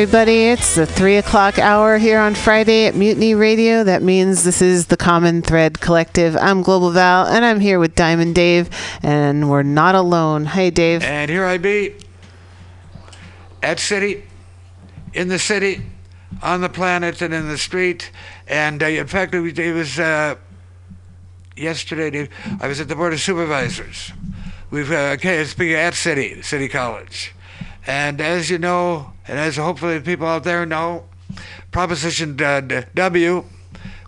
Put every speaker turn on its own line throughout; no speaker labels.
everybody, it's the three o'clock hour here on Friday at Mutiny Radio. That means this is the Common Thread Collective. I'm Global Val, and I'm here with Diamond Dave, and we're not alone. Hey, Dave.
And here I be at city, in the city, on the planet, and in the street. And uh, in fact, it was, uh, yesterday. I was at the Board of Supervisors. We've uh, okay, speaking at city, City College. And as you know, and as hopefully people out there know, Proposition W,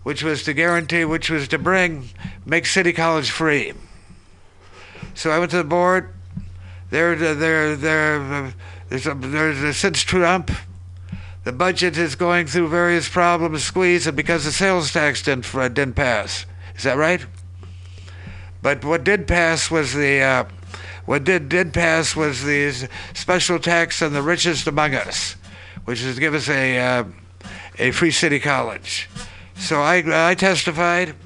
which was to guarantee, which was to bring, make City College free. So I went to the board. There, there, there, there's, a, there's a, since Trump, the budget is going through various problems, squeeze, and because the sales tax didn't uh, didn't pass. Is that right? But what did pass was the uh, what did, did pass was the special tax on the richest among us, which is to give us a, uh, a free city college. So I, I testified,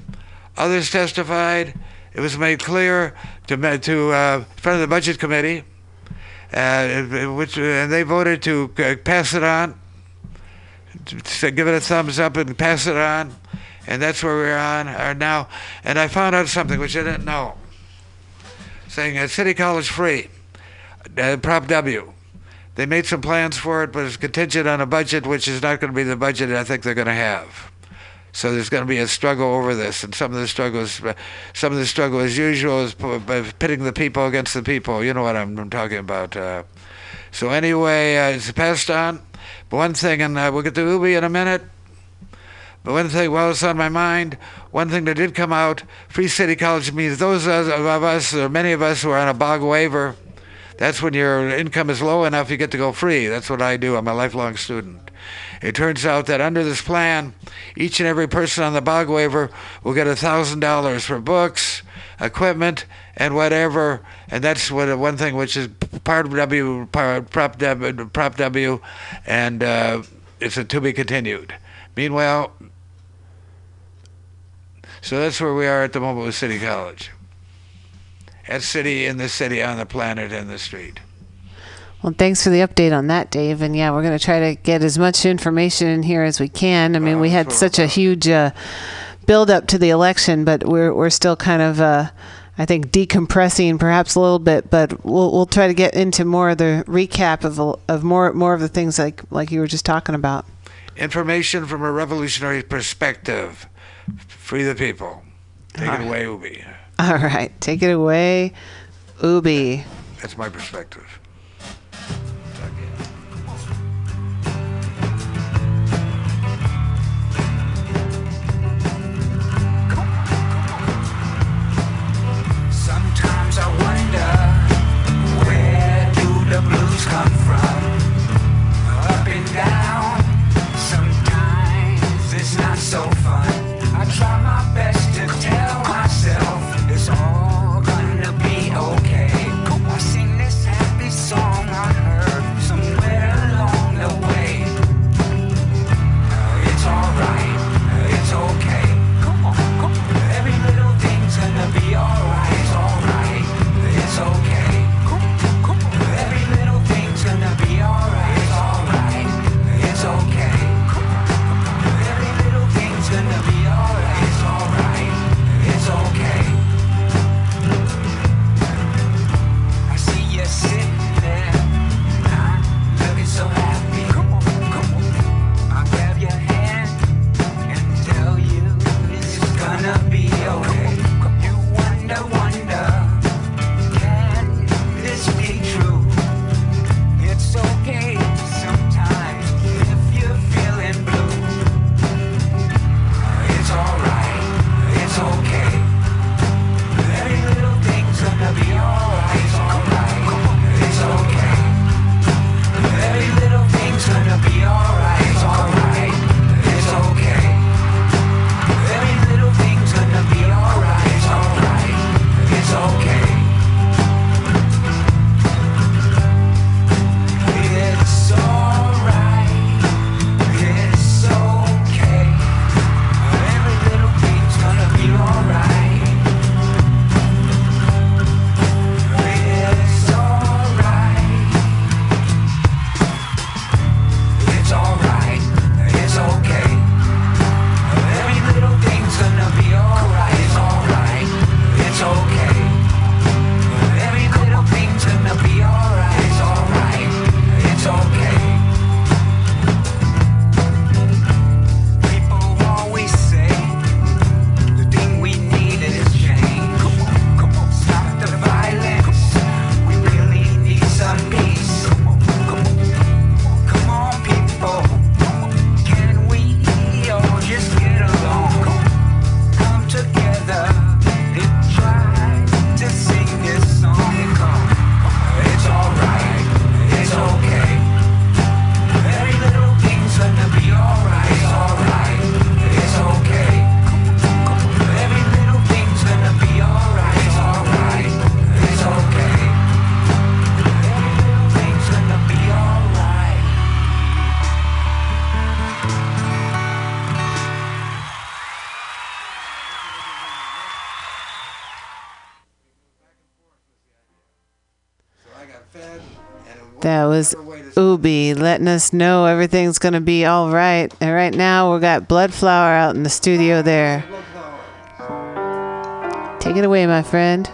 others testified. It was made clear to, to uh, front of the budget committee, uh, which, and they voted to uh, pass it on, to give it a thumbs up and pass it on. And that's where we're on are now. And I found out something which I didn't know saying uh, City College free, uh, Prop W. They made some plans for it, but it's contingent on a budget which is not going to be the budget I think they're going to have. So there's going to be a struggle over this, and some of the struggles, uh, some of the struggle as usual is pitting the people against the people. You know what I'm, talking about. Uh, so anyway, uh, it's passed on. But one thing, and uh, we'll get to Ubi in a minute. But one thing, while it's on my mind, one thing that did come out, Free City College means those of us, or many of us who are on a BOG waiver, that's when your income is low enough you get to go free. That's what I do. I'm a lifelong student. It turns out that under this plan, each and every person on the BOG waiver will get $1,000 for books, equipment, and whatever. And that's what one thing which is part of W, part, Prop W, Prop W and uh, it's a to be continued. Meanwhile, so that's where we are at the moment with City College. At city, in the city, on the planet, in the street.
Well, thanks for the update on that, Dave. And yeah, we're going to try to get as much information in here as we can. I mean, we had such a huge uh, build up to the election, but we're we're still kind of. Uh, I think decompressing perhaps a little bit, but we'll we'll try to get into more of the recap of of more more of the things like like you were just talking about.
Information from a revolutionary perspective. Free the people. Take All it away, Ubi.
All right, take it away, Ubi.
That's my perspective.
Try my best
What
That was Ubi letting us know everything's going to be all right. And right now, we got Bloodflower out in the studio there. Take it away, my friend.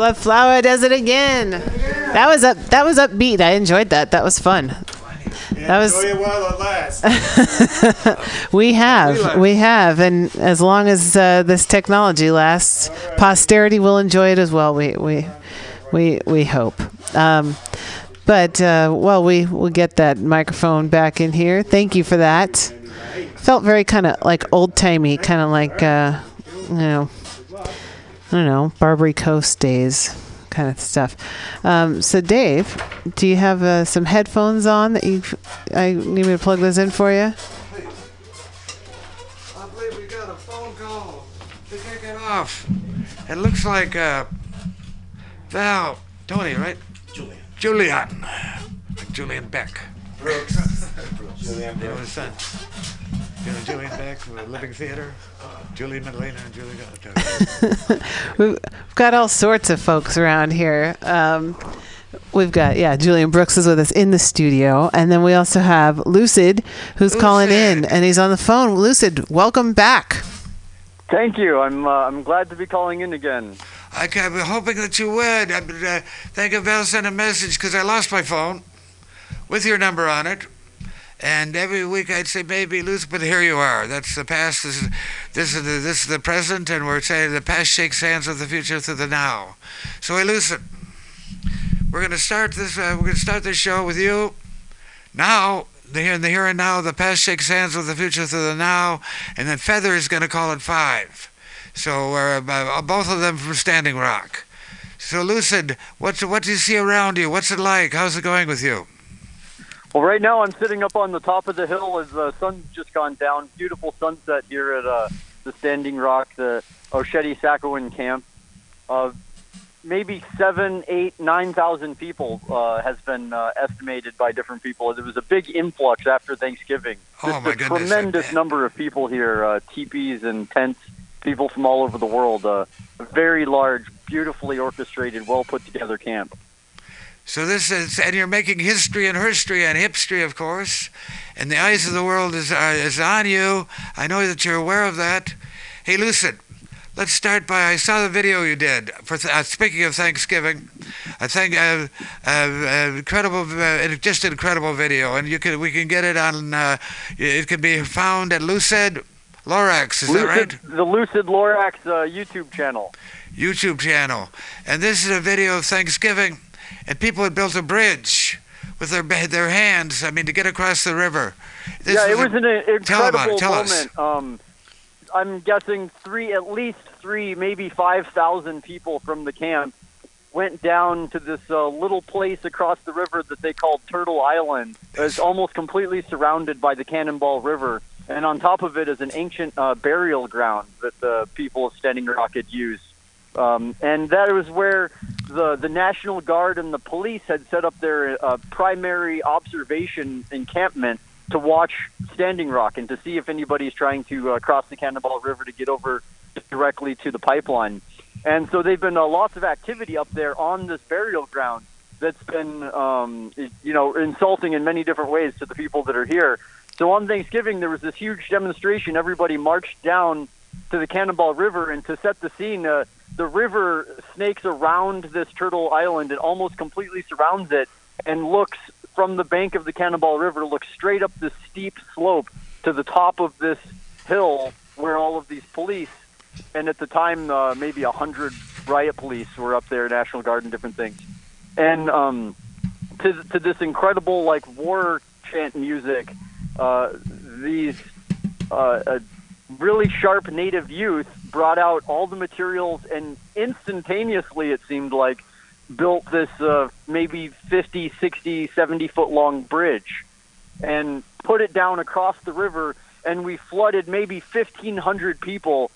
Blood Flower does it again. That was up. That was upbeat. I enjoyed that. That was fun. That was-
Enjoy it while it lasts.
We have, we have, and as long as uh, this technology lasts, posterity will enjoy it as well. We we we we hope. Um, but uh, well, we will get that microphone back in here. Thank you for that. Felt very kind of like old timey, kind of like uh, you know, I don't know, Barbary Coast days kind of stuff. Um, so, Dave, do you have uh, some headphones on that you? I need me to plug those in for you.
I believe we got a phone call to kick it off. It looks like uh, Val, Tony, right?
Julian.
Julian. Like Julian Beck.
Brooks. Julian
You know
Brooks.
his son. You know Julian Beck from the Living Theater? Julian Medellina and Julian Galatato.
We've got all sorts of folks around here. Um, we've got, yeah, Julian Brooks is with us in the studio. And then we also have Lucid, who's calling in, and he's on the phone. Lucid, welcome back.
Thank you. I'm uh, I'm glad to be calling in again.
I have been hoping that you would. I've been uh, thinking Val sent a message because I lost my phone with your number on it. And every week I'd say maybe lose, but here you are. That's the past. This is this is the, this is the present, and we're saying the past shakes hands with the future through the now. So lose it. We're gonna start this. Uh, we're gonna start this show with you, Now, the here the here and now, the past shakes hands with the future through the now, and then Feather is going to call it five. So uh, both of them from Standing Rock. So Lucid, what's what do you see around you? What's it like? How's it going with you?
Well, right now I'm sitting up on the top of the hill as the sun's just gone down. Beautiful sunset here at uh, the Standing Rock, the Oceti Sakowin camp. Uh, maybe seven, eight, nine thousand people uh, has been uh, estimated by different people. There was a big influx after Thanksgiving.
Oh,
Just
my
a
goodness,
tremendous number of people here, uh, teepees and tents, people from all over the world. Uh, a very large, beautifully orchestrated, well put together camp.
So this is, and you're making history and herstory and hipstery, of course, and the eyes of the world is are, is on you. I know that you're aware of that. Hey, Lucid, let's start by I saw the video you did for th- uh, speaking of Thanksgiving. I think uh, uh, uh, incredible, uh, just incredible video, and you can we can get it on. Uh, it can be found at Lucid Lorax. Is that right?
The Lucid Lorax uh, YouTube channel.
YouTube channel. And this is a video of Thanksgiving, and people had built a bridge with their their hands. I mean, to get across the river. This
yeah, it
a-
was an uh,
Tell about
incredible
it. Tell us.
moment. Um, I'm guessing three, at least three, maybe five thousand people from the camp went down to this uh, little place across the river that they called Turtle Island. It's almost completely surrounded by the Cannonball River, and on top of it is an ancient uh, burial ground that the people of Standing Rock had used. Um, and that was where the the National Guard and the police had set up their uh, primary observation encampment to watch Standing Rock and to see if anybody's trying to uh, cross the Cannonball River to get over directly to the pipeline. And so they've been uh, lots of activity up there on this burial ground that's been, um, you know, insulting in many different ways to the people that are here. So on Thanksgiving, there was this huge demonstration. Everybody marched down to the Cannonball River, and to set the scene, uh, the river snakes around this turtle island. And almost completely surrounds it, and looks from the bank of the Cannonball River, looks straight up this steep slope to the top of this hill where all of these police, and at the time, uh, maybe a hundred riot police were up there, National Guard and different things, and um, to to this incredible like war chant music, uh, these uh, uh, really sharp native youth brought out all the materials and instantaneously it seemed like built this uh, maybe 50 60 70 foot long bridge and put it down across the river. And we flooded maybe 1500 people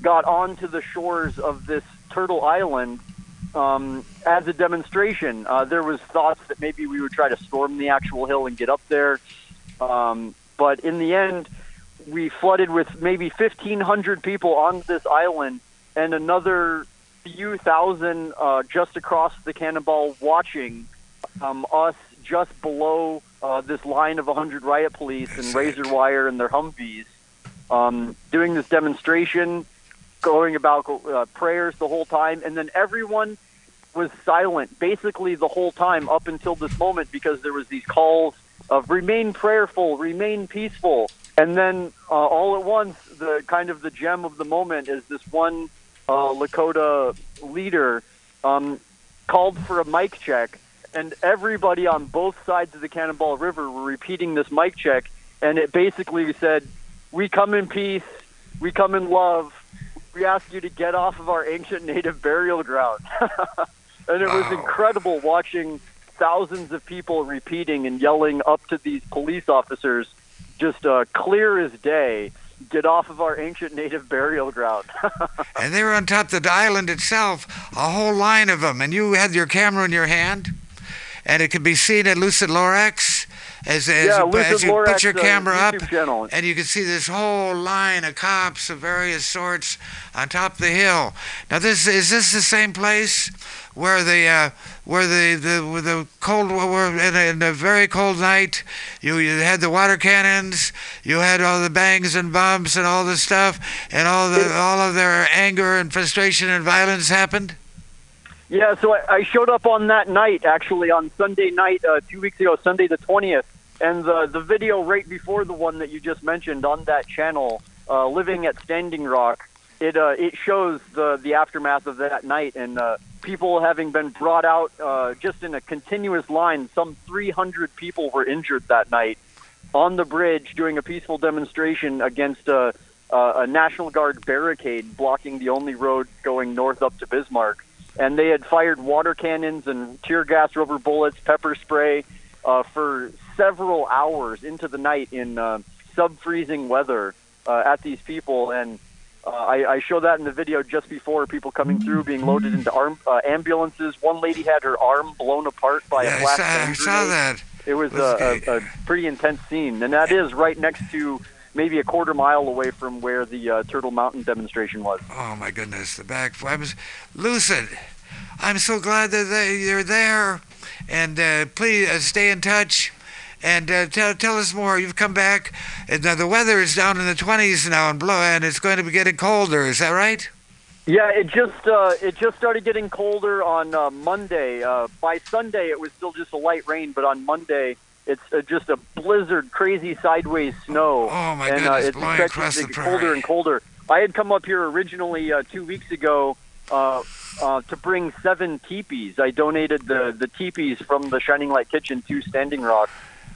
got onto the shores of this turtle island um, as a demonstration. Uh, there was thoughts that maybe we would try to storm the actual hill and get up there. Um, but in the end we flooded with maybe 1,500 people on this island and another few thousand uh, just across the cannonball watching um, us just below uh, this line of 100 riot police and razor wire and their Humvees um, doing this demonstration, going about uh, prayers the whole time, and then everyone was silent basically the whole time up until this moment because there was these calls of remain prayerful, remain peaceful, and then uh, all at once, the kind of the gem of the moment is this one uh, Lakota leader um, called for a mic check, and everybody on both sides of the Cannonball River were repeating this mic check, and it basically said, "We come in peace, we come in love, we ask you to get off of our ancient native burial ground." and it was
Wow.
incredible watching thousands of people repeating and yelling up to these police officers, just uh, clear as day. Get off of our ancient native burial ground.
And they were on top of the island itself, a whole line of them. And you had your camera in your hand, and it could be seen at Lucid Lorax as, as,
Yeah,
as you put your
uh,
camera up,
channel.
and you can see this whole line of cops of various sorts on top of the hill. Now, this is this the same place where the uh, where the the where the cold were in a, in a very cold night. You you had the water cannons, you had all the bangs and bumps and all the stuff, and all the all of their anger and frustration and violence happened.
Yeah, so I, I showed up on that night, actually, on Sunday night, uh, two weeks ago, Sunday the 20th. And the, the video right before the one that you just mentioned on that channel, uh, Living at Standing Rock, it uh, it shows the the aftermath of that night and uh, people having been brought out uh, just in a continuous line. Some 300 people were injured that night on the bridge doing a peaceful demonstration against a, a, a National Guard barricade blocking the only road going north up to Bismarck. And they had fired water cannons and tear gas, rubber bullets, pepper spray uh, for several hours into the night in uh, sub freezing weather uh, at these people. And uh, I, I show that in the video just before people coming through being loaded into arm, uh, ambulances. One lady had her arm blown apart by
Yeah,
a
I
flash
saw, I saw that.
It was
Was
a, a, a pretty intense scene, and that is right next to maybe a quarter mile away from where the uh, Turtle Mountain demonstration was.
Oh my goodness, the back. I was lucid. I'm so glad that they, you're there, and uh, please uh, stay in touch. And uh, tell tell us more. You've come back, and uh, the weather is down in the 20s now, and blow, and it's going to be getting colder. Is that right?
Yeah, it just uh, it just started getting colder on uh, Monday. Uh, by Sunday, it was still just a light rain, but on Monday, it's uh, just a blizzard, crazy sideways snow.
Oh my
and
goodness,
uh, it's
blowing across
to
the
get colder and colder. I had come up here originally uh, two weeks ago uh, uh, to bring seven teepees. I donated the the teepees from the Shining Light Kitchen to Standing Rock.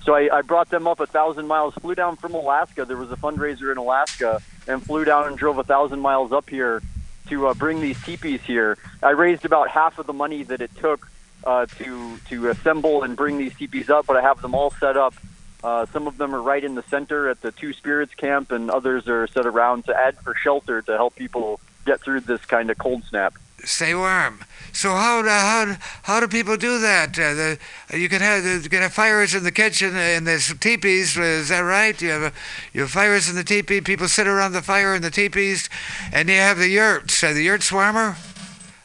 So I, I brought them up a thousand miles, flew down from Alaska. There was a fundraiser in Alaska, and flew down and drove a thousand miles up here to uh, bring these teepees here. I raised about half of the money that it took uh, to to assemble and bring these teepees up, but I have them all set up. Uh, some of them are right in the center at the Two Spirits camp, and others are set around to add for shelter to help people get through this kind of cold snap.
Stay warm. So how do, how how do people do that? Uh, the, you can have you can have fires in the kitchen and there's teepees. Is that right? You have a, you have fires in the teepee. People sit around the fire in the teepees, and you have the yurts. Uh, the yurts warmer.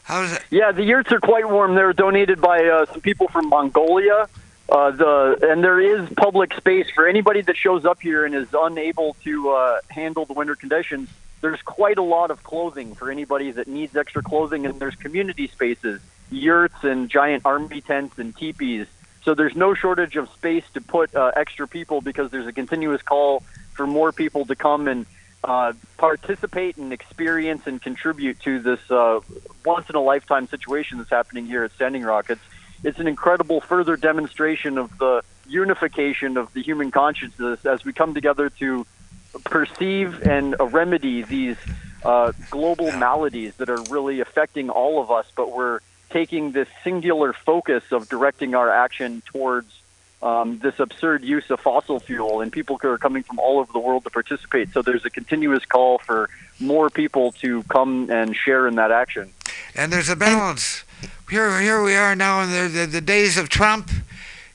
How's it?
Yeah, the yurts are quite warm. They're donated by uh, some people from Mongolia. Uh, the and there is public space for anybody that shows up here and is unable to uh, handle the winter conditions. There's quite a lot of clothing for anybody that needs extra clothing, and there's community spaces, yurts and giant army tents and teepees. So there's no shortage of space to put uh, extra people because there's a continuous call for more people to come and uh, participate and experience and contribute to this uh, once in a lifetime situation that's happening here at Standing Rock. It's it's an incredible further demonstration of the unification of the human consciousness as we come together to perceive and remedy these uh, global maladies that are really affecting all of us, but we're taking this singular focus of directing our action towards um, this absurd use of fossil fuel, and people are coming from all over the world to participate. So there's a continuous call for more people to come and share in that action.
And there's a balance. Here, here we are now in the, the, the days of Trump.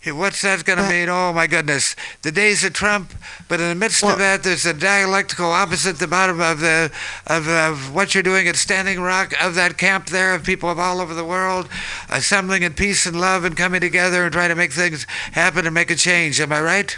What's that going to mean? Oh my goodness, the days of Trump. But in the midst
Well-
of that, there's a dialectical opposite the bottom of the of, of what you're doing at Standing Rock of that camp there of people of all over the world assembling in peace and love and coming together and trying to make things happen and make a change. Am I right?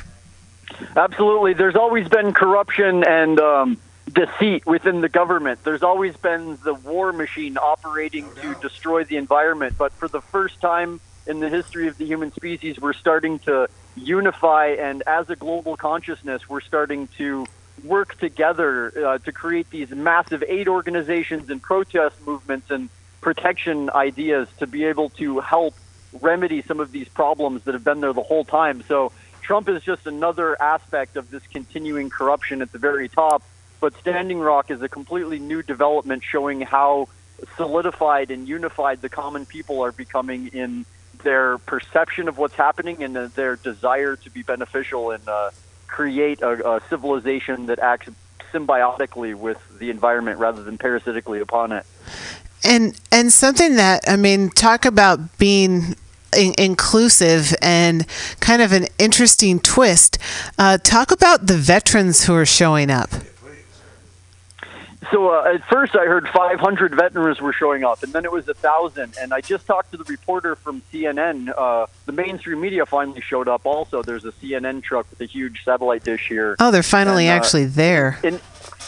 Absolutely. There's always been corruption and um, deceit within the government. There's always been the war machine operating to destroy the environment. But for the first time in the history of the human species, we're starting to unify, and as a global consciousness, we're starting to work together uh, to create these massive aid organizations and protest movements and protection ideas to be able to help remedy some of these problems that have been there the whole time. So Trump is just another aspect of this continuing corruption at the very top. But Standing Rock is a completely new development showing how solidified and unified the common people are becoming in their perception of what's happening and uh, their desire to be beneficial and uh, create a, a civilization that acts symbiotically with the environment rather than parasitically upon it.
and and something that I mean, talk about being in- inclusive and kind of an interesting twist. Uh, talk about the veterans who are showing up.
So uh, at first, I heard 500 veterans were showing up, and then it was a thousand. And I just talked to the reporter from CNN. Uh, the mainstream media finally showed up. Also, there's a CNN truck with a huge satellite dish here.
Oh, they're finally
And, uh,
actually there.
In,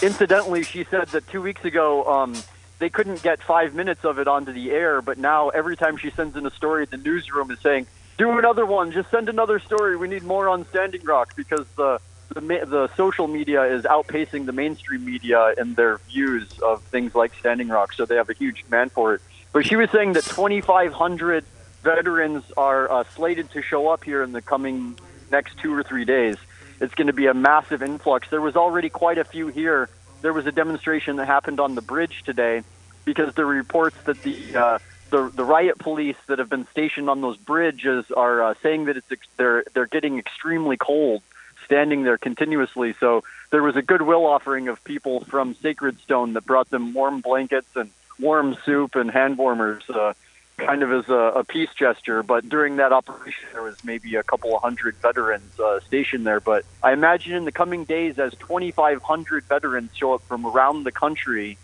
incidentally, she said that two weeks ago um, they couldn't get five minutes of it onto the air, but now every time she sends in a story, the newsroom is saying, "Do another one. Just send another story. We need more on Standing Rock because the the the social media is outpacing the mainstream media in their views of things like Standing Rock, so they have a huge demand for it. But she was saying that 2,500 veterans are uh, slated to show up here in the coming next two or three days. It's going to be a massive influx. There was already quite a few here. There was a demonstration that happened on the bridge today because there reports that the uh, the, the riot police that have been stationed on those bridges are uh, saying that it's ex- they're they're getting extremely cold standing there continuously. So there was a goodwill offering of people from Sacred Stone that brought them warm blankets and warm soup and hand warmers, uh, kind of as a, a peace gesture. But during that operation, there was maybe a couple of hundred veterans uh, stationed there. But I imagine in the coming days, as 2,500 veterans show up from around the country,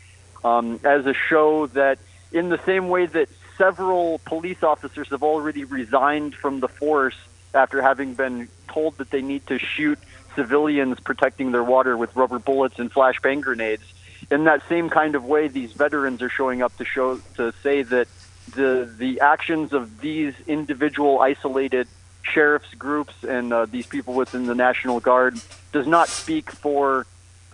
um, as a show that, in the same way that several police officers have already resigned from the force after having been told that they need to shoot civilians protecting their water with rubber bullets and flashbang grenades. In that same kind of way, these veterans are showing up to show to say that the the actions of these individual isolated sheriffs groups and uh, these people within the National Guard does not speak for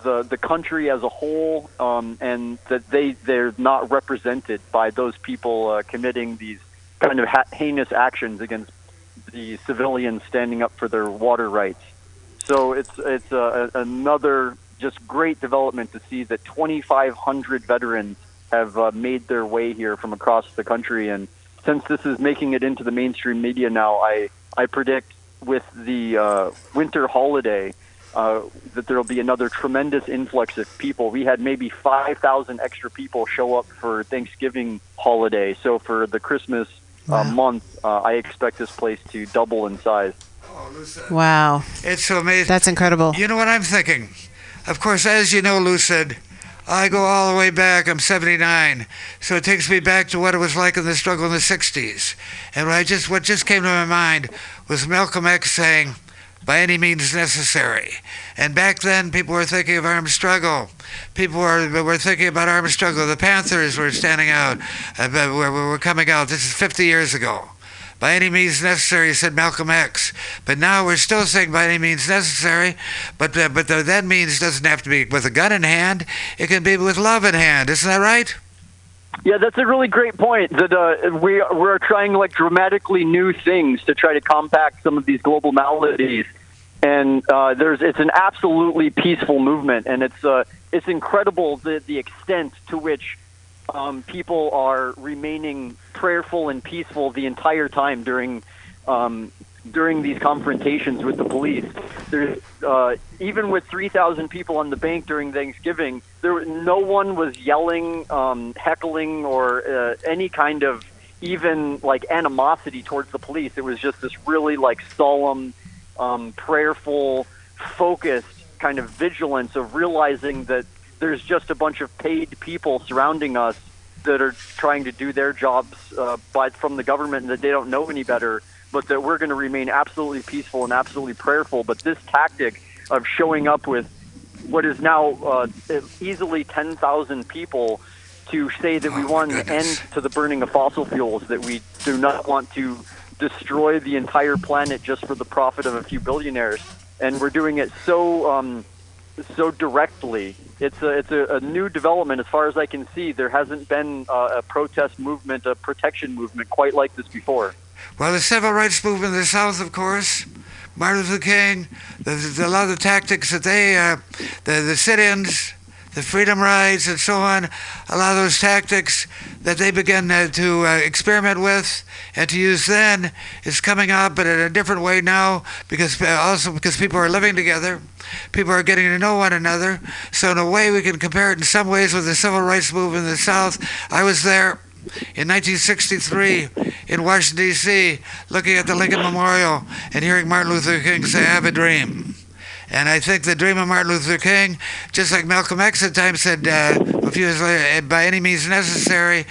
the the country as a whole, um, and that they they're not represented by those people uh, committing these kind of ha- heinous actions against the civilians standing up for their water rights. So it's it's another just great development to see that 2,500 veterans have uh, made their way here from across the country, and since this is making it into the mainstream media now, I I predict with the uh, winter holiday uh, that there will be another tremendous influx of people. We had maybe 5,000 extra people show up for Thanksgiving holiday. So for the Christmas uh, month, uh, I expect this place to double in size.
Wow,
It's so amazing.
that's incredible.
You know what I'm thinking? Of course, as you know, Lucid, I go all the way back. I'm 79, so it takes me back to what it was like in the struggle in the 60s. And what I just what just came to my mind was Malcolm X saying, "By any means necessary." And back then, people were thinking of armed struggle. People were were thinking about armed struggle. The Panthers were standing out, uh, were, were coming out. This is 50 years ago by any means necessary, said Malcolm X. But now we're still saying by any means necessary, but uh, but uh, that means doesn't have to be with a gun in hand. It can be with love in hand. Isn't that right?
Yeah, that's a really great point. That uh, we we're trying like dramatically new things to try to combat some of these global maladies, and uh, there's it's an absolutely peaceful movement, and it's uh, it's incredible the the extent to which um, people are remaining prayerful and peaceful the entire time during um, during these confrontations with the police. There's uh, even with 3,000 people on the bank during Thanksgiving, there no one was yelling, um, heckling, or uh, any kind of even like animosity towards the police. It was just this really like solemn, um, prayerful, focused kind of vigilance of realizing that there's just a bunch of paid people surrounding us that are trying to do their jobs uh, by, from the government and that they don't know any better, but that we're going to remain absolutely peaceful and absolutely prayerful. But this tactic of showing up with what is now uh, easily 10,000 people to say that we
Oh, my
want an end to the burning of fossil fuels, that we do not want to destroy the entire planet just for the profit of a few billionaires. And we're doing it so um, so directly. It's a it's a, a new development as far as I can see. There hasn't been uh, a protest movement, a protection movement quite like this before.
Well, the civil rights movement in the South, of course, Martin Luther King, the, the, a lot of tactics that they, uh, the, the sit-ins, the freedom rides, and so on, a lot of those tactics that they began uh, to uh, experiment with and to use then is coming up, but in a different way now, because uh, also because people are living together, people are getting to know one another. So in a way, we can compare it in some ways with the civil rights movement in the South. I was there in 1963 in Washington, D.C., looking at the Lincoln Memorial and hearing Martin Luther King say, I have a dream. And I think the dream of Martin Luther King, just like Malcolm X at times said uh, a few years later, "Eh, by any means necessary,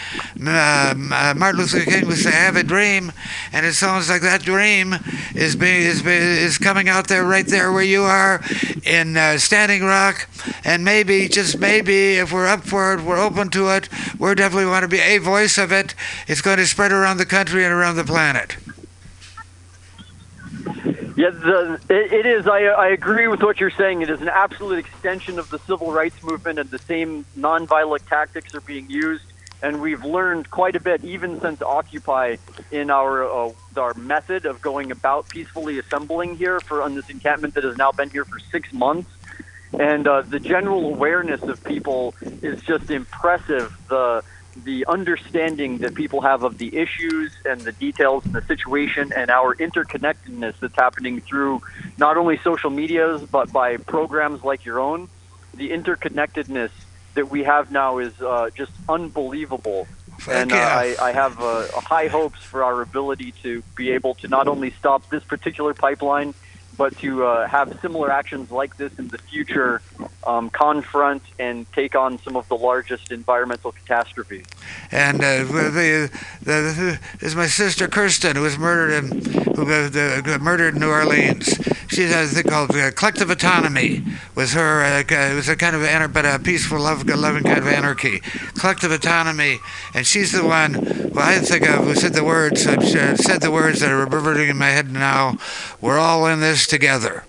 uh, uh, Martin Luther King say, I have a dream. And it sounds like that dream is, being, is, is coming out there right there where you are in uh, Standing Rock. And maybe, just maybe, if we're up for it, we're open to it, we definitely want to be a voice of it. It's going to spread around the country and around the planet.
Yeah, the, it, it is. I, I agree with what you're saying. It is an absolute extension of the civil rights movement, and the same nonviolent tactics are being used. And we've learned quite a bit, even since Occupy, in our uh, our method of going about peacefully assembling here for on this encampment that has now been here for six months. And uh, the general awareness of people is just impressive. The the understanding that people have of the issues and the details and the situation and our interconnectedness that's happening through not only social medias but by programs like your own. The interconnectedness that we have now is uh, just unbelievable.
Heck
and uh. I, I have uh, high hopes for our ability to be able to not only stop this particular pipeline, but to uh, have similar actions like this in the future, um, confront and take on some of the largest environmental catastrophes.
And uh, the, the, the is my sister Kirsten, who was murdered in who uh, murdered in New Orleans. She has a thing called uh, collective autonomy. Was her uh, it was a kind of anar- but a peaceful, love, loving kind of anarchy. Collective autonomy, and she's the one who I think of who said the words. uh, said the words that are reverberating in my head now. We're all in this together.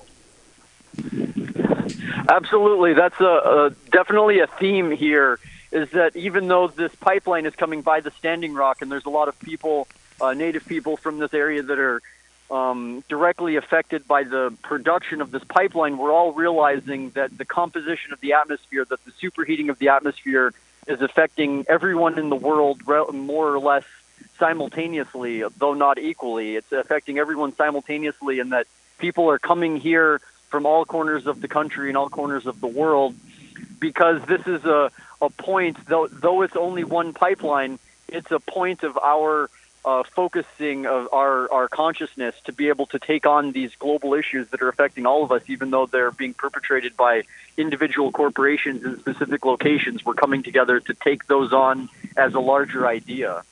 Absolutely, that's a, a definitely a theme here. Is that even though this pipeline is coming by the Standing Rock, and there's a lot of people, uh, native people from this area that are um, directly affected by the production of this pipeline, we're all realizing that the composition of the atmosphere, that the superheating of the atmosphere, is affecting everyone in the world re- more or less simultaneously, though not equally. It's affecting everyone simultaneously, and that people are coming here from all corners of the country and all corners of the world because this is a, a point, though, though it's only one pipeline, it's a point of our uh, focusing of our, our consciousness to be able to take on these global issues that are affecting all of us, even though they're being perpetrated by individual corporations in specific locations. We're coming together to take those on as a larger idea.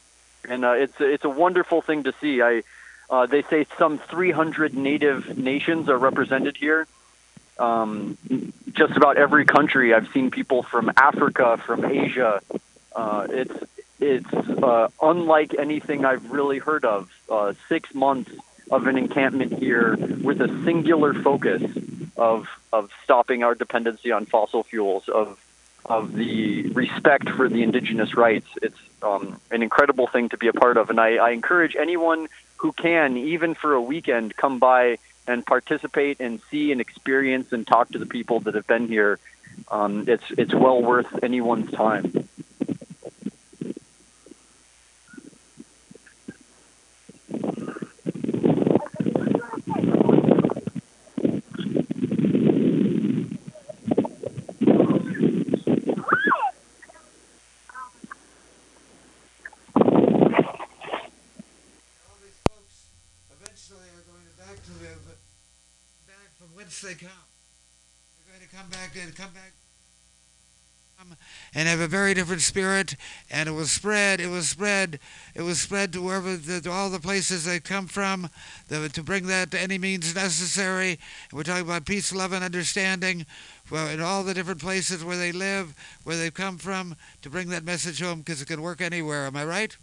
And uh, it's, it's a wonderful thing to see. I, uh, they say some 300 native nations are represented here. Um, just about every country. I've seen people from Africa, from Asia. Uh, it's it's uh, unlike anything I've really heard of. Uh, six months of an encampment here with a singular focus of of stopping our dependency on fossil fuels, of of the respect for the indigenous rights. It's um, an incredible thing to be a part of, and I, I encourage anyone who can, even for a weekend, come by and participate and see and experience and talk to the people that have been here. Um, it's it's well worth anyone's time.
all these folks eventually are going to back to live whence they come. They're going to come back and come back. Um, and have a very different spirit and it was spread it was spread it was spread to wherever the, to all the places they come from the, to bring that to any means necessary. And we're talking about peace love and understanding well, in all the different places where they live where they've come from to bring that message home because it can work anywhere. Am i right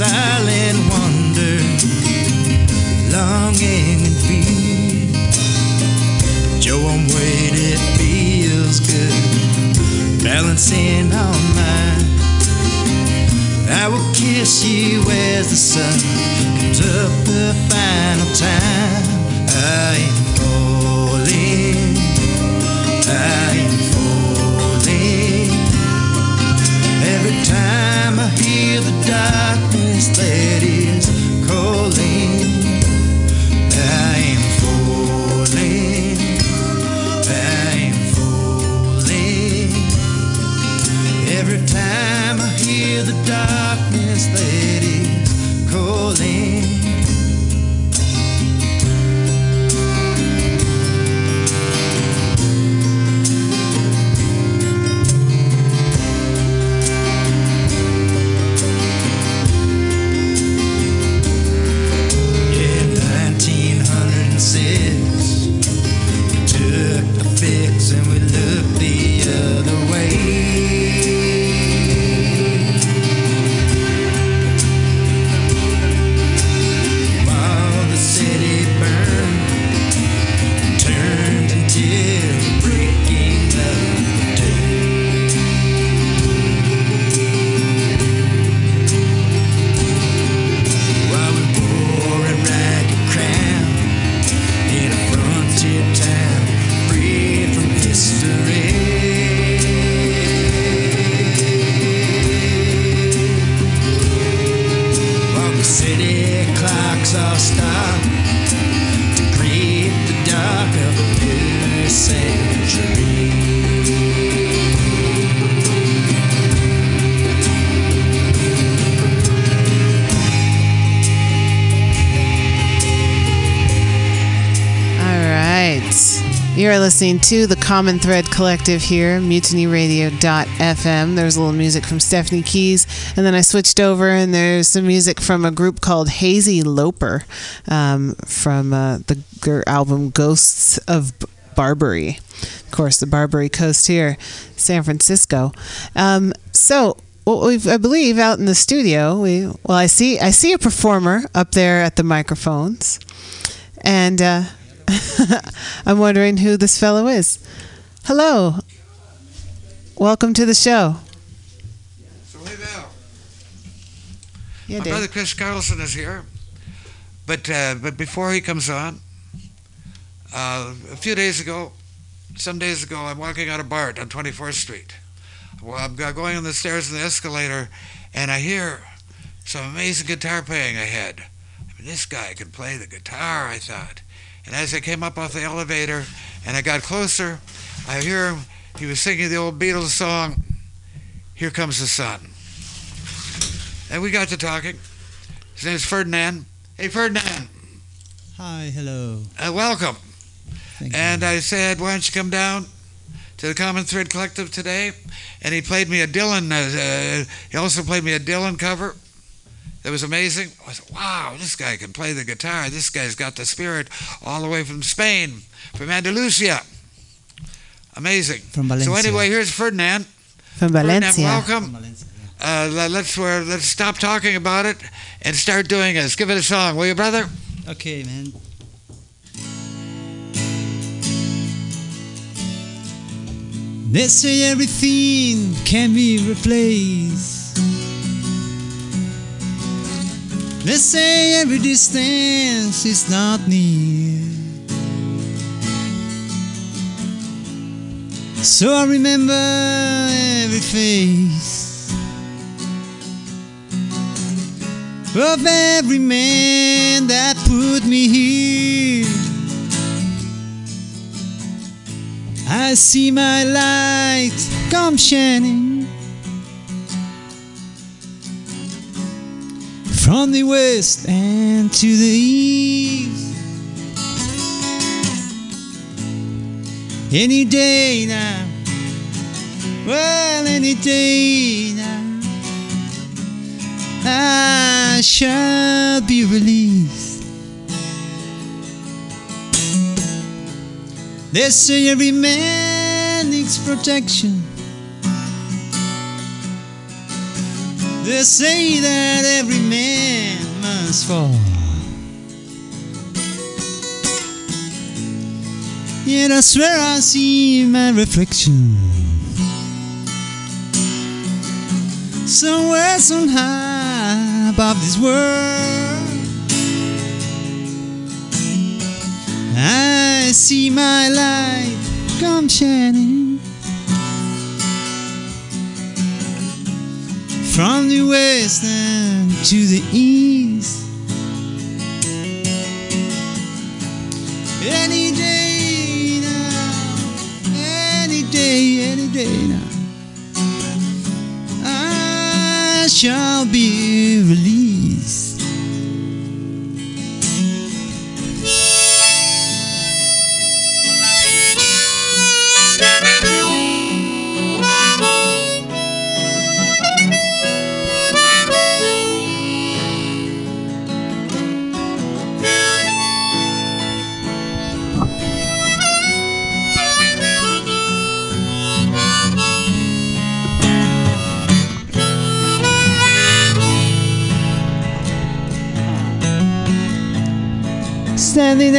silent wonder, longing and fear. Joe, I'm waiting, it feels good, balancing on mine. I will kiss you as the sun comes up the final time. I is calling, I am falling, I am falling. Every time I hear the darkness
listening to the Common Thread Collective here, mutinyradio.fm. There's a little music from Stephanie Keys, and then I switched over, and there's some music from a group called Hazy Loper um, from uh, the album Ghosts of Barbary. Of course, the Barbary Coast here, San Francisco. Um, so, what we've, I believe, out in the studio, we well, I see, I see a performer up there at the microphones, and. Uh, I'm wondering who this fellow is. Hello. Welcome to the show.
So hey Val,
Yeah,
my
Dave.
brother Chris Carlsson is here, but uh, but before he comes on, uh, a few days ago, some days ago, I'm walking out of BART on 24th Street. Well, I'm going on the stairs and the escalator, and I hear some amazing guitar playing ahead. I mean, this guy can play the guitar, I thought. And as I came up off the elevator and I got closer, I hear him. He was singing the old Beatles song, Here Comes the Sun. And we got to talking. His name's Ferdinand. Hey, Ferdinand,
Hi, hello.
uh, welcome.
Thank
And I said, why don't you come down to the Common Thread Collective today? And he played me a Dylan, uh, uh, he also played me a Dylan cover. That was amazing. I said, wow, this guy can play the guitar. This guy's got the spirit all the way from Spain, from Andalusia. Amazing.
From Valencia.
So anyway, here's Ferdinand.
From
Ferdinand,
Valencia.
welcome.
Valencia,
Uh, let's uh, let's stop talking about it and start doing it. Let's give it a song, will you, brother?
Okay, man. They say everything can be replaced. They say every distance is not near. So I remember every face of every man that put me here. I see my light come shining from the west and to the east. Any day now, well, any day now, I shall be released. They say every man needs protection. They say that every man must fall. Yet I swear I see my reflection somewhere, so high above this world. I see my light come shining from the west and to the east. Any day now, any day, any day now, I shall be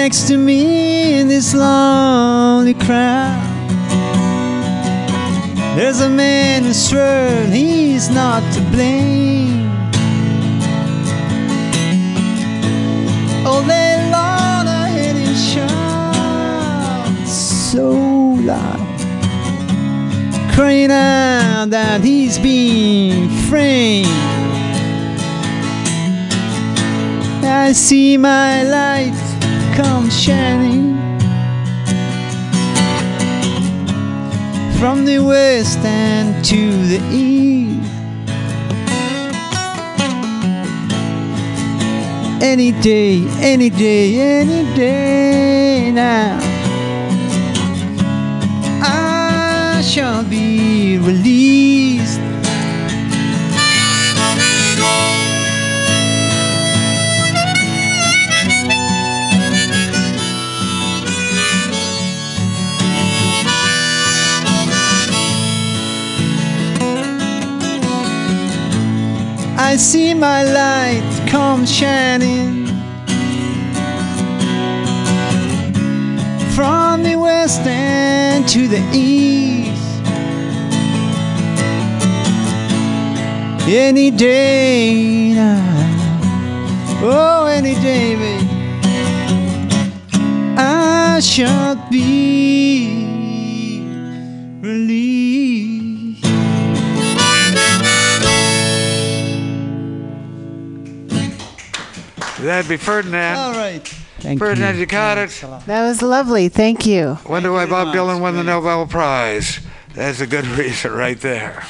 next to me in this lonely crowd. There's a man who's sure he's not to blame. Oh, All day long I hear him shout so loud, crying out that he's being framed. I see my light shining from the west and to the east. Any day, any day, any day now, I shall be released. I see my light come shining from the west end to the east. Any day now, oh, any day, baby, I shall be
That'd be Ferdinand.
All right. Thank you.
Ferdinand, you caught it.
That was lovely. Thank you.
Wonder why Bob. Dylan won the Nobel Prize. That's a good reason right there.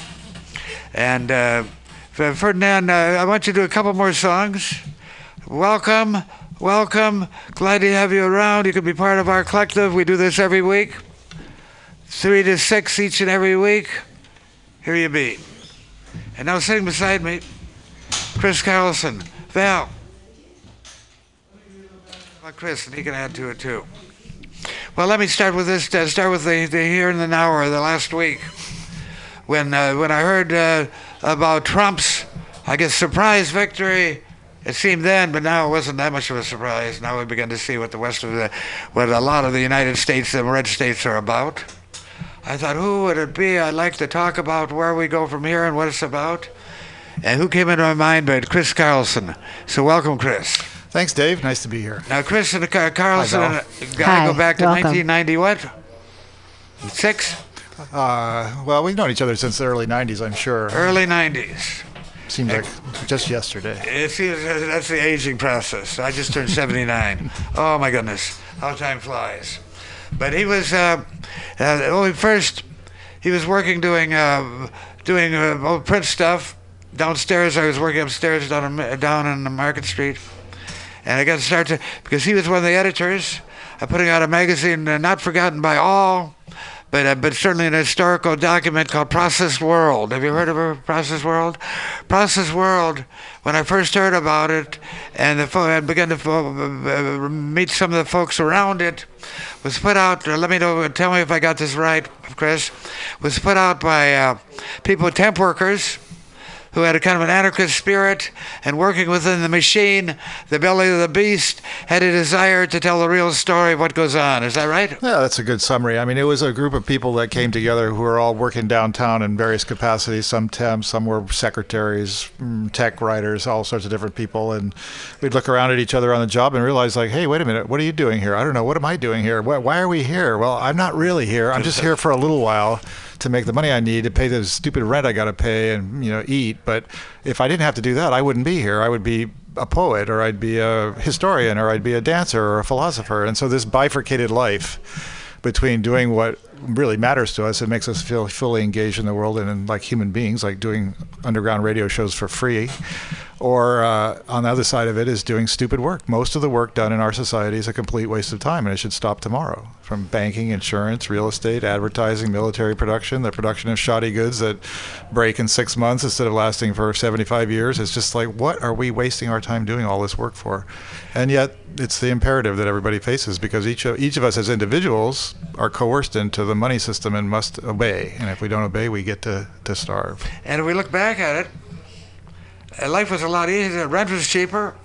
And uh, Ferdinand, uh, I want you to do a couple more songs. Welcome, welcome. Glad to have you around. You can be part of our collective. We do this every week, three to six each and every week. Here you be. And now sitting beside me, Chris Carlsson. Val. Chris, and he can add to it too. Well, let me start with this. Uh, start with the, the here and the now or the last week, when uh, when I heard uh, about Trump's, I guess, surprise victory. It seemed then, but now it wasn't that much of a surprise. Now we begin to see what the West of the, what a lot of the United States, the red states, are about. I thought, who would it be? I'd like to talk about where we go from here and what it's about. And who came into my mind but Chris Carlsson. So welcome, Chris.
Thanks, Dave. Nice to be here.
Now, Chris and Car- Carlsson
Hi,
and uh, gotta go back to
welcome.
1990 what? Six?
Uh, well, we've known each other since the early '90s, I'm sure.
Early 90s.
Seems like just yesterday.
It seems that's the aging process. I just turned 79. Oh my goodness, how time flies. But he was, uh, uh, when we first, he was working doing, uh, doing uh, old print stuff downstairs. I was working upstairs down in, down in the Market Street, and I got to start to because he was one of the editors. uh, putting out a magazine uh, not forgotten by all. But, uh, but certainly an historical document called Processed World. Have you heard of Processed World? Processed World, when I first heard about it and the fo- I began to fo- uh, uh, meet some of the folks around it, was put out, uh, let me know, tell me if I got this right, Chris, was put out by people, temp workers, who had a kind of an anarchist spirit and working within the machine, the belly of the beast, had a desire to tell the real story of what goes on. Is that right?
Yeah, that's a good summary. I mean, it was a group of people that came together who were all working downtown in various capacities. Some temps, some were secretaries, mm, tech writers, all sorts of different people. And we'd look around at each other on the job and realize, like, hey, wait a minute, what are you doing here? I don't know. What am I doing here? Why, why are we here? Well, I'm not really here. I'm just here for a little while to make the money I need to pay the stupid rent I got to pay and you know eat. But if I didn't have to do that, I wouldn't be here. I would be a poet, or I'd be a historian, or I'd be a dancer, or a philosopher. And so this bifurcated life between doing what really matters to us, it makes us feel fully engaged in the world and like human beings, like doing underground radio shows for free. Or uh, on the other side of it is doing stupid work. Most of the work done in our society is a complete waste of time, and it should stop tomorrow. From banking, insurance, real estate, advertising, military production, the production of shoddy goods that break in six months instead of lasting for 75 years. It's just like, what are we wasting our time doing all this work for? And yet, it's the imperative that everybody faces because each of, each of us as individuals are coerced into the money system and must obey. And if we don't obey, we get to, to starve.
And if we look back at it, uh, life was a lot easier. Rent was cheaper.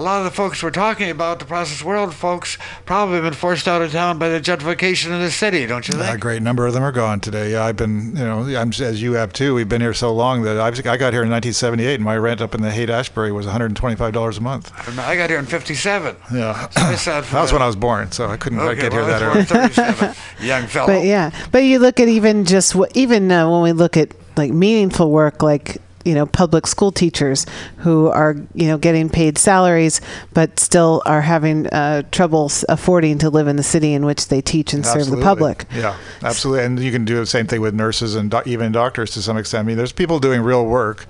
A lot of the folks we're talking about, the processed world folks, probably been forced out of town by the gentrification of the city, don't you think?
A great number of them are gone today. Yeah, I've been, you know, I'm as you have too. We've been here so long that I've, I got here in 1978, and my rent up in the Haight Ashbury was 125 dollars a month.
I got here in '57.
Yeah,
So I saw it
that was when I was born, so I couldn't
Okay,
get
well,
here that early.
37, young fellow.
But yeah, but you look at even just what, even uh, when we look at like meaningful work, like you know public school teachers who are you know getting paid salaries but still are having uh, trouble affording to live in the city in which they teach and serve the public.
Yeah, absolutely. And you can do the same thing with nurses and doc- even doctors to some extent. I mean, there's people doing real work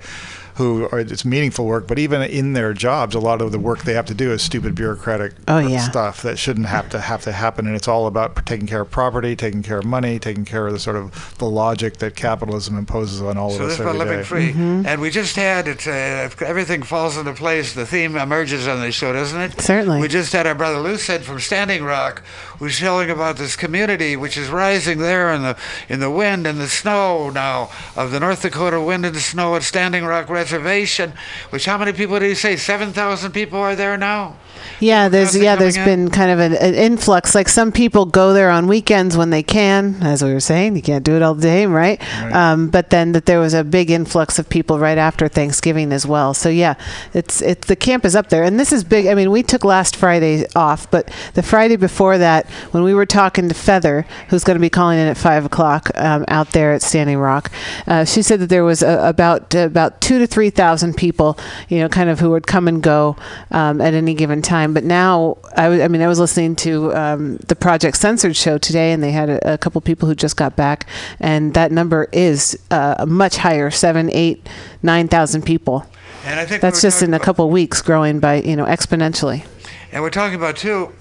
who are, it's meaningful work, but even in their jobs, a lot of the work they have to do is stupid bureaucratic
Oh, yeah.
stuff that shouldn't have to have to happen. And it's all about taking care of property, taking care of money, taking care of the sort of the logic that capitalism imposes on all
So
of
this
us
is about
every
living
day.
free,
Mm-hmm.
and we just had it. Uh, everything falls into place. The theme emerges on the show, doesn't it?
Certainly.
We just had our brother Lucid from Standing Rock, who's telling about this community which is rising there in the in the wind and the snow now of the North Dakota wind and the snow at Standing Rock Reservation. Which how many people do you say? Seven thousand people are there now.
Yeah, there's
How's
yeah, there's
coming in?
been kind of an, an influx. Like some people go there on weekends when they can, as we were saying, you can't do it all day, right? Um, but then that there was a big influx of people right after Thanksgiving as well. So yeah, it's it's the camp is up there, and this is big. I mean, we took last Friday off, but the Friday before that, when we were talking to Feather, who's going to be calling in at five o'clock um, out there at Standing Rock, uh, she said that there was a, about uh, about two to three thousand people, you know, kind of who would come and go um, at any given time. But now, I w- I mean, I was listening to um, the Project Censored show today, and they had a, a couple people who just got back, and that number is uh, much higher seven, eight, nine thousand people.
And I think
That's just in a couple weeks, growing by you know exponentially.
And we're talking about too.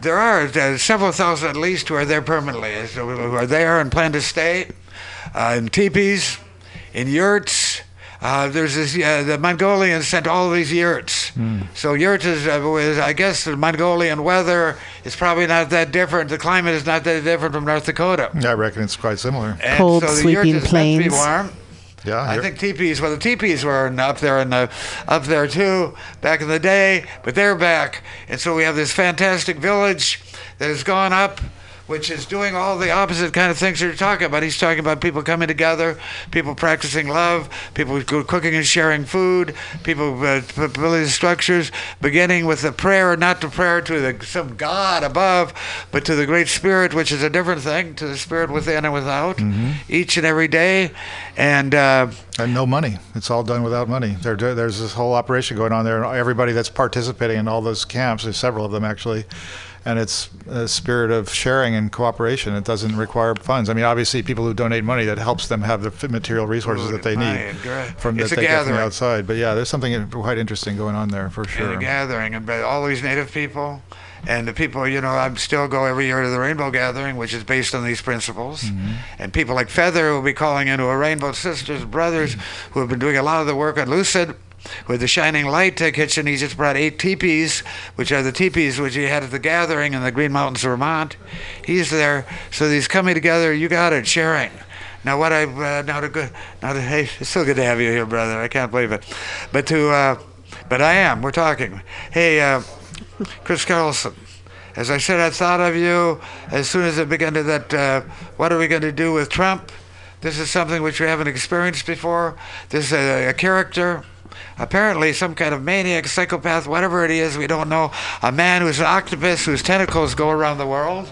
There are uh, several thousand at least who are there permanently, who are there and plan to stay uh, in teepees, in yurts. Uh, there's this. Uh, the Mongolians sent all these yurts. So yurt is, uh, was, I guess, the Mongolian weather is probably not that different. The climate is not that different from North Dakota.
I reckon it's quite similar.
And
Cold,
so the
sweeping
yurt is meant to be
plains.
warm.
Yeah,
I think teepees. Well, the teepees were in- up there in the, up there too back in the day, but they're back, and so we have this fantastic village that has gone up which is doing all the opposite kind of things you're talking about. He's talking about people coming together, people practicing love, people cooking and sharing food, people uh, building structures, beginning with a prayer, not to prayer to the, some God above, but to the Great Spirit, which is a different thing, to the Spirit within and without, each and every day. And uh,
And no money. It's all done without money. There, there's this whole operation going on there, and everybody that's participating in all those camps, there's several of them actually, and it's a spirit of sharing and cooperation. It doesn't require funds. I mean, obviously, people who donate money that helps them have the material resources that they need from
It's
that they get from outside. But yeah, there's something quite interesting going on there for sure.
a gathering, and all these native people, and the people, you know, I still go every year to the Rainbow Gathering, which is based on these principles.
Mm-hmm.
And people like Feather will be calling into a Rainbow Sisters, brothers who have been doing a lot of the work on Lucid. With the Shining Light Kitchen, he just brought eight teepees, which are the teepees which he had at the gathering in the Green Mountains, of Vermont. He's there, so he's coming together. You got it, sharing. Now what I uh, now to good now to hey, it's so good to have you here, brother. I can't believe it, but to uh, but I am. We're talking. Hey, uh, Chris Carlsson. As I said, I thought of you as soon as it began to that. Uh, what are we going to do with Trump? This is something which we haven't experienced before. This is a, a character, apparently some kind of maniac, psychopath, whatever it is, we don't know. A man who's an octopus whose tentacles go around the world.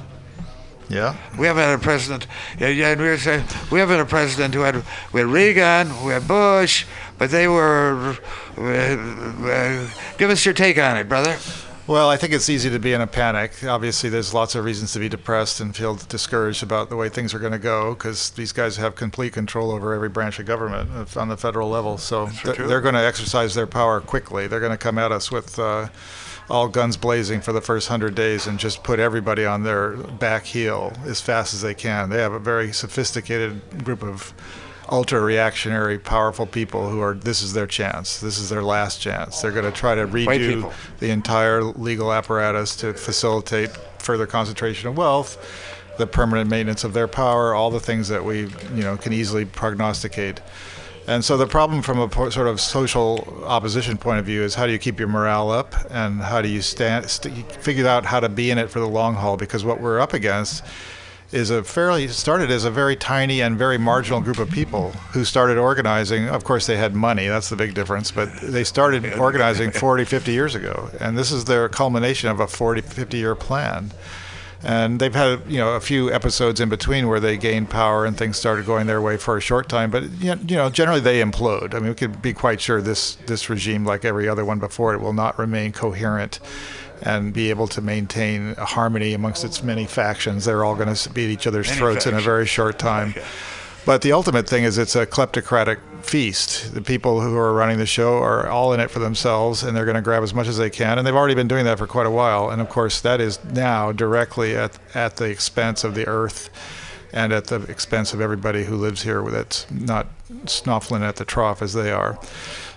Yeah.
We haven't had a president. Yeah, yeah. And we were saying we haven't had a president who had we had Reagan, we had Bush, but they were. Uh, uh, give us your take on it, brother.
Well, I think it's easy to be in a panic. Obviously, there's lots of reasons to be depressed and feel discouraged about the way things are going to go because these guys have complete control over every branch of government uh, on the federal level. So th- they're going to exercise their power quickly. They're going to come at us with uh, all guns blazing for the first hundred days and just put everybody on their back heel as fast as they can. They have a very sophisticated group of ultra reactionary powerful people who are this is their chance this is their last chance they're going to try to redo the entire legal apparatus to facilitate further concentration of wealth, the permanent maintenance of their power, all the things that we, you know, can easily prognosticate. And so the problem from a po- sort of social opposition point of view is how do you keep your morale up and how do you stand, st- figure out how to be in it for the long haul? Because what we're up against is a fairly started as a very tiny and very marginal group of people who started organizing. Of course, they had money. That's the big difference. But they started organizing 40, 50 years ago, and this is their culmination of a 40, 50 year plan. And they've had you know a few episodes in between where they gained power and things started going their way for a short time. But you know generally they implode. I mean we could be quite sure this this regime, like every other one before it, will not remain coherent and be able to maintain a harmony amongst its many factions. They're all going to beat each other's
Many
throats in a very short time. But the ultimate thing is it's a kleptocratic feast. The people who are running the show are all in it for themselves and they're going to grab as much as they can. And they've already been doing that for quite a while. And of course, that is now directly at, at the expense of the earth and at the expense of everybody who lives here that's not snuffling at the trough as they are.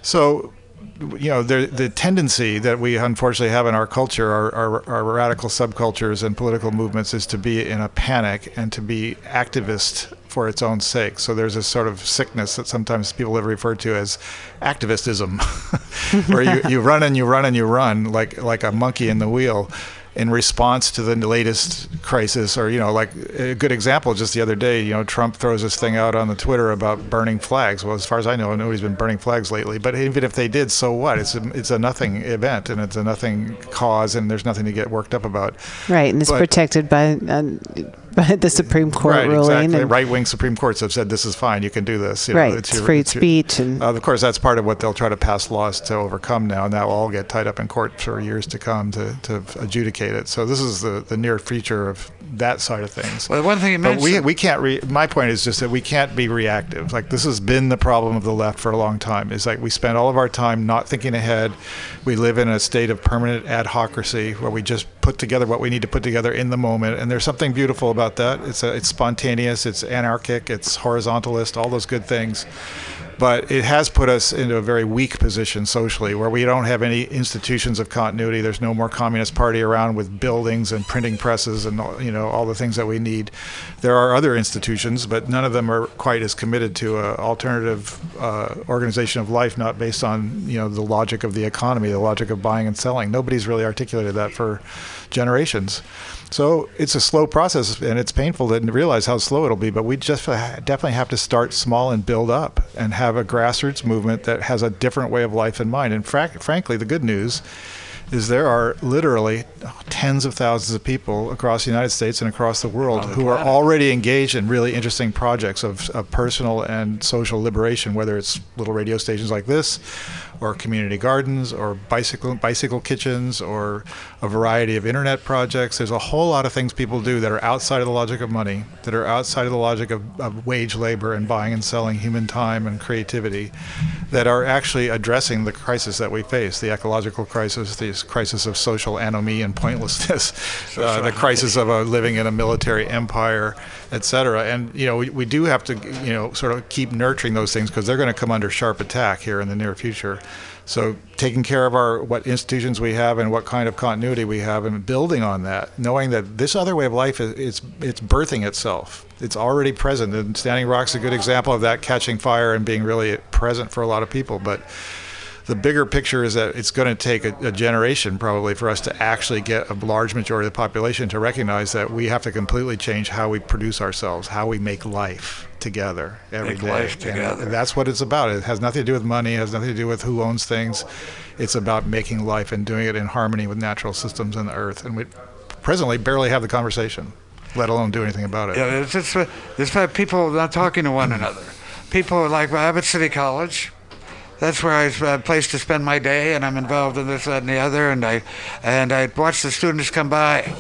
So you know, the the tendency that we unfortunately have in our culture, our, our, our radical subcultures and political movements, is to be in a panic and to be activist for its own sake. So there's this sort of sickness that sometimes people have referred to as activistism, where you, you run and you run and you run like like a monkey in the wheel in response to the latest crisis or you know like a good example just the other day you know trump throws this thing out on the twitter about burning flags. Well as far as i know nobody's been burning flags lately but even if they did so what? It's a, it's a nothing event and it's a nothing cause and there's nothing to get worked up about.
Right, and it's
But-
protected by uh, by the Supreme Court
right
ruling.
exactly
and-
right-wing supreme courts have said this is fine you can do this you know,
right,
it's
it's
your-
free
it's your-
speech and
uh, of course, that's part of what they'll try to pass laws to overcome now, and that will all get tied up in court for years to come to, to adjudicate it. So this is the, the near future of that side of things.
Well, one thing you
but we, we can't. Re- my point is just that we can't be reactive. Like this has been the problem of the left for a long time. Is like we spend all of our time not thinking ahead. We live in a state of permanent ad hocracy where we just put together what we need to put together in the moment. And there's something beautiful about that. It's a, it's spontaneous. It's anarchic. It's horizontalist. All those good things but it has put us into a very weak position socially where we don't have any institutions of continuity. There's no more communist party around with buildings and printing presses and you know all the things that we need. There are other institutions but none of them are quite as committed to an alternative uh, organization of life not based on you know the logic of the economy the logic of buying and selling. Nobody's really articulated that for generations. So it's a slow process, and it's painful to realize how slow it'll be. But we just definitely have to start small and build up, and have a grassroots movement that has a different way of life in mind. And frac- frankly, the good news is there are literally tens of thousands of people across the United States and across the world
the
who are already engaged in really interesting projects of, of personal and social liberation, whether it's little radio stations like this, or community gardens, or bicycle bicycle kitchens, or a variety of internet projects. There's a whole lot of things people do that are outside of the logic of money, that are outside of the logic of, of wage labor and buying and selling human time and creativity, that are actually addressing the crisis that we face, the ecological crisis, the crisis of social anomie and pointlessness, uh, the crisis of uh, living in a military empire, et cetera. And you know, we, we do have to, you know, sort of keep nurturing those things because they're going to come under sharp attack here in the near future. So taking care of our what institutions we have and what kind of continuity we have, and building on that, knowing that this other way of life is it's it's birthing itself. It's already present, and Standing Rock's a good example of that catching fire and being really present for a lot of people. But the bigger picture is that it's going to take a, a generation probably for us to actually get a large majority of the population to recognize that we have to completely change how we produce ourselves, how we make life together every
Make
day.
life
And
together.
that's what it's about. It has nothing to do with money. It has nothing to do with who owns things. It's about making life and doing it in harmony with natural systems and the earth. And we presently barely have the conversation, let alone do anything about it.
Yeah, it's just it's about people not talking to one another. People are like well, I'm at City College. That's where I was a place to spend my day, and I'm involved in this, that, and the other. And I and I watch the students come by,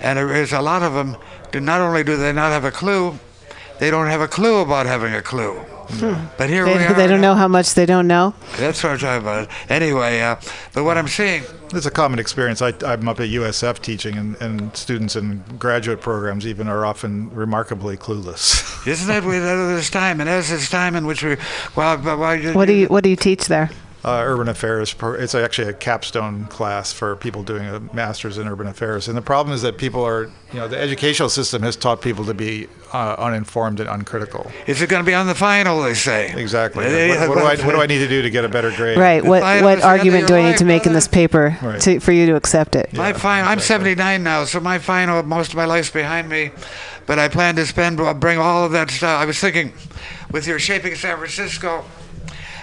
and there is a lot of them. Do not only do they not have a clue, they don't have a clue about having a clue. But here we
They,
are.
they don't know how much they don't know.
That's what I'm talking about. Anyway, uh, but what I'm seeing,
It's a common experience. I, I'm up at USF teaching, and, and students in graduate programs even are often remarkably clueless.
isn't it? We, there's time, and as this time in which we, well, but why you,
What do you What do you teach there?
Uh, urban affairs. pro- It's actually a capstone class for people doing a master's in urban affairs. And the problem is that people are, you know, the educational system has taught people to be uh, uninformed and uncritical.
Is it going to be on the final? They say.
Exactly.
They-
What, what do I what do I need to do to get a better grade?
Right. What
final the end of
argument do I need
life,
to make in this paper
Right.
to, for you to accept it?
My final. I'm 79 now, so my final. Most of my life's behind me, but I plan to spend. Bring all of that stuff. I was thinking, with your shaping San Francisco.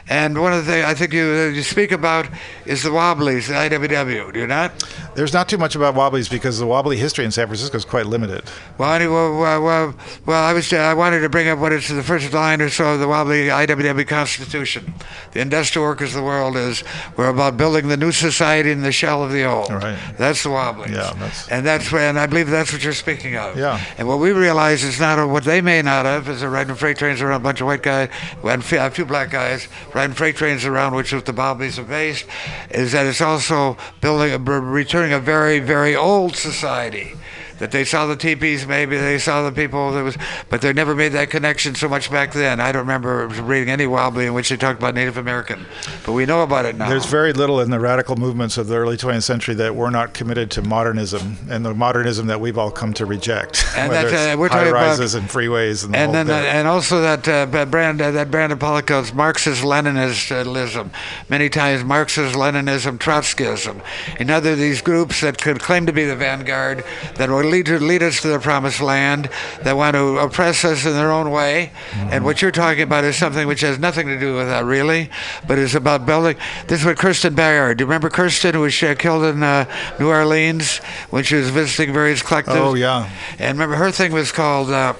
And one of the things I think you, you speak about is the Wobblies, the IWW, do you not?
There's not too much about Wobblies because the Wobbly history in San Francisco is quite limited.
Well, anyway, well, well, well I was uh, I wanted to bring up what is the first line or so of the Wobbly IWW Constitution. The industrial workers of the world is we're about building the new society in the shell of the old.
Right.
That's the Wobblies.
Yeah, that's-
and that's where, and I believe that's what you're speaking of.
Yeah.
And what we realize is not what they may not have is they're riding freight trains around a bunch of white guys, and a few black guys riding freight trains around, which is the Wobblies are based, is that it's also building, returning a very, very old society. That they saw the teepees, maybe they saw the people that was, but they never made that connection so much back then. I don't remember reading any wobbly in which they talked about Native American, but we know about it now.
There's very little in the radical movements of the early 20th century that were not committed to modernism and the modernism that we've all come to reject.
And that's, uh, we're talking
high
about-
rises and freeways and the
and
whole
then uh, and also that uh, brand uh, that Brandon Pollico's Marxist Leninism, many times Marxist Leninism, Trotskyism, another of these groups that could claim to be the vanguard that will lead to lead us to the promised land, that want to oppress us in their own way. And what you're talking about is something which has nothing to do with that really, but is about building. This is what Kirsten Brydum. Do you remember Kirsten who was uh, killed in uh, New Orleans when she was visiting various collectives?
Oh, yeah.
And remember, her thing was called. Uh,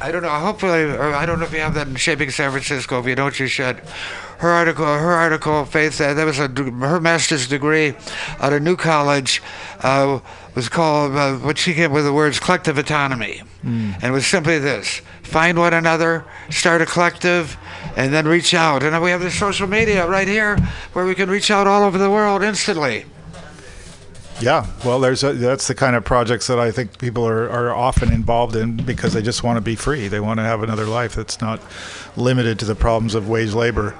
I don't know. Hopefully, or I don't know if you have that in Shaping San Francisco. If you don't, you should. Her article, her article, Faith, that was a, her master's degree at a new college, uh, was called uh, what she came with the words collective autonomy, and it was simply this: find one another, start a collective, and then reach out. And we have this social media right here, where we can reach out all over the world instantly.
Yeah, well, there's a, that's the kind of projects that I think people are, are often involved in because they just want to be free. They want to have another life that's not limited to the problems of wage labor.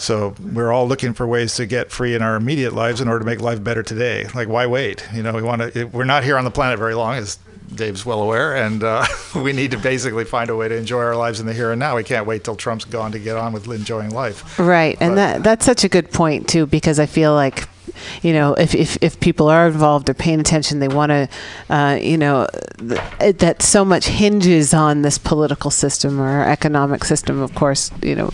So we're all looking for ways to get free in our immediate lives in order to make life better today. Like, why wait? You know, we want to. We're not here on the planet very long, as Dave's well aware, and uh, we need to basically find a way to enjoy our lives in the here and now. We can't wait till Trump's gone to get on with enjoying life.
Right, and that that's such a good point too, because I feel like you know, if if, if people are involved or paying attention, they want to, uh, you know, th- that so much hinges on this political system or economic system. Of course, you know,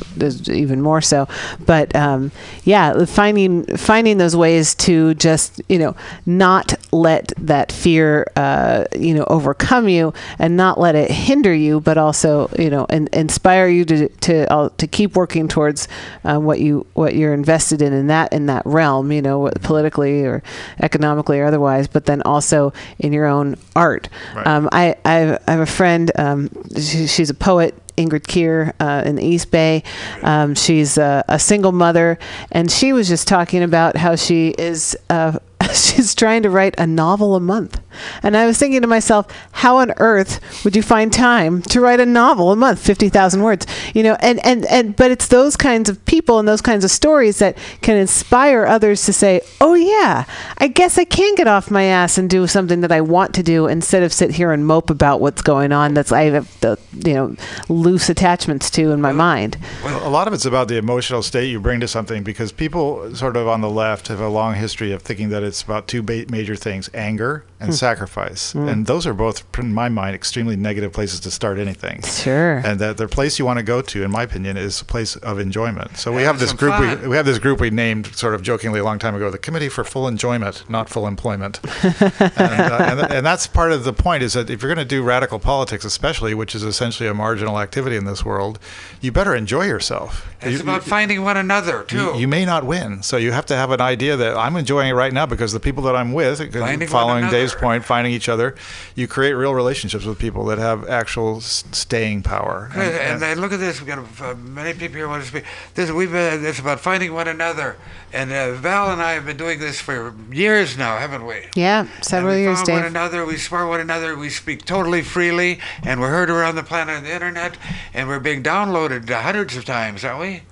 even more so. But um, yeah, finding finding those ways to just you know not let that fear uh, you know overcome you and not let it hinder you, but also you know in, inspire you to to uh, to keep working towards uh, what you what you're invested in in that in that realm. You know, politically or economically or otherwise, but then also in your own art.
Right.
Um, I, I have I have a friend. Um, she, she's a poet. Ingrid Keir uh, in the East Bay. Um, she's a, a single mother, and she was just talking about how she is. Uh, she's trying to write a novel a month. And I was thinking to myself, how on earth would you find time to write a novel a month, 50,000 words? You know, and, and, and, but it's those kinds of people and those kinds of stories that can inspire others to say, oh, yeah, I guess I can get off my ass and do something that I want to do instead of sit here and mope about what's going on that's I have the, you know, loose attachments to in my mind.
Well, a lot of it's about the emotional state you bring to something because people sort of on the left have a long history of thinking that it's about two ba- major things anger and sacrifice. And those are both, in my mind, extremely negative places to start anything.
Sure.
And that the place you want to go to, in my opinion, is a place of enjoyment. So we have this group. We,
fun.
we have this group we named sort of jokingly a long time ago, the Committee for Full Enjoyment, not Full Employment. and, uh, and, and that's part of the point is that if you're going to do radical politics, especially, which is essentially a marginal activity in this world, you better enjoy yourself.
It's
You-
about
you-
finding one another too.
you, you may not win, so you have to have an idea that I'm enjoying it right now because the people that I'm with,
Finding one
following Dave's point, finding each other, you create real relationships with people that have actual staying power.
Good, And, then look at this. We've got uh, many people here want to speak. This we've uh, it's about finding one another. And uh, Val and I have been doing this for years now, haven't we?
Yeah, several
and we
years,
found
Dave.
one another. We support one another. We speak totally freely, and we're heard around the planet on the internet, and we're being downloaded hundreds of times, aren't we?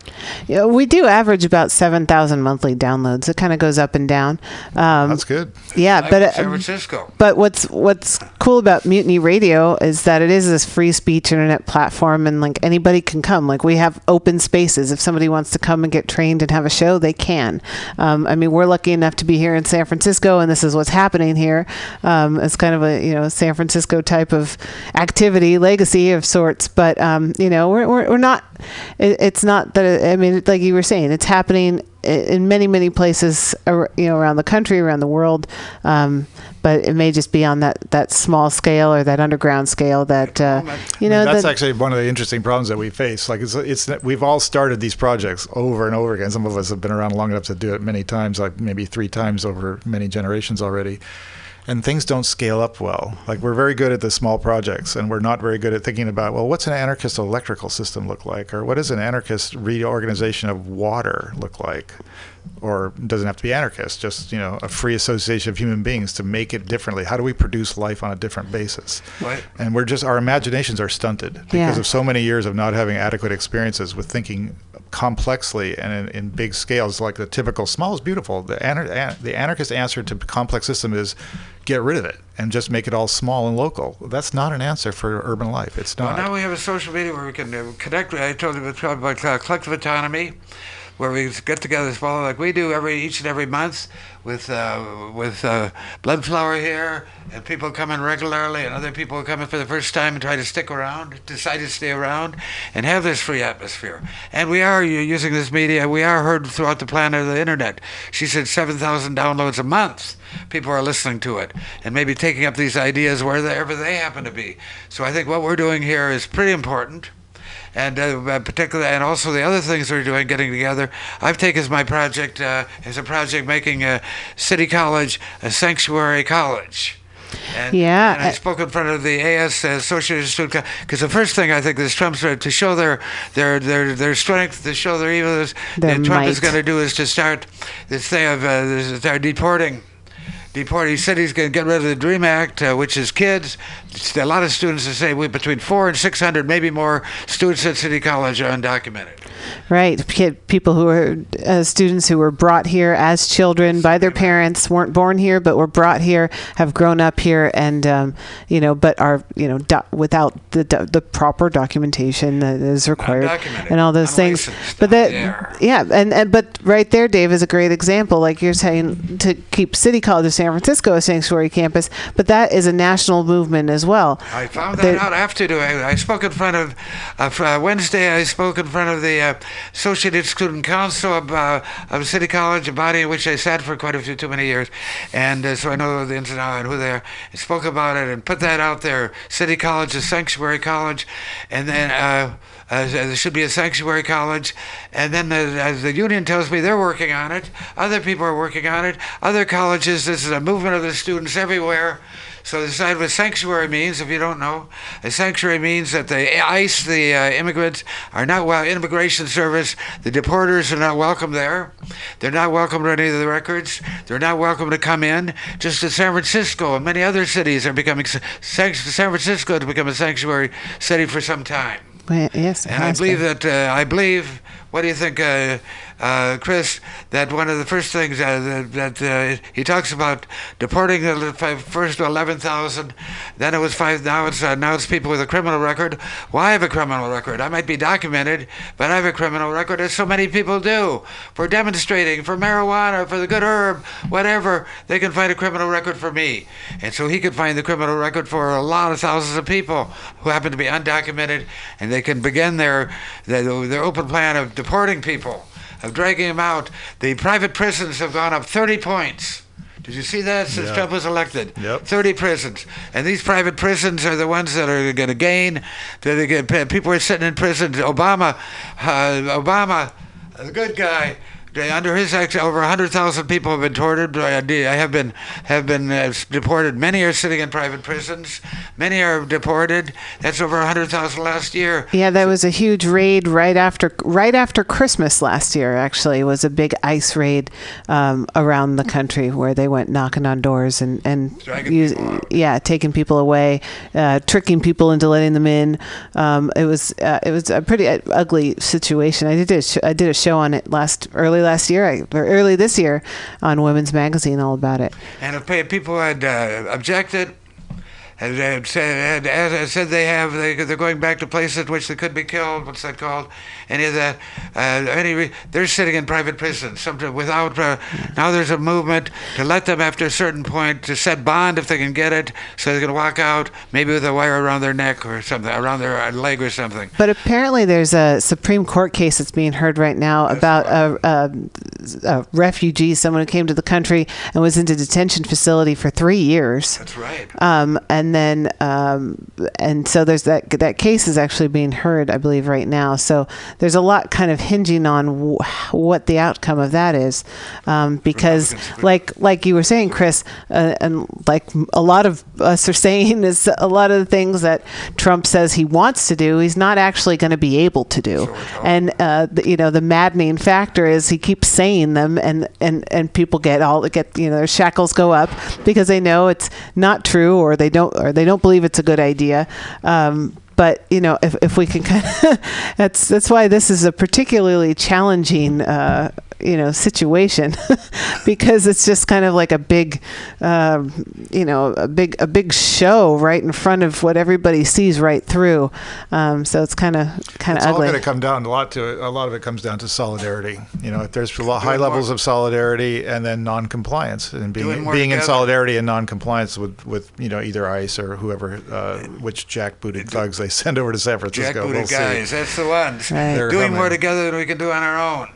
Yeah, we do average about 7,000 monthly downloads. It kind of goes up and down. Um,
That's good.
yeah,
Like
but uh,
San Francisco.
But what's what's cool about Mutiny Radio is that it is this free speech internet platform, and like anybody can come. Like we have open spaces. If somebody wants to come and get trained and have a show, they can. Um, I mean, we're lucky enough to be here in San Francisco, and this is what's happening here. Um, it's kind of a you know San Francisco type of activity, legacy of sorts. But um, you know, we're we're, we're not. It, it's not that. I mean, like you were saying, it's happening in many many places you know around the country around the world um, but it may just be on that that small scale or that underground scale that uh, you know
that's
that-
actually one of the interesting problems that we face. Like it's, it's we've all started these projects over and over again. Some of us have been around long enough to do it many times, like maybe three times over many generations already. And things don't scale up well. Like we're very good at the small projects, and we're not very good at thinking about well, what's an anarchist electrical system look like, or what does an anarchist reorganization of water look like, or doesn't have to be anarchist, just you know a free association of human beings to make it differently. How do we produce life on a different basis?
Right.
and we're just our imaginations are stunted because
Yeah.
of so many years of not having adequate experiences with thinking complexly and in, in big scales like the typical small is beautiful the, anar- an- the anarchist answer to complex system is get rid of it and just make it all small and local that's not an answer for urban life it's not.
Well, now we have a social media where we can uh, connect. I told you about about, uh, collective autonomy, where we get together, follow like we do every each and every month with uh, with uh, blood flower here, and people come in regularly, and other people come in for the first time and try to stick around, decide to stay around, and have this free atmosphere. And we are using this media. We are heard throughout the planet of the internet. She said seven thousand downloads a month. People are listening to it and maybe taking up these ideas wherever they happen to be. So I think what we're doing here is pretty important and uh, particularly, and also the other things we're doing, getting together. I've taken as my project uh, as a project making a city college a sanctuary college. And,
Yeah,
and I
I-
spoke in front of the AS uh, Associated Student because the first thing I think this Trump's uh, to show their their their their strength, to show their evil, is Trump is going to do is to start this thing of uh, this, start deporting deport. He said he's going to get rid of the Dream Act, uh, which is kids. A lot of students that say we between four and six hundred, maybe more, students at City College are undocumented.
Right, people who are uh, students who were brought here as children by their parents, weren't born here, but were brought here, have grown up here, and um, you know, but are you know do- without the do- the proper documentation that is required, and all those things. But that,
there.
yeah, and, and but right there, Dave is a great example. Like you're saying to keep City College San Francisco sanctuary campus, but that is a national movement as well.
I found that
There-
out after doing. I, spoke in front of uh, uh, Wednesday. I spoke in front of the uh, Associated Student Council of, uh, of City College, a body in which I sat for quite a few too many years, and uh, so I know the ins and outs and who they are. I spoke about it and put that out there. City College is sanctuary college, and then. Uh, there should be a sanctuary college, and then the, as the union tells me they're working on it. Other people are working on it. Other colleges. This is a movement of the students everywhere. So decide what sanctuary means. If you don't know, a sanctuary means that the ICE, the uh, immigrants, are not well. Immigration Service, the deporters are not welcome there. They're not welcome to any of the records. They're not welcome to come in. Just as San Francisco and many other cities are becoming San Francisco to become a sanctuary city for some time.
Well, yes,
And I believe
been.
that uh, I believe. What do you think, uh, Chris? That one of the first things uh, that, that uh, he talks about deporting the first 11,000, then it was five. Now it's uh, now it's people with a criminal record. Why have a criminal record? I might be documented, but I have a criminal record, as so many people do, for demonstrating, for marijuana, for the good herb, whatever. They can find a criminal record for me, and so he could find the criminal record for a lot of thousands of people who happen to be undocumented, and they can begin their their, their open plan of deporting people, of dragging them out. The private prisons have gone up 30 points. Did you see that since
Yeah.
Trump was elected?
Yep.
30 prisons. And these private prisons are the ones that are going to gain. They're the good- people are sitting in prisons. Obama, uh, Obama, the good guy, under his act, over 100,000 people have been tortured. de- have been have been uh, deported. Many are sitting in private prisons. Many are deported. That's over 100,000 last year.
Yeah, that was a huge raid right after right after Christmas last year. Actually, was a big ice raid um, around the country where they went knocking on doors and and use, yeah, taking people away, uh, tricking people into letting them in. Um, it was uh, it was a pretty uh, ugly situation. I did a sh- I did a show on it last early last year I, or early this year on Women's Magazine all about it.
And if people had uh, objected, had said, had, had said they have, they, they're going back to places in which they could be killed. What's that called? Any of that? Uh, any? re- They're sitting in private prisons. Sometimes without. Uh, now there's a movement to let them after a certain point to set bond if they can get it, so they can walk out maybe with a wire around their neck or something, around their uh, leg or something.
But apparently, there's a Supreme Court case that's being heard right now about a, a, a refugee, someone who came to the country and was in a detention facility for three years.
That's right.
Um, and then, um, and so there's that that case is actually being heard, I believe, right now. So there's a lot kind of hinging on w- what the outcome of that is, um, because like like you were saying, Chris, uh, and like a lot of us are saying is a lot of the things that Trump says he wants to do, he's not actually going to be able to do. And uh, the, you know, the maddening factor is he keeps saying them, and and and people get all get you know their shackles go up because they know it's not true, or they don't or they don't believe it's a good idea. Um, but you know, if, if we can kind of, that's that's why this is a particularly challenging, uh, you know, situation, because it's just kind of like a big, um, you know, a big a big show right in front of what everybody sees right through. Um, so it's kind of kind of
It's all
ugly.
going to come down a lot to a lot of it comes down to solidarity. You know, if there's a lot, high
Doing
levels of solidarity and then non-compliance and
Doing
being
more
being in solidarity and non-compliance with with you know either ICE or whoever uh, which jackbooted thugs they send over to San Francisco.
Jackbooted
We'll see.
guys, that's the ones.
Right.
Doing
coming.
more together than we can do on our own.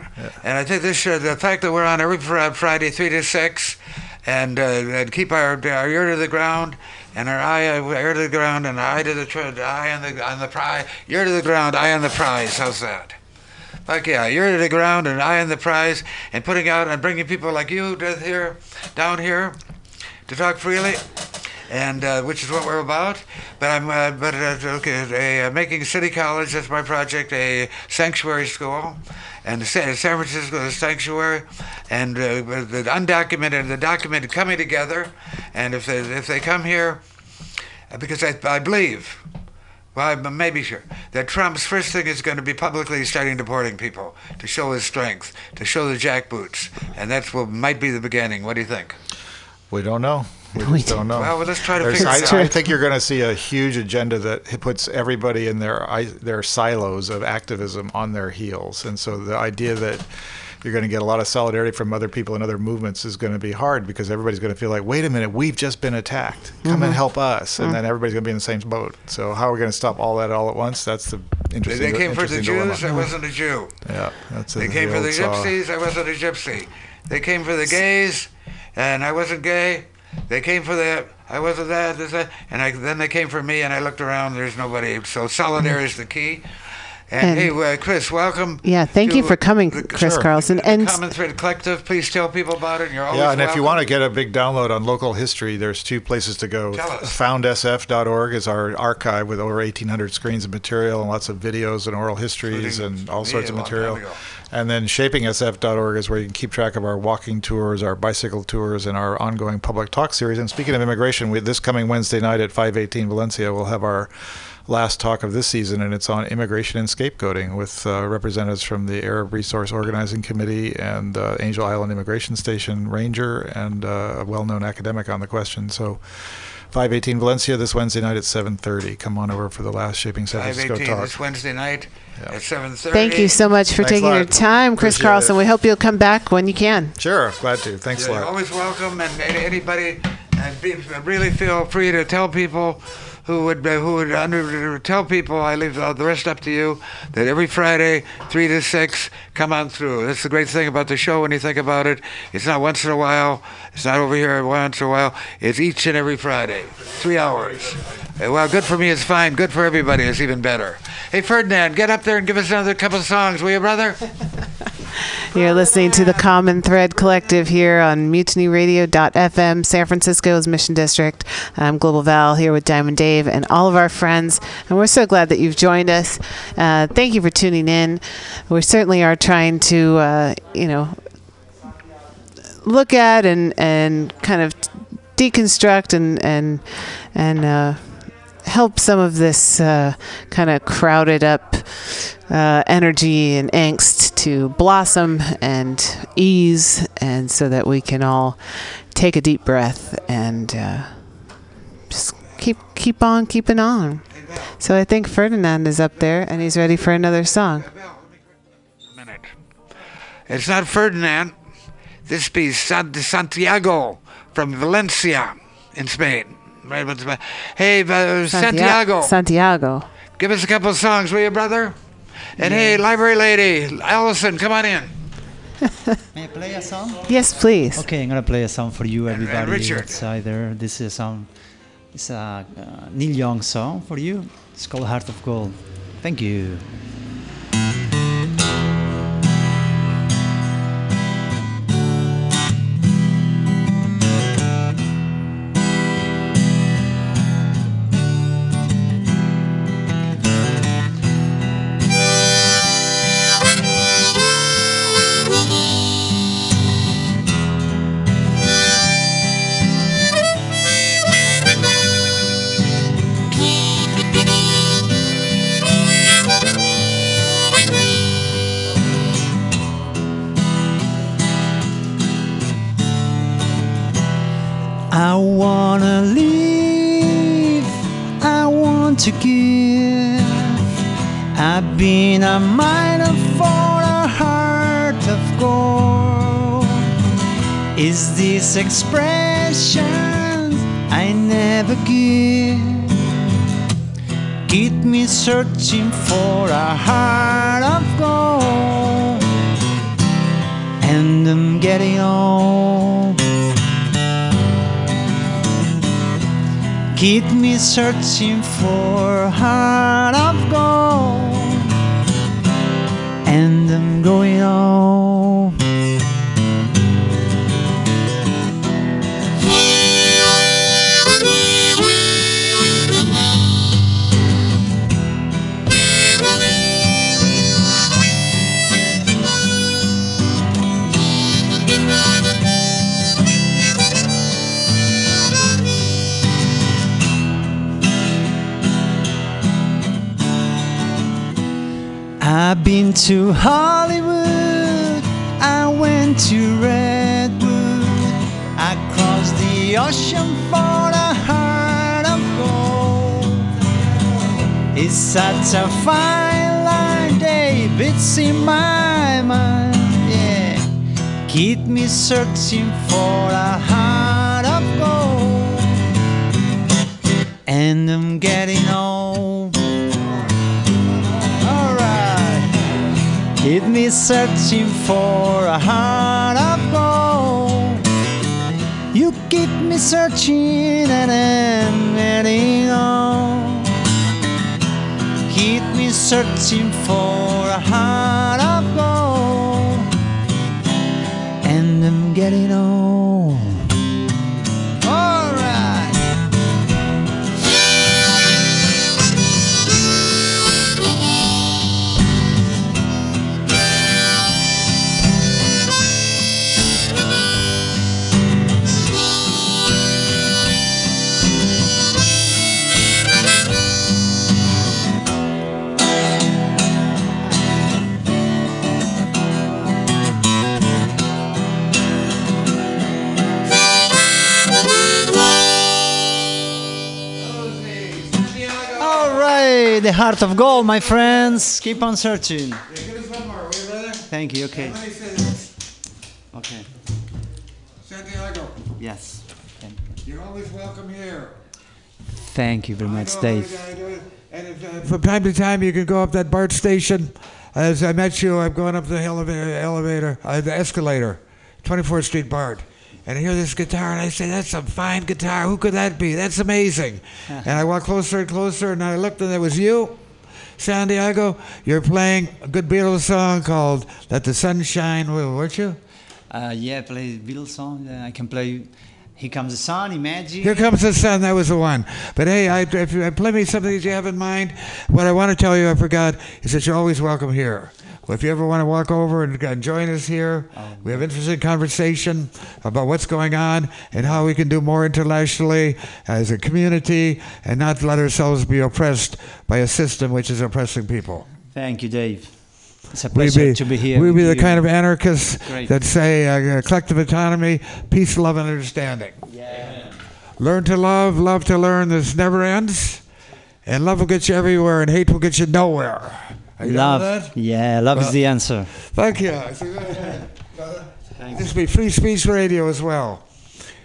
And I think this should, the fact that we're on every fr- Friday, 3 to 6, and, uh, and keep our, our ear to the ground and our eye uh, ear to the ground and our eye to the, tr- eye on the, on the prize, ear to the ground, eye on the prize. How's that? Like, yeah, ear to the ground and eye on the prize and putting out and bringing people like you here, down here to talk freely. And uh, which is what we're about. But I'm uh, but uh, okay, a, making City College. That's my project. A sanctuary school, and San Francisco is a sanctuary, and uh, the undocumented and the documented coming together. And if they if they come here, because I, I believe. Well, maybe sure that Trump's first thing is going to be publicly starting deporting people to show his strength, to show the jackboots, and that's what might be the beginning. What do you think?
We don't know. We,
We
just don't know.
Well, let's try to
There's-
figure
I,
it
I
out.
think you're going to see a huge agenda that puts everybody in their their silos of activism on their heels, and so the idea that you're going to get a lot of solidarity from other people and other movements is going to be hard because everybody's going to feel like, wait a minute, we've just been attacked. Come and
Mhm.
help us, and
Mm.
then everybody's going to be in the same boat. So how are we going to stop all that all at once? That's the
They,
interesting.
they came for the
interesting dilemma.
Jews. I wasn't a Jew.
Yeah, that's
They
a-
came for
old
the
saw.
gypsies. I wasn't a gypsy. They came for the gays, and I wasn't gay. They came for that. I wasn't that, this, that, and I, then they came for me, and I looked around. There's nobody. So solidarity is the key. And,
And-
hey, uh, Chris, welcome.
Yeah, thank you for coming,
the-
Chris
Sure.
Carlsson.
The
And
Common Thread Collective. Please tell people about it. And you're always
Yeah, and if you want to get a big download on local history, there's two places to go.
Tell us.
FoundSF.org is our archive with over 1,800 screens of material and lots of videos and oral histories
Including
and all sorts of material. And then ShapingSF.org is where you can keep track of our walking tours, our bicycle tours, and our ongoing public talk series. And speaking of immigration, we, this coming Wednesday night at 518 Valencia, we'll have our last talk of this season, and it's on immigration and scapegoating with uh, representatives from the Arab Resource Organizing Committee and uh, Angel Island Immigration Station Ranger and uh, a well-known academic on the question. So. 518 Valencia this Wednesday night at 7:30. Come on over for the last Shaping San Francisco
518
talk.
this Wednesday night at 7:30.
thank you so much for
Thanks
taking your time, Chris
Appreciate
Carlsson.
it.
We hope you'll come back when you can.
Sure, glad to. Thanks a
You're
lot.
always welcome, and anybody, and be, really feel free to tell people who would uh, who would under, tell people. I leave the rest up to you. That every Friday, three to six, come on through. That's the great thing about the show. When you think about it, it's not once in a while. It's not over here once in a while. It's each and every Friday, three hours. Uh, Well, good for me is fine. Good for everybody is even better. Hey, Ferdinand, get up there and give us another couple of songs, will you, brother?
You're listening to the Common Thread Collective here on MutinyRadio.fm, San Francisco's Mission District. I'm Global Val here with Diamond Dave and all of our friends, and we're so glad that you've joined us. Uh, thank you for tuning in. We certainly are trying to, uh, you know, look at and and kind of deconstruct and and and uh, help some of this uh, kind of crowded up uh, energy and angst to blossom and ease, and so that we can all take a deep breath and uh, just keep keep on keeping on. So I think Ferdinand is up there and he's ready for another song.
It's not Ferdinand. This be Santiago from Valencia in Spain. Right, but- but- Hey, uh, Santiago,
Santiago.
give us a couple of songs, will you, brother? And hey, library lady, Allison, come on in.
May I play a song?
Yes, please.
Okay, I'm gonna play a song for you, everybody
Richard.
outside there. This is a song. It's a uh, Neil Young song for you. It's called Heart of Gold. Thank you. Is this expression I never give? Keep me searching for a heart of gold, and I'm getting old Keep me searching for a heart of gold, and I'm going on. I've been to Hollywood, I went to Redwood, I crossed the ocean for a heart of gold. It's such a fine line, Dave, it's in my mind, yeah. Keep me searching for a heart of gold, and I'm getting Me searching for a heart of gold. You keep me searching and I'm getting on. Keep me searching for a heart of gold. And I'm getting on. The heart of gold, my friends. Keep on searching.
Give one more, will you.
Thank you. Okay.
Let me say this.
Okay.
Santiago,
Yes. Thank,
you're always welcome here.
thank you very much,
know,
Dave.
I. And if, uh, from time to time, you can go up that BART station. As I met you, I'm going up the elevator, elevator uh, the escalator, 24th Street BART. And I hear this guitar, and I say, That's a fine guitar. Who could that be? That's amazing. and I walk closer and closer, and I looked, and it was you, Santiago. You're playing a good Beatles song called Let the Sun Shine, weren't you?
Uh, yeah, play Beatles song. I can play Here Comes the Sun, Imagine.
Here comes the sun. That was the one. But hey, I, if you play me something that you have in mind, what I want to tell you, I forgot, is that you're always welcome here. Well, if you ever want to walk over and uh, join us here, we have interesting conversation about what's going on and how we can do more internationally as a community and not let ourselves be oppressed by a system which is oppressing people.
Thank you, Dave. It's a
We
pleasure
be,
to be here.
we
with
be the kind of anarchists
Great.
that say uh, collective autonomy, peace, love, and understanding. Yeah. Learn to love, love to learn. This never ends. And love will get you everywhere, and hate will get you nowhere. You
love.
that?
Yeah, love
Well-
is the answer.
Thank you. This will be free speech radio as well.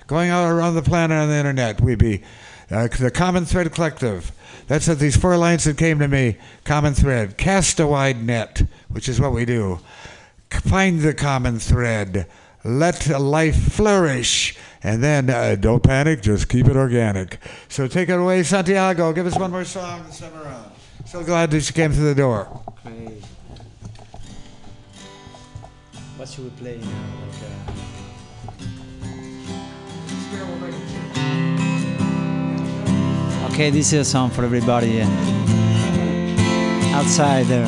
Going out around the planet on the internet, we be uh, the Common Thread Collective. That's what these four lines that came to me. Common thread. Cast a wide net, which is what we do. Find the common thread. Let life flourish. And then uh, don't panic, just keep it organic. So take it away, Santiago. Give us one more song this time around. So glad that you came through the door.
Great. What should we play now? Like, uh... Okay, this is a song for everybody uh, outside there.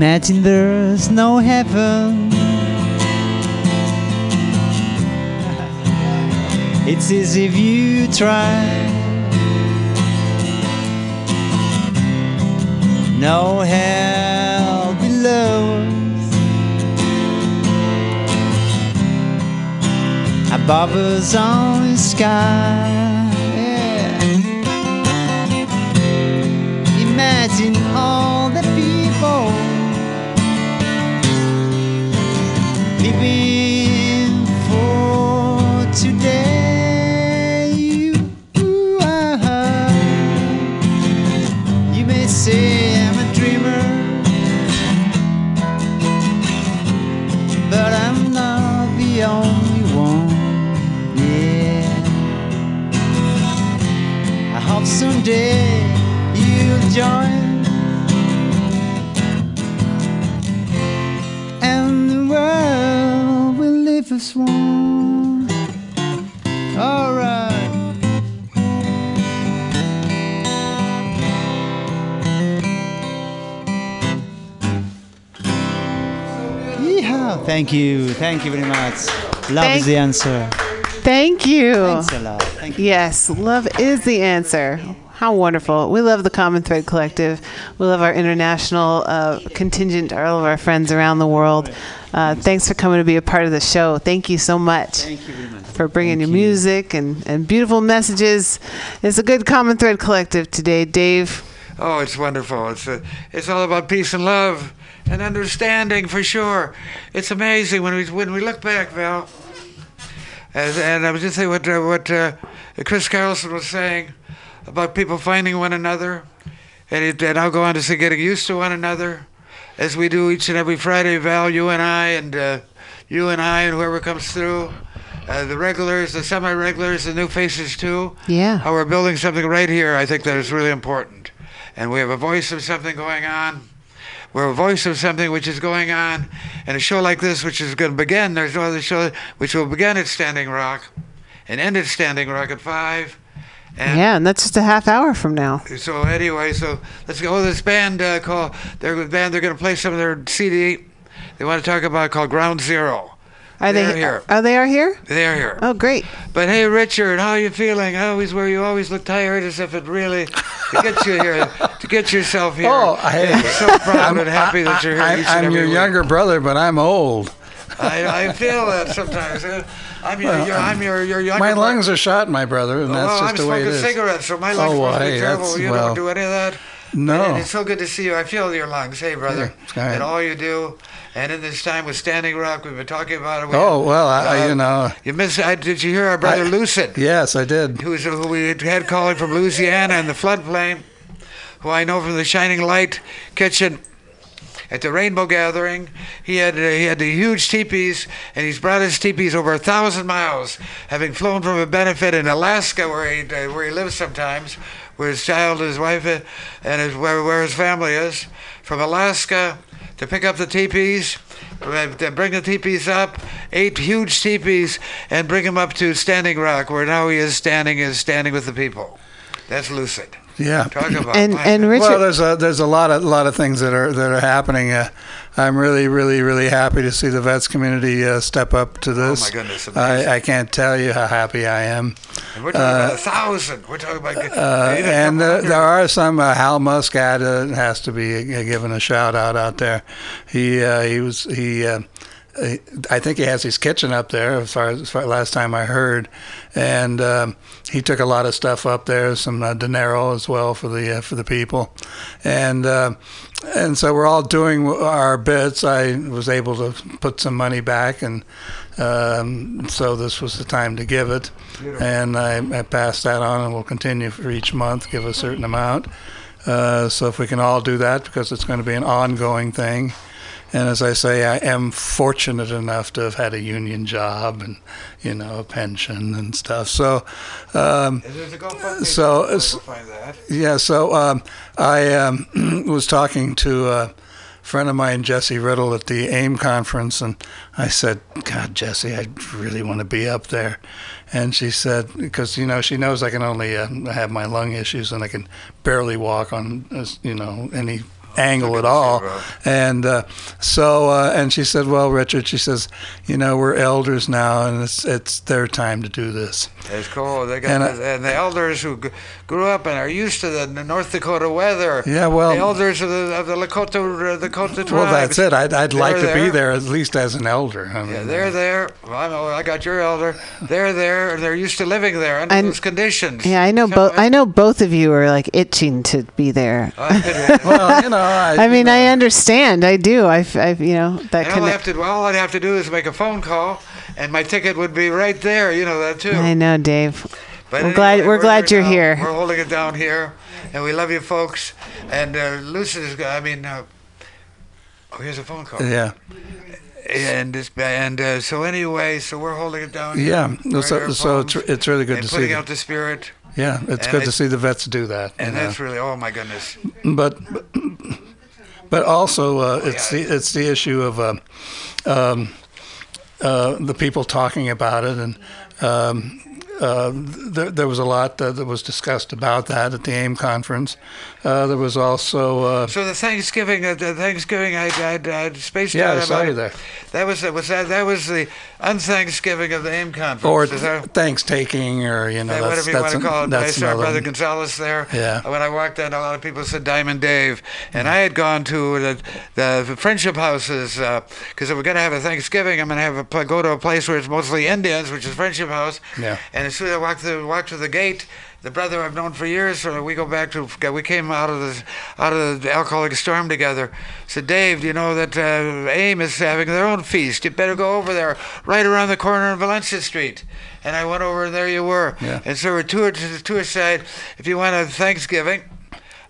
Imagine there's no heaven. It's easy if you try. No hell below us. Above us on the sky. Yeah. Imagine all living for today. You, are. you may say I'm a dreamer, but I'm not the only one. Yeah, I hope someday you'll join. As one. Alright. Yeehaw. Thank you. Thank you very much. Love
Thank-
is the answer.
Thank you.
Thanks a lot. Thank you.
Yes, love is the answer. How wonderful. We love the Common Thread Collective. We love our international uh, contingent, all of our friends around the world. Uh, thanks for coming to be a part of the show. Thank you so much
Thank you very much.
for bringing
Thank
your
you.
music and, and beautiful messages. It's a good Common Thread Collective today, Dave.
Oh, it's wonderful. It's a, it's all about peace and love and understanding for sure. It's amazing when we when we look back, Val. As, and I was just saying what uh, what uh, Chris Carlsson was saying about people finding one another, and, it, and I'll go on to say getting used to one another, as we do each and every Friday. Val, you and I, and uh, you and I, and whoever comes through. Uh, the regulars, the semi-regulars, the new faces too
Yeah.
how we're building something right here, I think that is really important. And we have a voice of something going on. We're a voice of something which is going on. And a show like this, which is going to begin, there's no other show which will begin at Standing Rock and end at Standing Rock at 5. And
Yeah, and that's just a half hour from now.
so anyway, so let's go. This band uh, called their band. They're going to play some of their CD. They want to talk about called Ground Zero.
Are
They're here.
Are they are here?
They're here.
Oh, great.
But hey, Richard, how are you feeling? I always where you always look tired, as if it really to get you here, to get yourself here.
Oh, hey.
I'm so proud and happy that you're here.
I, am your
week.
younger brother, but I'm old.
I, I feel that sometimes. I'm your, your I'm your your younger.
My lungs are shot, my brother, and
Oh,
that's
well,
just
I'm
the way it
smoking cigarettes, so my lungs
Oh, well,
must be terrible. You
well,
don't do any of that.
No.
And it's so good to see you. I feel your lungs. Hey, brother,
Yeah,
and all you do. And in this time with Standing Rock, we've been talking about it. We-
Oh well, I,
uh,
you know.
You miss? I, did you hear our brother
I-
Lucid?
Yes, I did.
who's who we had calling from Louisiana in the floodplain, who I know from the Shining Light Kitchen at the Rainbow Gathering. He had uh, he had the huge teepees, and he's brought his teepees over a thousand miles, having flown from a benefit in Alaska where he uh, where he lives sometimes, where his child, his wife, uh, and his where, where his family is, from Alaska to pick up the teepees. bring the teepees up, eight huge teepees, and bring them up to Standing Rock, where now he is standing is standing with the people. That's lucid.
Yeah.
Talk about
And
my-
and Richard
Well, there's a there's a lot of lot of things that are that are happening. Uh, I'm really really really happy to see the vets community uh, step up to this.
Oh, my goodness.
I, I can't tell you how happy I am.
And we're talking about a thousand. We're talking about
Uh, and
couple
uh, there are some. Uh, Hal Muscat uh, has to be uh, given a shout out out there. He uh, he was he. I think he has his kitchen up there, as far as, as far, last time I heard, and um, he took a lot of stuff up there, some uh, dinero as well for the uh, for the people, and uh, and so we're all doing our bits. I was able to put some money back, and um, so this was the time to give it, and I, I passed that on, and we'll continue for each month, give a certain amount. Uh, so if we can all do that, because it's going to be an ongoing thing. And as I say, I am fortunate enough to have had a union job and, you know, a pension and stuff. So, um,
GoFundMe.
so-
We'll find that.
yeah, so um, I um, was talking to a friend of mine, Jesse Riddle, at the AIM conference, and I said, God, Jesse, I really want to be up there. And she said, because, you know, she knows I can only uh, have my lung issues and I can barely walk on, uh, you know, any angle at all. And uh, so, uh, and she said, well, Richard, she says, you know, we're elders now and it's, it's their time to do this.
It's cool. They got
And
and,
I-
and the elders who g- grew up and are used to the North Dakota weather.
Yeah, well-
the elders of the of the Lakota uh, the Lakota tribes.
Well, that's it. I'd, I'd like
They're
to be there at least as an elder. I mean,
Yeah, they're there. Well, I know. I got your elder. They're there. They're used to living there under
And-
those conditions.
Yeah, I know
So,
both. I know both of you are like itching to be there.
Well, you know, I,
I mean, I understand. I do. I've, I've you know, that
And all I have
connect.
to all I'd have to do is make a phone call, and my ticket would be right there. You know that too.
I know, Dave.
But
We're glad- we're glad you're
now.
here.
We're holding it down here, and we love you folks. And uh, Lucid is. I mean, uh, oh, here's a phone call.
yeah,
And this, and uh, so anyway, so we're holding it down.
yeah.
right
So,
our
so it's, it's really good
and
to see.
putting out the spirit,
yeah, it's
and
good to see the vets do that. you
and
know.
that's really. Oh my goodness.
but but also uh, it's the it's the issue of uh, um, uh, the people talking about it and um, uh, there, there was a lot uh, that was discussed about that at the AIM conference. Uh, there was also uh,
So the Thanksgiving, uh, the Thanksgiving, I, I, I spaced
Yeah,
out
I saw you there.
That was was that that was the unthanksgiving of the AIM conference.
or
that-
thanks taking or you know
whatever you want to call it. I saw
another-
brother Gonzalez there.
Yeah.
When I walked in, a lot of people said Diamond Dave, and I had gone to the, the friendship houses because we're going to have a Thanksgiving. I'm going to have a go to a place where it's mostly Indians, which is Friendship House.
Yeah.
And as soon as I walked through, walked through the gate, the brother I've known for years, uh, we go back to, we came out of the out of the alcoholic storm together. Said, Dave, do you know that uh, AIM is having their own feast? You better go over there, right around the corner on Valencia Street. And I went over, and there you were.
Yeah.
And so we're two to the two side. If you want a Thanksgiving,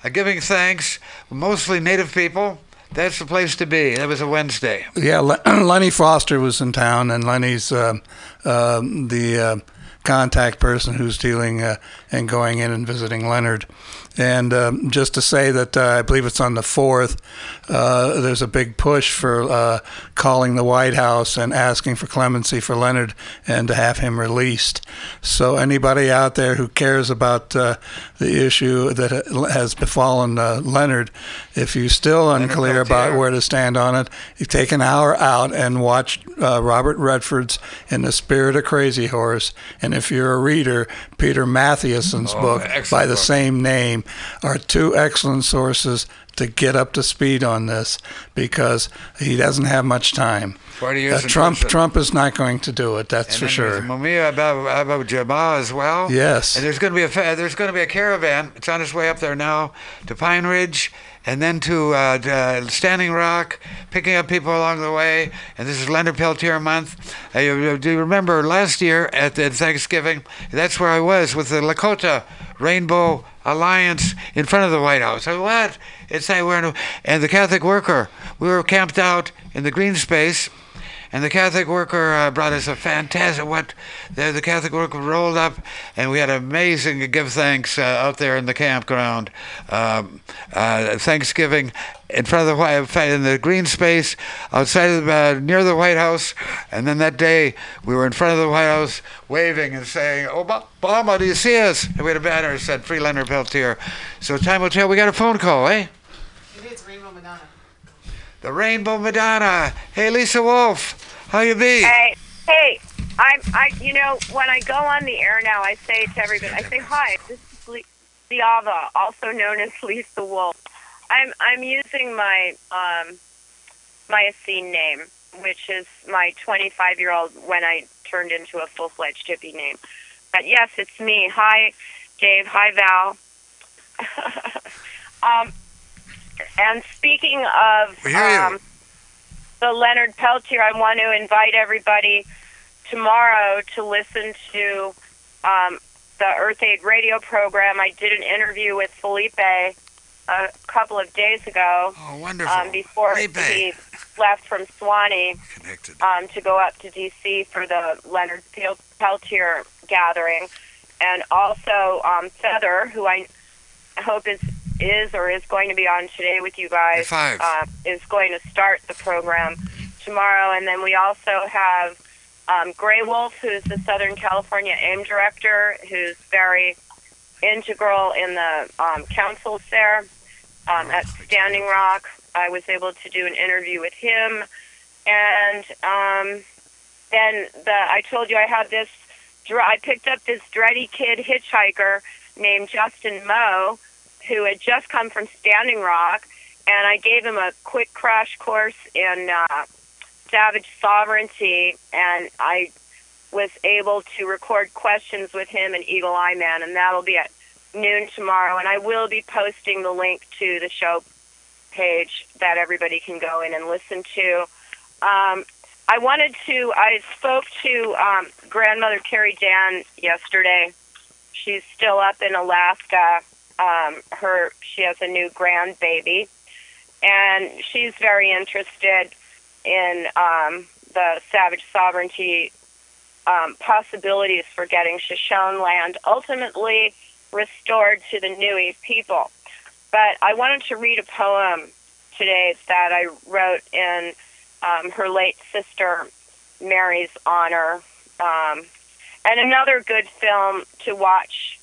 a giving thanks, mostly Native people. That's the place to be. That was a Wednesday.
Yeah, Lenny Foster was in town, and Lenny's um um the uh, contact person who's dealing uh, and going in and visiting Leonard. And um, just to say that uh, I believe it's on the fourth. Uh, there's a big push for uh, calling the White House and asking for clemency for Leonard and to have him released. So anybody out there who cares about uh, the issue that has befallen uh, Leonard, if you're still unclear about where to stand on it, you take an hour out and watch uh, Robert Redford's In the Spirit of Crazy Horse. And if you're a reader, Peter
Oh,
book by the
book.
same name are two excellent sources to get up to speed on this because he doesn't have much time.
40 years
Uh, Trump. Trump is not going to do it. That's for sure.
Mumia Abu, Abu Jamal as well.
Yes.
And there's going to be a there's going to be a caravan. It's on its way up there now to Pine Ridge, and then to, uh, uh, Standing Rock, picking up people along the way. And this is Leonard Peltier month. Uh, you- do you remember last year at the Thanksgiving? That's where I was with the Lakota Rainbow Alliance in front of the White House. I what? It's like we're in a, and the Catholic worker. We were camped out in the green space. And the Catholic worker uh, brought us a fantastic what the, the Catholic worker rolled up, and we had amazing give thanks uh, out there in the campground. Um, uh, Thanksgiving in front of the White in the green space outside of the, uh, near the White House, and then that day we were in front of the White House waving and saying, "Oba- "Obama, do you see us?" And we had a banner that said "Free Leonard Peltier." So time will tell. We got a phone call, eh?
It is Rainbow Madonna.
The Rainbow Madonna. Hey, Lisa Wolf, how you be?
Hey, hey, I'm, I, you know, when I go on the air now, I say to everybody, I say, hi, this is Le- Liava, also known as Lisa Wolf. I'm, I'm using my, um, my Essene name, which is my 25 year old when I turned into a full fledged hippie name. But yes, it's me. Hi, Dave. Hi, Val. um, and speaking of
We hear you.
um, the Leonard Peltier, I want to invite everybody tomorrow to listen to um, the Earth Aid radio program. I did an interview with Felipe a couple of days ago
Oh, wonderful.
um, before
Felipe.
he left from Swanee
Connected.
um, to go up to D.C. for the Leonard Peltier gathering, and also um, Feather, who I hope is is or is going to be on today with you guys,
Five.
uh, is going to start the program tomorrow, and then we also have um, Gray Wolf, who's the Southern California AIM director, who's very integral in the um, councils there um, at Standing Rock. I was able to do an interview with him, and um, then the I told you I had this. I picked up this dready kid hitchhiker named Justin Moe, who had just come from Standing Rock, and I gave him a quick crash course in uh, Savage Sovereignty, and I was able to record questions with him and Eagle Eye Man, and that'll be at noon tomorrow. And I will be posting the link to the show page that everybody can go in and listen to. Um, I wanted to. I spoke to um, grandmother Carrie Dann yesterday. She's still up in Alaska. Um, her she has a new grandbaby, and she's very interested in um, the Savage Sovereignty um, possibilities for getting Shoshone land ultimately restored to the Newe people. But I wanted to read a poem today that I wrote in um, her late sister Mary's honor. Um, And another good film to watch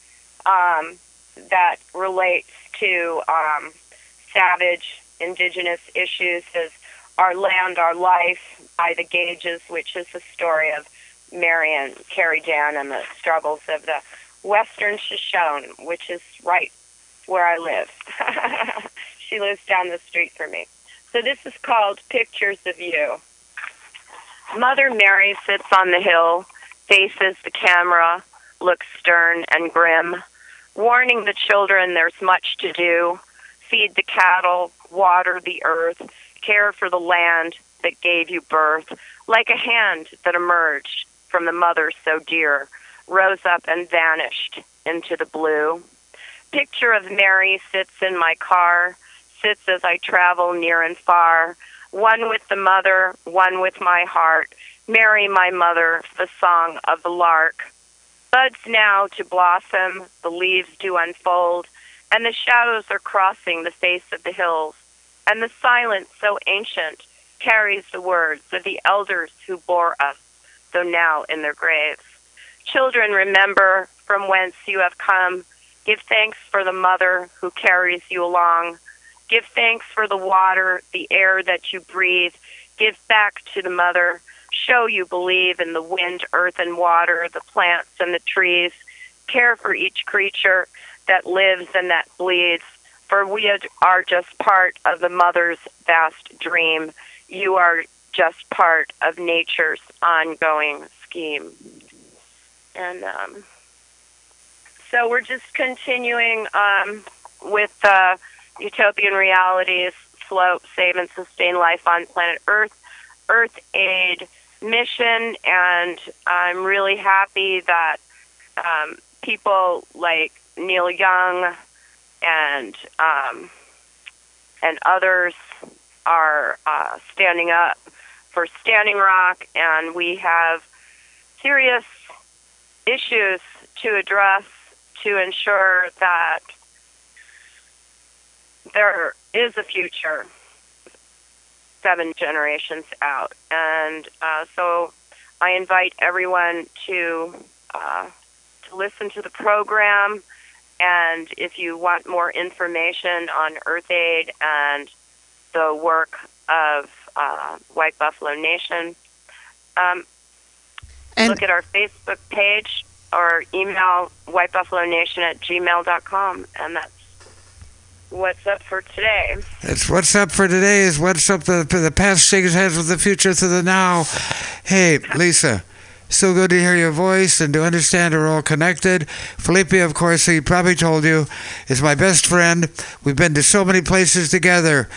um, that relates to um, savage indigenous issues is Our Land, Our Life by the Gages, which is the story of Marion Carey Dan and the struggles of the Western Shoshone, which is right where I live. she lives down the street from me. So this is called Pictures of You. Mother Mary sits on the hill, faces the camera, looks stern and grim, warning the children there's much to do. Feed the cattle, water the earth, care for the land that gave you birth, like a hand that emerged from the mother so dear, rose up and vanished into the blue. Picture of Mary sits in my car, sits as I travel near and far, one with the mother, one with my heart. Mary, my mother, the song of the lark. Buds now to blossom, the leaves do unfold, and the shadows are crossing the face of the hills, and the silence so ancient carries the words of the elders who bore us, though now in their graves. Children, remember from whence you have come. Give thanks for the mother who carries you along. Give thanks for the water, the air that you breathe. Give back to the mother. Show you believe in the wind, earth, and water, the plants and the trees. Care for each creature that lives and that bleeds. For we are just part of the mother's vast dream. You are just part of nature's ongoing scheme. And um, so we're just continuing um, with uh, utopian realities, float, save, and sustain life on planet Earth, Earth Aid mission, and I'm really happy that um, people like Neil Young and um, and others are uh, standing up for Standing Rock, and we have serious issues to address to ensure that there is a future seven generations out. And uh, so I invite everyone to uh, to listen to the program. And if you want more information on Earth Aid and the work of uh, White Buffalo Nation, um, look at our Facebook page or email whitebuffalonation at gmail.com. And that's what's up for today.
It's what's up for today is what's up the the past shakes hands with the future to the now. Hey, Lisa. So good to hear your voice and to understand we're all connected. Felipe, of course, he probably told you, is my best friend. We've been to so many places together,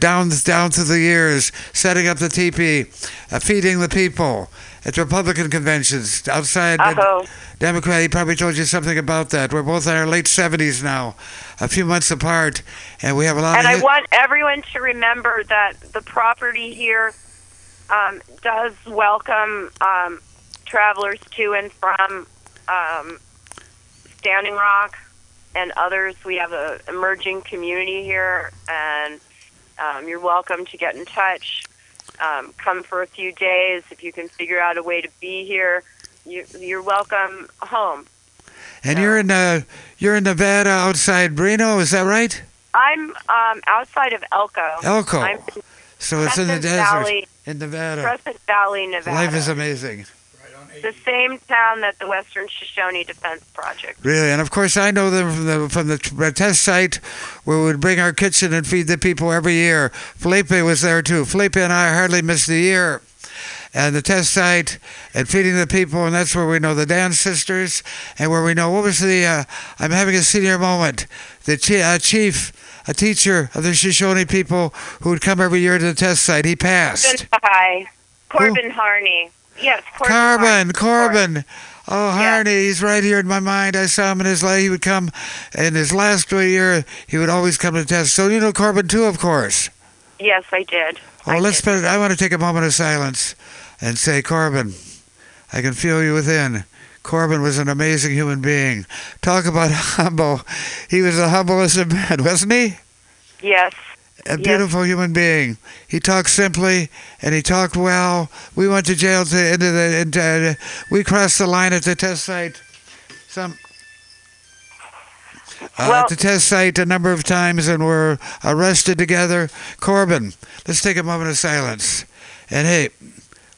down down through the years, setting up the teepee, uh, feeding the people at Republican conventions outside.
Uh-oh.
Democrat, he probably told you something about that. We're both in our late 70s now, a few months apart, and we have a lot
And. I
hit-
want everyone to remember that the property here um, does welcome um, travelers to and from um, Standing Rock and others. We have a emerging community here, and um, you're welcome to get in touch. Um, come for a few days if you can figure out a way to be here. You, you're welcome home.
and you're in uh, you're in Nevada outside Reno, is that right?
I'm um, outside of Elko.
Elko.
I'm
So it's in the desert
Valley,
in Nevada.
Crescent Valley, Nevada.
Life is amazing.
The same town that the Western Shoshone Defense Project.
Really, and of course I know them from the from the test site where we would bring our kitchen and feed the people every year. Felipe was there too. Felipe and I hardly missed a year. And the test site and feeding the people, and that's where we know the Dann sisters, and where we know what was the. Uh, I'm having a senior moment. The chi- uh, chief, a teacher of the Shoshone people who would come every year to the test site, he passed.
Hi, Corbin Harney. Yes, Corbin.
Corbin, Corbin. Oh, Harney, he's right here in my mind. I saw him in his life. He would come in his last year. He would always come to test. So you know Corbin too, of course.
Yes, I did.
Oh, let's spend. I want to take a moment of silence and say, Corbin, I can feel you within. Corbin was an amazing human being. Talk about humble. He was the humblest of men, wasn't he?
Yes.
A beautiful human being. He talked simply and he talked well. We went to jail to into the into, uh, we crossed the line at the test site. Some uh, at the test site a number of times and were arrested together. Corbin, let's take a moment of silence. And hey,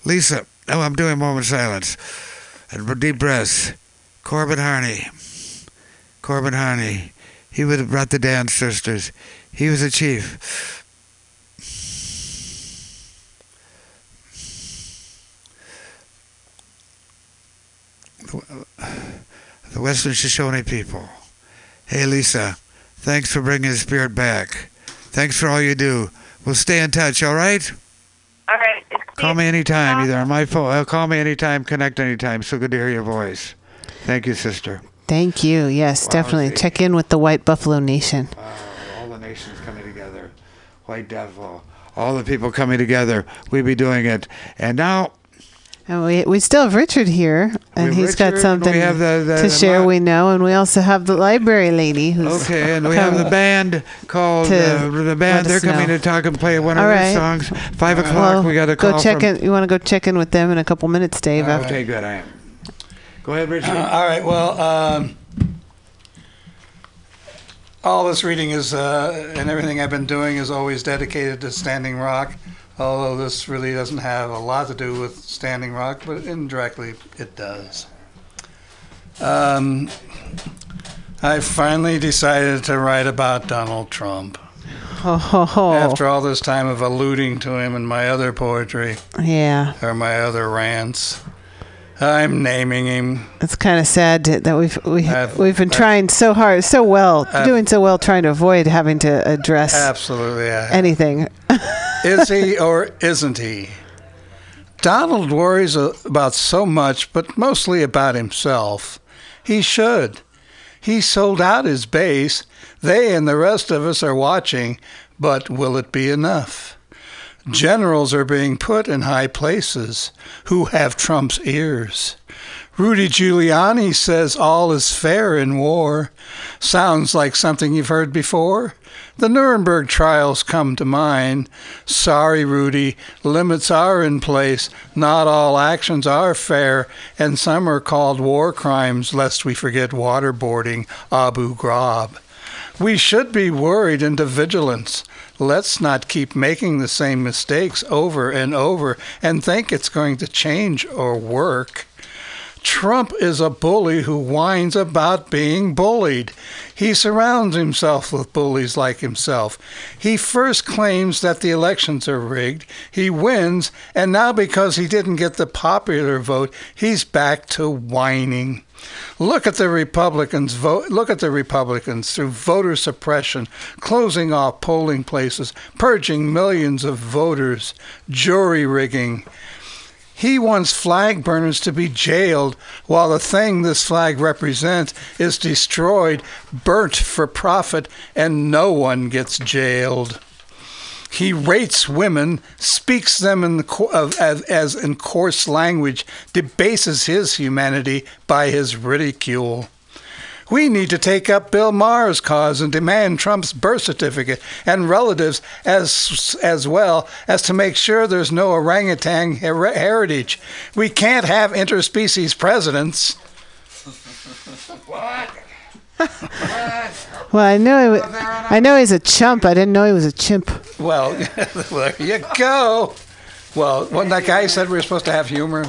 Lisa, oh, I'm doing a moment of silence. And deep breaths. Corbin Harney. Corbin Harney. He would have brought the Dann Sisters. He was a chief. The Western Shoshone people. Hey, Lisa, thanks for bringing the spirit back. Thanks for all you do. We'll stay in touch, all right?
All right.
Call me anytime, either on my phone. Uh, call me anytime, connect anytime. So good to hear your voice. Thank you, sister.
Thank you. Yes, definitely. Check in with the White Buffalo Nation.
all the nations coming together. White Devil. All the people coming together. We'd be doing it. And now
And we, we still have Richard here, and
have
he's got something
we have the- the-
to share. We know, and we also have the library lady who's
Okay, and we have the band called
to
uh, the band. They're coming
know.
to talk and play one of
All
their songs. Five o'clock.
Well,
we got a call.
go check
from.
in. You want to go check in with them in a couple minutes, Dave? after-
Okay, good. I am. Go ahead, Richard.
all right. Well, um, all this reading is uh, and everything I've been doing is always dedicated to Standing Rock. Although this really doesn't have a lot to do with Standing Rock, but indirectly it does. Um, I finally decided to write about Donald Trump.
Ho.
After all this time of alluding to him in my other poetry
Yeah,
or my other rants, I'm naming him.
it's kind of sad to- that we've we,
I've-
we've been
I've-
trying so hard, so well,
I've-
doing so well, trying to avoid having to address
Absolutely.
Anything.
Is he or isn't he? Donald worries about so much, but mostly about himself. He should. He sold out his base. They and the rest of us are watching, but will it be enough? Generals are being put in high places who have Trump's ears. Rudy Giuliani says all is fair in war. Sounds like something you've heard before. The Nuremberg trials come to mind. Sorry, Rudy, limits are in place. Not all actions are fair, and some are called war crimes, lest we forget waterboarding Abu Ghraib. We should be worried into vigilance. Let's not keep making the same mistakes over and over and think it's going to change or work. Trump is a bully who whines about being bullied. He surrounds himself with bullies like himself. He first claims that the elections are rigged, he wins, and now because he didn't get the popular vote, he's back to whining. Look at the Republicans vote look at the Republicans through voter suppression, closing off polling places, purging millions of voters, jury rigging. He wants flag burners to be jailed while the thing this flag represents is destroyed, burnt for profit, and no one gets jailed. He rates women, speaks them in the of, uh, as, as in coarse language, debases his humanity by his ridicule. We need to take up Bill Maher's cause and demand Trump's birth certificate and relatives as as well as to make sure there's no orangutan her- heritage. We can't have interspecies presidents.
What?
Well, I know he, wa- I know he's a chump. I didn't know he was a chimp.
Well, there you go. Well, wasn't that guy said we were supposed to have humor?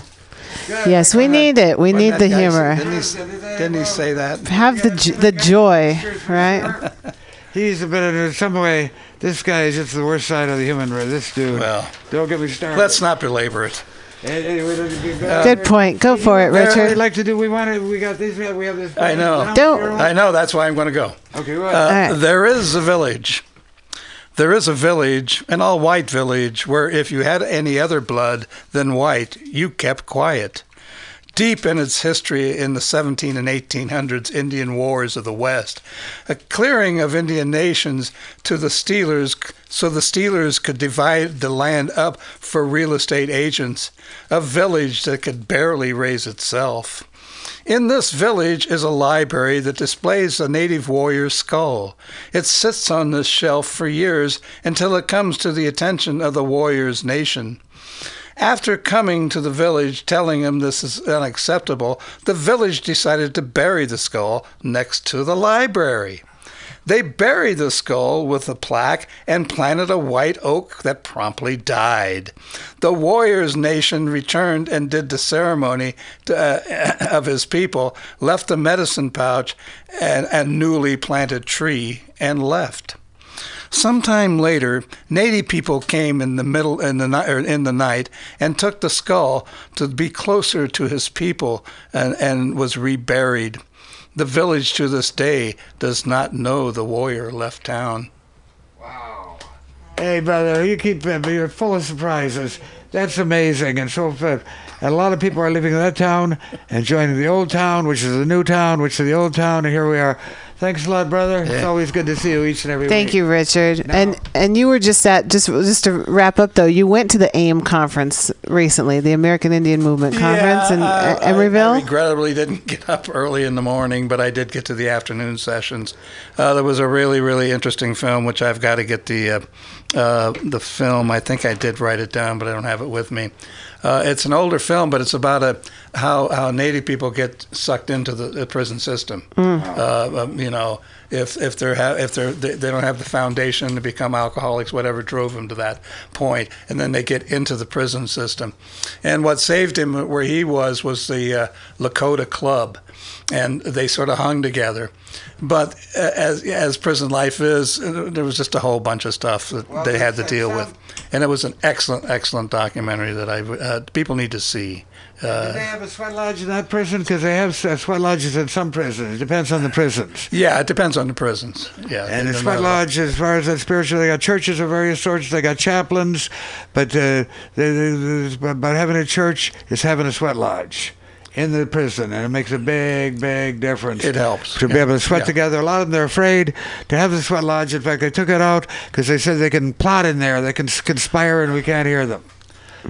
Yes, we need it. We
Wasn't
need the
guy-
humor.
Didn't he, didn't he say that?
Have the the joy, right?
He's a bit in some way. This guy is just the worst side of the human race. This dude.
Well,
don't get me started.
Let's not belabor it.
Anyway, let's
Good point. Go for it,
What I'd
Richard.
like to do. We want to. We got this. We have this.
I know.
Don't-
I know. That's why I'm going to go.
Okay. What?
Uh, There is a village. There is a village, an all white village, where if you had any other blood than white, you kept quiet. Deep in its history in the 17 and 1800s Indian Wars of the West, a clearing of Indian nations to the Steelers so the Steelers could divide the land up for real estate agents, a village that could barely raise itself. In this village is a library that displays a native warrior's skull. It sits on this shelf for years until it comes to the attention of the warrior's nation. After coming to the village telling him this is unacceptable, the village decided to bury the skull next to the library. They buried the skull with a plaque and planted a white oak that promptly died. The warrior's nation returned and did the ceremony to, uh, of his people, left the medicine pouch and a newly planted tree, and left. Sometime later, native people came in the middle in the night, er, in the night and took the skull to be closer to his people and, and was reburied. The village to this day does not know the warrior left town. Wow.
Hey, brother, you keep you're full of surprises. That's amazing, and so uh, a lot of people are living in that town and joining the old town, which is the new town, which is the old town, and here we are. Thanks a lot, brother. It's always good to see you each and every week.
Thank
week.
you, Richard. And and you were just at just just to wrap up though. You went to the AIM conference recently, the American Indian Movement conference in
uh,
uh,
I-
Emeryville.
I, regrettably didn't get up early in the morning, but I did get to the afternoon sessions. Uh, there was a really, really interesting film, which I've got to get the uh, uh, the film. I think I did write it down, but I don't have it with me. Uh, it's an older film, but it's about a how how Native people get sucked into the, the prison system. Uh, um, you know, if if they're ha- if they're they, they don't have the foundation to become alcoholics, whatever drove them to that point, and then they get into the prison system. And what saved him where he was was the uh, Lakota Club, and they sort of hung together. But uh, as as prison life is, uh, there was just a whole bunch of stuff that
Well,
they had to deal
sound-
with, and it was an excellent, excellent documentary that I uh, people need to see.
Do
Uh,
they have a sweat lodge in that prison? Because they have uh, sweat lodges in some prisons. It depends on the prisons.
yeah, it depends on the prisons. Yeah,
And the sweat lodge, as far as that spiritual, they got churches of various sorts. They got chaplains, but uh, they, they, they- but having a church is having a sweat lodge in the prison, and it makes a big, big difference.
It helps,
to be able to sweat
yeah.
together. A lot of them they're afraid to have the sweat lodge. In fact, they took it out because they said they can plot in there, they can conspire, and we can't hear them.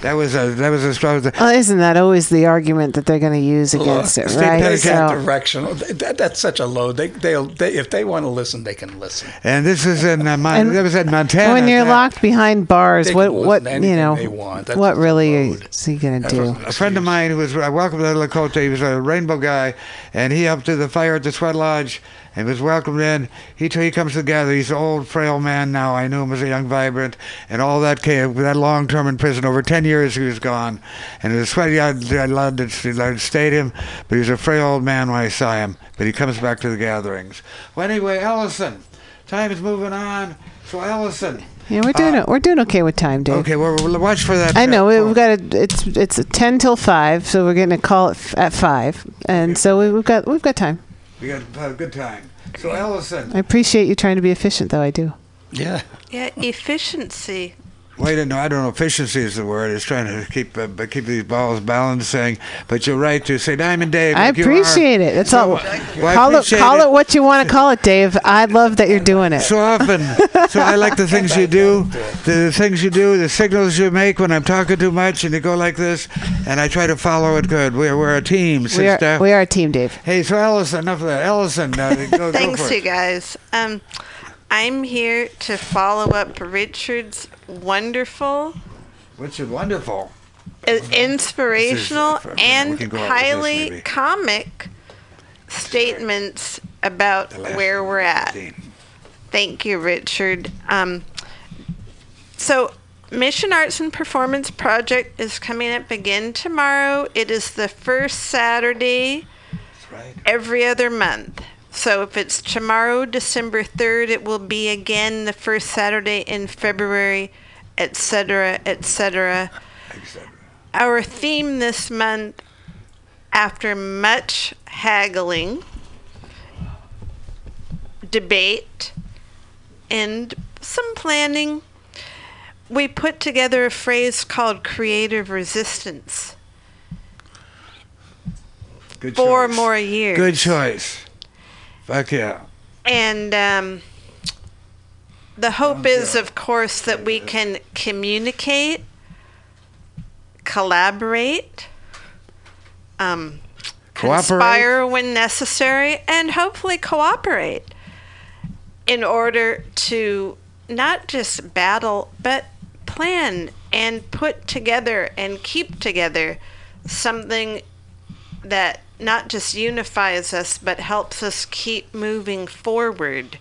That was a that was a struggle.
Well, isn't that always the argument that they're going to use against it, right?
Dedicated
So-
directional. That, that's such a load. They, they'll, they, if they want to listen, they can listen.
And this is in uh, Mon-
And
that was in Montana.
when you're
That-
locked behind bars, what what you know,
they want. That's
what really is he going to do?
a friend of mine who was I welcomed to Lakota. He was a rainbow guy, and he up to the fire at the sweat lodge and was welcomed in. He he comes together. He's an old frail man now. I knew him as a young vibrant, and all that came that long term in prison over ten years. He was gone, and it was sweaty. I, I loved it. I stayed him, but he was a frail old man when I saw him. But he comes back to the gatherings. Well, anyway, Ellison, time is moving on. So Ellison.
Yeah, we're doing it. We're doing okay with time, Dave.
Okay, well, we'll watch for that.
I know
uh,
we- we've got a, it's it's ten till five, so we're going to call it f- at five, and so we, we've got we've got time.
We got a good time. So Ellison.
I appreciate you trying to be efficient, though. I do.
Yeah.
Yeah, efficiency.
Wait, no, I don't know. Efficiency is the word. It's trying to keep uh, keep these balls balancing. But you're right to say Diamond Dave.
I
like are.
appreciate it. That's all.
Well,
call it call it. what you want to call it, Dave. I love that you're doing it.
So often, so I like the things you do, the things you do, the signals you make when I'm talking too much, and you go like this, and I try to follow it good. We're we're a team,
we
sister.
are we are a team, Dave.
Hey, so Ellison, enough of that. Ellison, uh, go, go
Thanks,
for
you guys. Um, I'm here to follow up Richard's wonderful,
Which is wonderful.
inspirational,
for a minute. We
and
can go out with this,
highly comic statements about where we're at. Thank you, Richard. Um, so, Mission Arts and Performance Project is coming up again tomorrow. It is the first Saturday
right.
every other month. So if it's tomorrow, December 3rd, it will be again the first Saturday in February, etc., etc. Our theme this month, after much haggling, debate, and some planning, we put together a phrase called creative resistance.
Good
Four
choice.
more years.
Good choice. Fuck yeah.
And um, the hope is, of course, that we can communicate, collaborate, um, conspire when necessary, and hopefully cooperate in order to not just battle, but plan and put together and keep together something that not just unifies us, but helps us keep moving forward.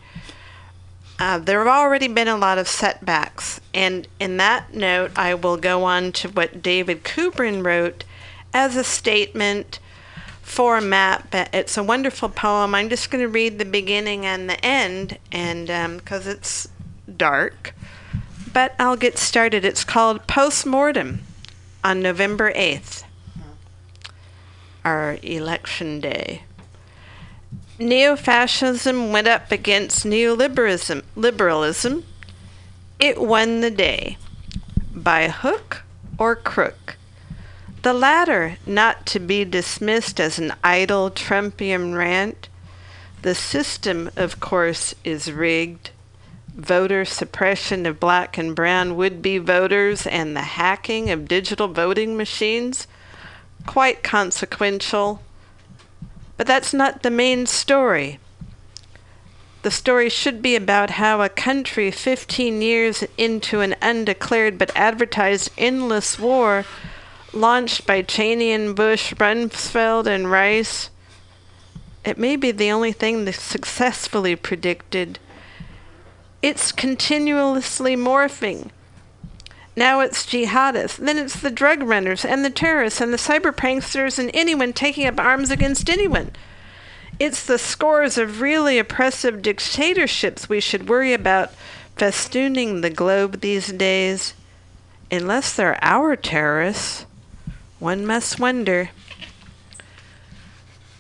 Uh, there have already been a lot of setbacks, and in that note, I will go on to what David Kubrin wrote as a statement for a map. It's a wonderful poem. I'm just going to read the beginning and the end, and because it's dark, but I'll get started. It's called Postmortem on November 8th, our election day. Neo fascism went up against neoliberalism. Liberalism. It won the day. By hook or crook. The latter not to be dismissed as an idle Trumpian rant. The system, of course, is rigged. Voter suppression of black and brown would be voters and the hacking of digital voting machines. Quite consequential. But that's not the main story. The story should be about how a country 15 years into an undeclared but advertised endless war launched by Cheney and Bush, Rumsfeld and Rice, it may be the only thing that successfully predicted. It's continuously morphing. Now it's jihadists, then it's the drug runners and the terrorists and the cyber pranksters and anyone taking up arms against anyone. It's the scores of really oppressive dictatorships we should worry about festooning the globe these days. Unless they're our terrorists, one must wonder.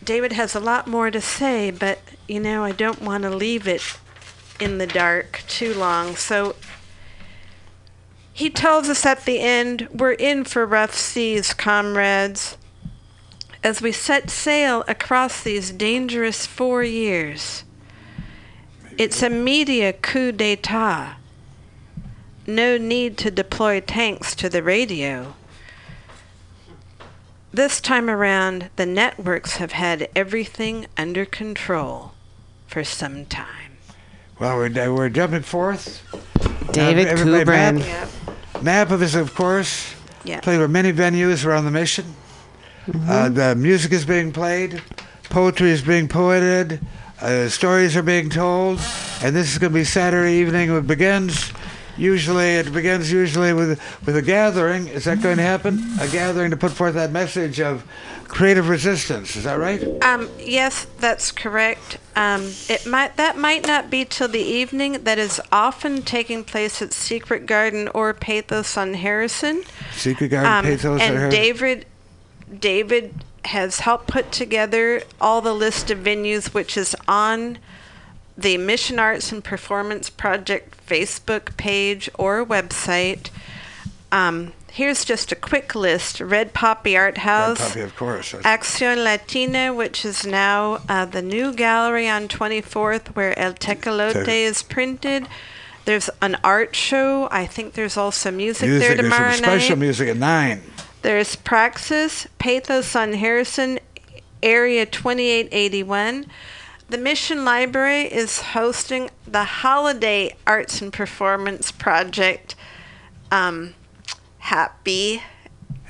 David has a lot more to say, but you know, I don't want to leave it in the dark too long. So he tells us at the end, We're in for rough seas, comrades. As we set sail across these dangerous four years, it's a media coup d'etat. No need to deploy tanks to the radio. This time around, the networks have had everything under control for some time.
Well, we're, we're jumping forth.
David
everybody
Kubrin.
Map, map of this, of course.
Yeah.
Played with many venues around the mission. Uh, the music is being played, poetry is being poeted, uh, stories are being told, and this is going to be Saturday evening. It begins usually. It begins usually with with a gathering. Is that going to happen? A gathering to put forth that message of creative resistance. Is that right?
Um, yes, that's correct. Um, it might that might not be till the evening. That is often taking place at Secret Garden or Pathos on Harrison.
Secret Garden,
Um,
Pathos,
and
or-
David, David has helped put together all the list of venues, which is on the Mission Arts and Performance Project Facebook page or website. Um, here's just a quick list: Red Poppy Art House.
Red Poppy, of course.
Acción Latina, which is now uh, the new gallery on 24th where El Tecolote
Te-
is printed. There's an art show. I think there's also music,
Music,
there
there's
tomorrow
some special music at nine.
There's Praxis, Pathos on Harrison, Area 2881. The Mission Library is hosting the Holiday Arts and Performance Project. Um, happy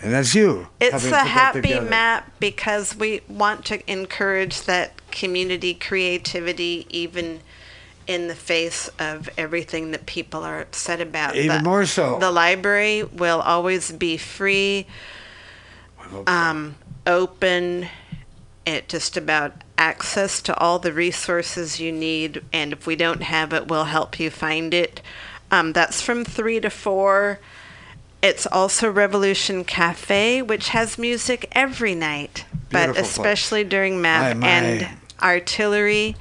And that's you.
it's a happy map because we want to encourage that community creativity even in the face of everything that people are upset about.
Even
The-
more so.
The library will always be free, um, open, it just about access to all the resources you need. And if we don't have it, we'll help you find it. Um, that's from three to four. It's also Revolution Cafe, which has music every night, but
Beautiful place.
especially during math
My, my.
and artillery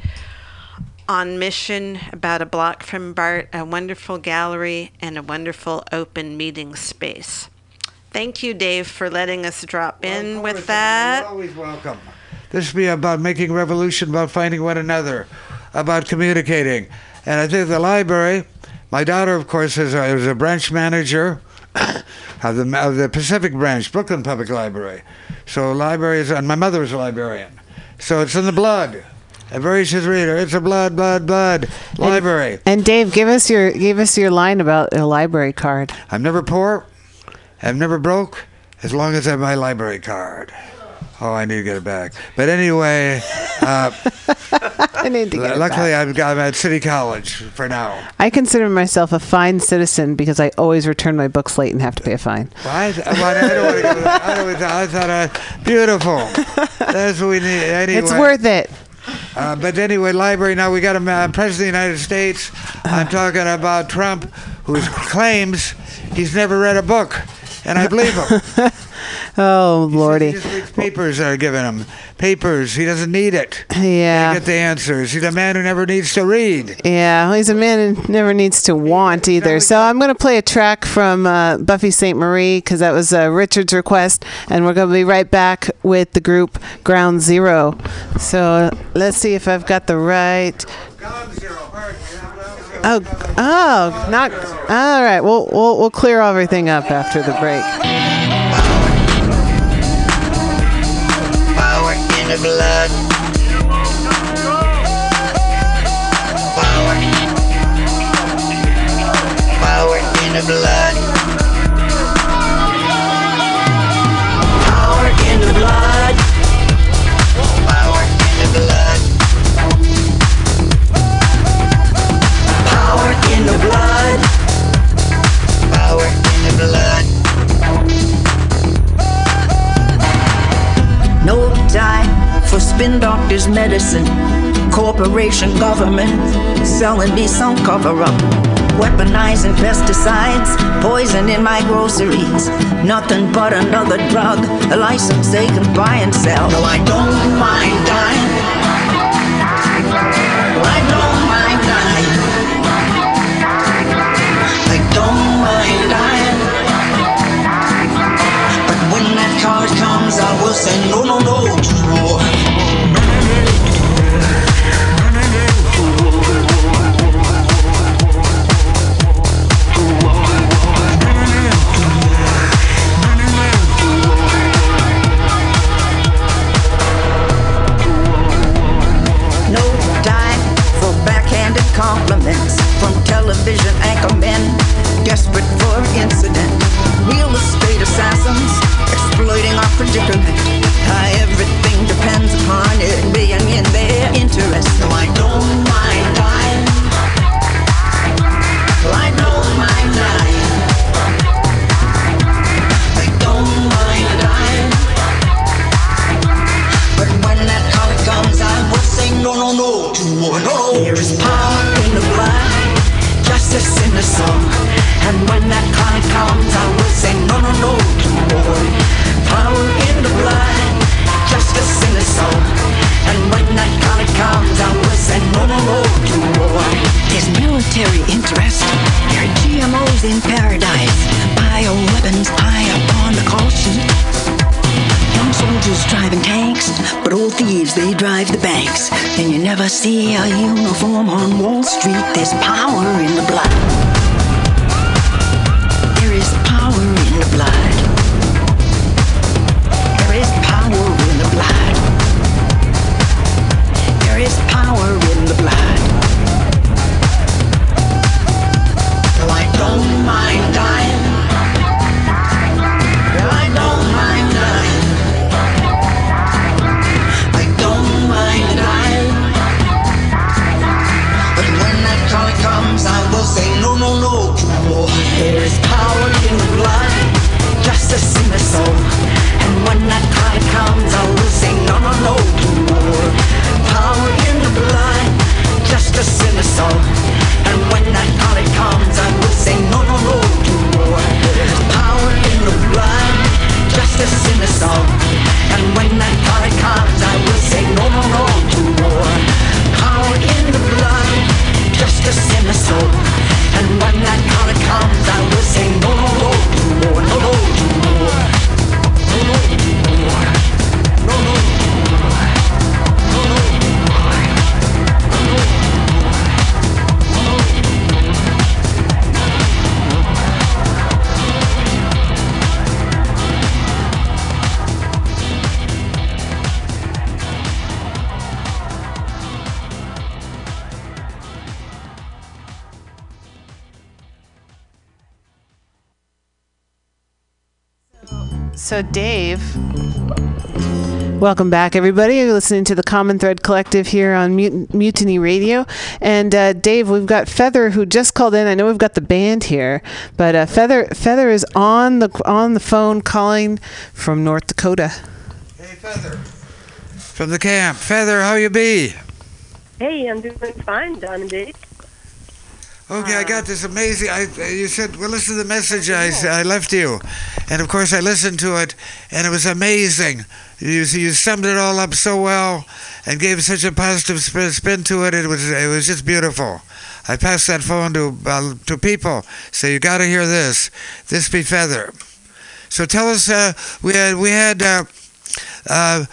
on mission about a block from BART, a wonderful gallery and a wonderful open meeting space. Thank you, Dave, for letting us drop in with that.
You're always welcome. This will be about making revolution, about finding one another, about communicating. And I think the library, my daughter, of course, is a, is a branch manager of the of the Pacific Branch, Brooklyn Public Library. So libraries, and my mother was a librarian. So it's in the blood. A voracious reader. It's a blood, blood, blood library.
And Dave, give us your give us your line about a library card.
I'm never poor. I'm never broke. As long as I have my library card. Oh, I need to get it back. But anyway, uh,
I need to get it
luckily
back.
I've got, I'm at City College for now.
I consider myself a fine citizen because I always return my books late and have to pay a fine.
Why? I, I don't want to go. I, don't, I thought I beautiful. That's what we need. Anyway,
It's worth it.
Uh, but anyway, library. Now we got a uh, president of the United States. I'm talking about Trump, who claims he's never read a book, and I believe him.
Oh lordy.
Papers are giving him papers. He doesn't need it.
Yeah.
To get the answers. He's a man who never needs to read.
Yeah, he's a man who never needs to want either. So I'm going to play a track from uh, Buffy Sainte-Marie because that was uh, Richard's request, and we're going to be right back with the group Ground Zero. So uh, let's see if I've got the right. Oh, oh, not. All right, we'll we'll, we'll clear everything up after the break.
Power in the blood. Power. Power in the blood.
Spin doctors' medicine. Corporation government selling me some cover up. Weaponizing pesticides, poison in my groceries. Nothing but another drug, a license they can buy and sell. No, I don't mind dying. I don't mind dying. I don't mind dying. But when that card comes, I will say no, no, no television anchormen desperate for incident. Real estate assassins exploiting our predicament. How everything depends upon it being in their interest. No, I don't mind dying. I don't mind dying. I don't mind dying. But when that card comes, I will say no, no, no to war. No, there is power in the justice in the song. And when that card comes, I will say no, no, no to war. Power in the blood, justice in the song. And when that card comes, I will say no, no, no to war. There's military interest. There are GMOs in paradise. Bioweapons high up on the sheet. Young soldiers driving tanks, but old thieves, they drive the banks. And you never see a uniform on Wall Street. There's power in the blood. There is power in the blood.
Welcome back, everybody. You're listening to the Common Thread Collective here on Mut- Mutiny Radio. And uh, Dave, we've got Feather who just called in. I know we've got the band here, but uh, Feather Feather is on the on the phone calling from North Dakota.
Hey, Feather. From the camp. Feather, how you be?
Hey, I'm doing fine, Don and Dave.
Okay, I got this amazing. I you said, well, listen to the message I left you, and of course I listened to it, and it was amazing. You you summed it all up so well, and gave such a positive spin, spin to it. It was it was just beautiful. I passed that phone to uh, to people. So you got to hear this. This be feather. So tell us. Uh, we had we had. Uh, uh,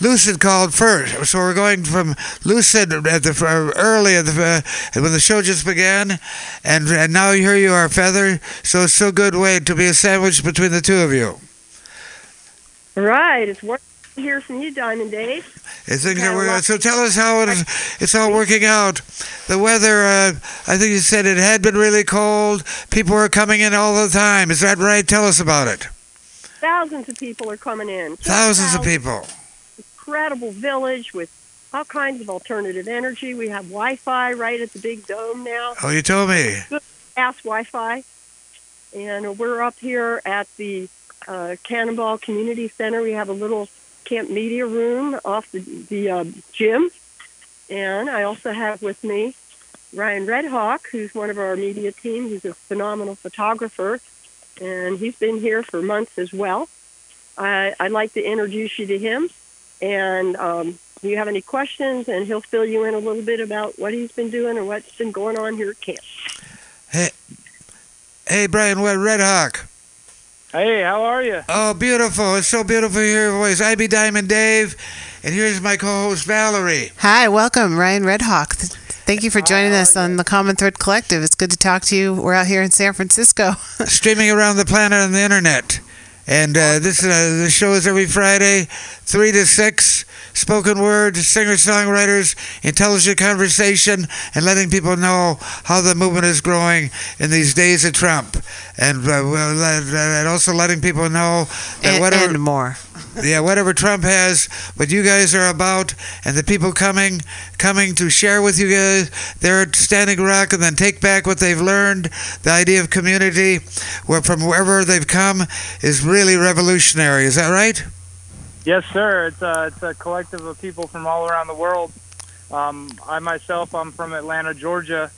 Lucid called first, so we're going from Lucid at the uh, early at the uh, when the show just began, and and now here you are, Feather. So it's so good way to be a sandwich between the two of you.
Right, it's wonderful to hear from you, Diamond Dave.
I think that we're, so tell us how it is, it's all working out. The weather, uh, I think you said it had been really cold. People were coming in all the time. Is that right? Tell us about it.
Thousands of people are coming in.
Thousands of people.
Incredible village with all kinds of alternative energy. We have Wi-Fi right at the big dome now.
Oh, you told me.
Fast Wi-Fi, and we're up here at the uh, Cannonball Community Center. We have a little camp media room off the, the uh, gym, and I also have with me Ryan Redhawk, who's one of our media team. He's a phenomenal photographer, and he's been here for months as well. I, I'd like to introduce you to him, and um, if you have any questions, and he'll fill you in a little bit about what he's been doing and what's been going on here at camp.
Hey, hey, Brian, what Red Hawk?
Hey, how are you?
Oh, beautiful! It's so beautiful to hear your voice. I be Diamond Dave, and here's my co-host Valerie.
Hi, welcome, Ryan Redhawk. Th- Thank you for joining us on the Common Thread Collective. It's good to talk to you. We're out here in San Francisco.
streaming around the planet on the internet. And uh, this uh, the show is every Friday, three to six. Spoken word, singer songwriters, intelligent conversation, and letting people know how the movement is growing in these days of Trump, and uh, and also letting people know that
And-
whatever
and more.
yeah, whatever Trump has, what you guys are about, and the people coming, coming to share with you guys, they're standing rock and then take back what they've learned. The idea of community, where from wherever they've come, is really revolutionary. Is that right?
Yes, sir. It's a, it's a collective of people from all around the world. Um, I myself, I'm from Atlanta, Georgia,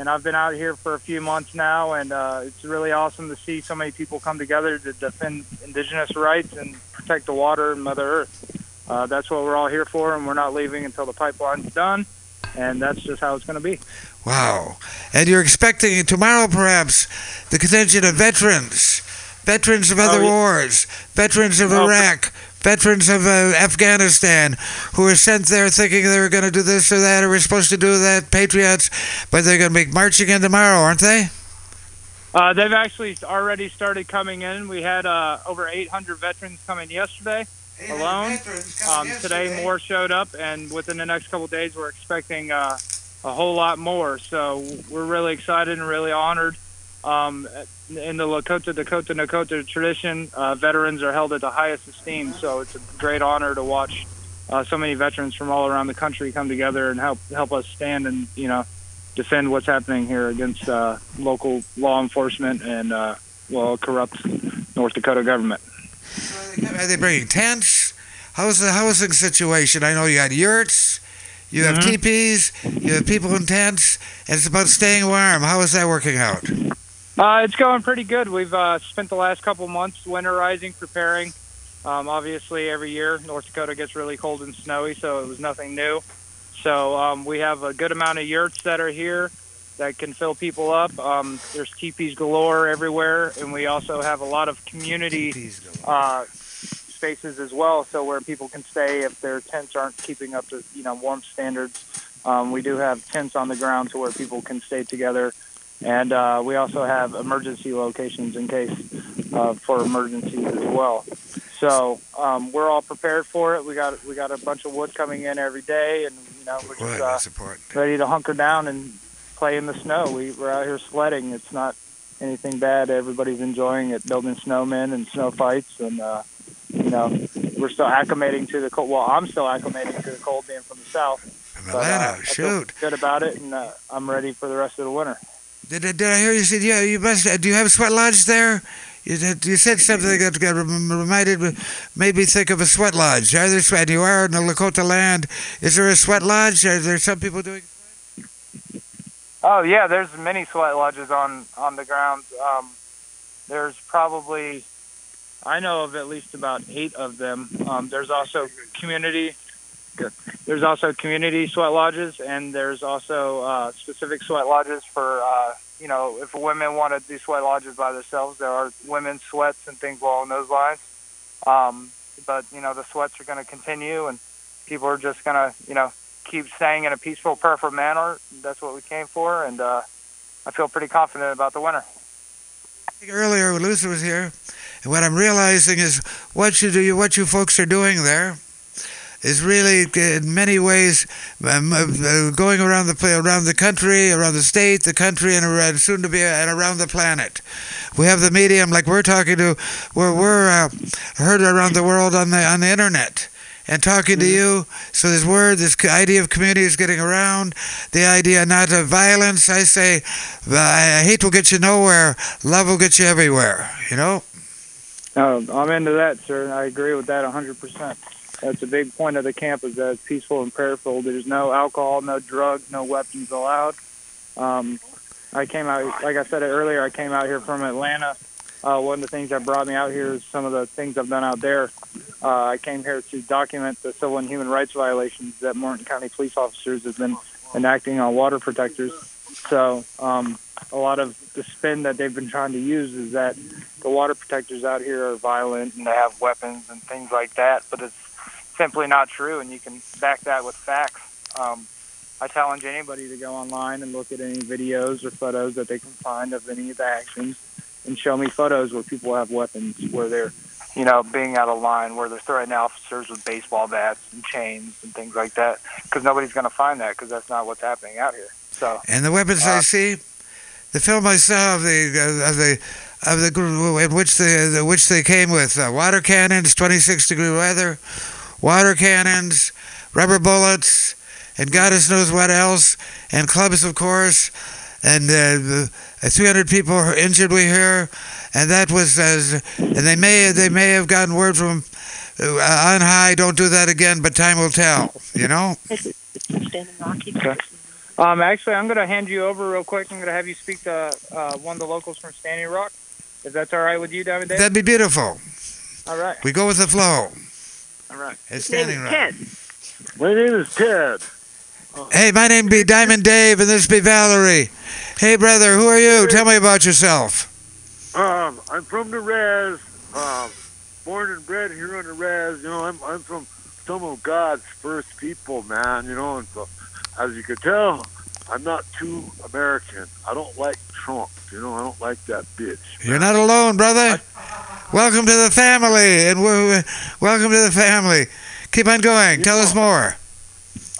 and I've been out here for a few months now, and uh, it's really awesome to see so many people come together to defend indigenous rights and protect the water and Mother Earth. Uh, that's what we're all here for, and we're not leaving until the pipeline's done, and that's just how it's going to be.
Wow. And you're expecting tomorrow, perhaps, the contingent of veterans, veterans of other
Oh,
wars, veterans of
Oh,
Iraq, veterans of uh, Afghanistan, who were sent there thinking they were going to do this or that, or were supposed to do that, patriots, but they're going to be marching in tomorrow, aren't they?
Uh, they've actually already started coming in. We had uh, over 800 veterans come in yesterday alone. Um, today more showed up, and within the next couple of days, we're expecting uh, a whole lot more. So we're really excited and really honored. Um, in the Lakota, Dakota, Nakota tradition, uh, veterans are held at the highest esteem. So it's a great honor to watch uh, so many veterans from all around the country come together and help help us stand and you know defend what's happening here against uh, local law enforcement and uh, well corrupt North Dakota government.
Are they bringing tents? How's the housing situation? I know you had yurts, you have
Mhm.
teepees, you have people in tents, and it's about staying warm. How is that working out?
Uh, it's going pretty good. We've uh, spent the last couple months winterizing, preparing. Um, obviously, every year North Dakota gets really cold and snowy, so it was nothing new. So um, we have a good amount of yurts that are here that can fill people up. Um, there's teepees galore everywhere, and we also have a lot of community uh, spaces as well, so where people can stay if their tents aren't keeping up to you know warm standards. Um, we do have tents on the ground to where people can stay together, and uh, we also have emergency locations in case uh, for emergencies as well. So um, we're all prepared for it. We got we got a bunch of wood coming in every day, and you know we're just uh,
important.
ready to hunker down and play in the snow. We, we're out here sledding. It's not anything bad. Everybody's enjoying it, building snowmen and snow fights, and uh, you know, we're still acclimating to the cold. Well, I'm still acclimating to the cold, being from the south. But, uh,
Atlanta,
I feel
shoot.
good about it, and uh, I'm ready for the rest of the winter.
Did, did I hear you said yeah? You must. Do you have a sweat lodge there? You, you said something that got rem- reminded me, made me think of a sweat lodge. Are there sweat? You are in the Lakota land. Is there a sweat lodge? Are there some people doing?
Oh yeah, there's many sweat lodges on on the ground. Um, there's probably I know of at least about eight of them. Um, there's also community. Good. There's also community sweat lodges, and there's also uh, specific sweat lodges for uh, you know if women want to do sweat lodges by themselves. There are women's sweats and things along those lines. Um, but you know the sweats are going to continue, and people are just going to you know keep staying in a peaceful, perfect manner. That's what we came for, and uh, I feel pretty confident about the winter.
Earlier, Luther was here, and what I'm realizing is what you do, what you folks are doing there, is really in many ways um, uh, going around the around the country, around the state, the country, and around, soon to be uh, and around the planet. We have the medium like we're talking to, where we're uh, heard around the world on the on the internet. And talking to you, so this word, this idea of community is getting around. The idea not of violence. I say, uh, hate will get you nowhere. Love will get you everywhere. You know.
Oh, I'm into that, sir. I agree with that 100%. That's a big point of the camp is that it's peaceful and prayerful. There's no alcohol, no drugs, no weapons allowed. Um, I came out, like I said earlier, I came out here from Atlanta. Uh, one of the things that brought me out here is some of the things I've done out there. Uh, I came here to document the civil and human rights violations that Morton County police officers have been enacting on water protectors. So um, a lot of the spin that they've been trying to use is that the water protectors out here are violent and they have weapons and things like that, but it's simply not true, and you can back that with facts. Um, I challenge anybody to go online and look at any videos or photos that they can find of any of the actions and show me photos where people have weapons, where they're, you know, being out of line, where they're threatening officers with baseball bats and chains and things like that, because nobody's going to find that because that's not what's happening out here. So,
And the weapons I see, the film I saw of the uh, of the of the in which the, the which they came with uh, water cannons, 26 degree weather, water cannons, rubber bullets, and goddess knows what else, and clubs of course, and uh, uh, 300 people were injured. We hear, and that was as and they may they may have gotten word from uh, on high. Don't do that again, but time will tell. You know.
Okay. Um, actually, I'm going to hand you over real quick. I'm going to have you speak to uh, one of the locals from Standing Rock. If that's all right with you, Diamond Dave?
That'd be beautiful.
all right.
We go with the flow.
All right.
It's Standing Rock.
My name is Ted.
Hey, my name be Diamond Dave, and this be Valerie. Hey, brother, who are you? Tell me about yourself.
Um, I'm from the Res. Um, born and bred here on the Res. You know, I'm I'm from some of God's first people, man. You know, and so as you could tell, I'm not too American. I don't like Trump. You know, I don't like that bitch.
You're not alone, brother. Welcome to the family, and welcome to the family. Keep on going. Tell us more.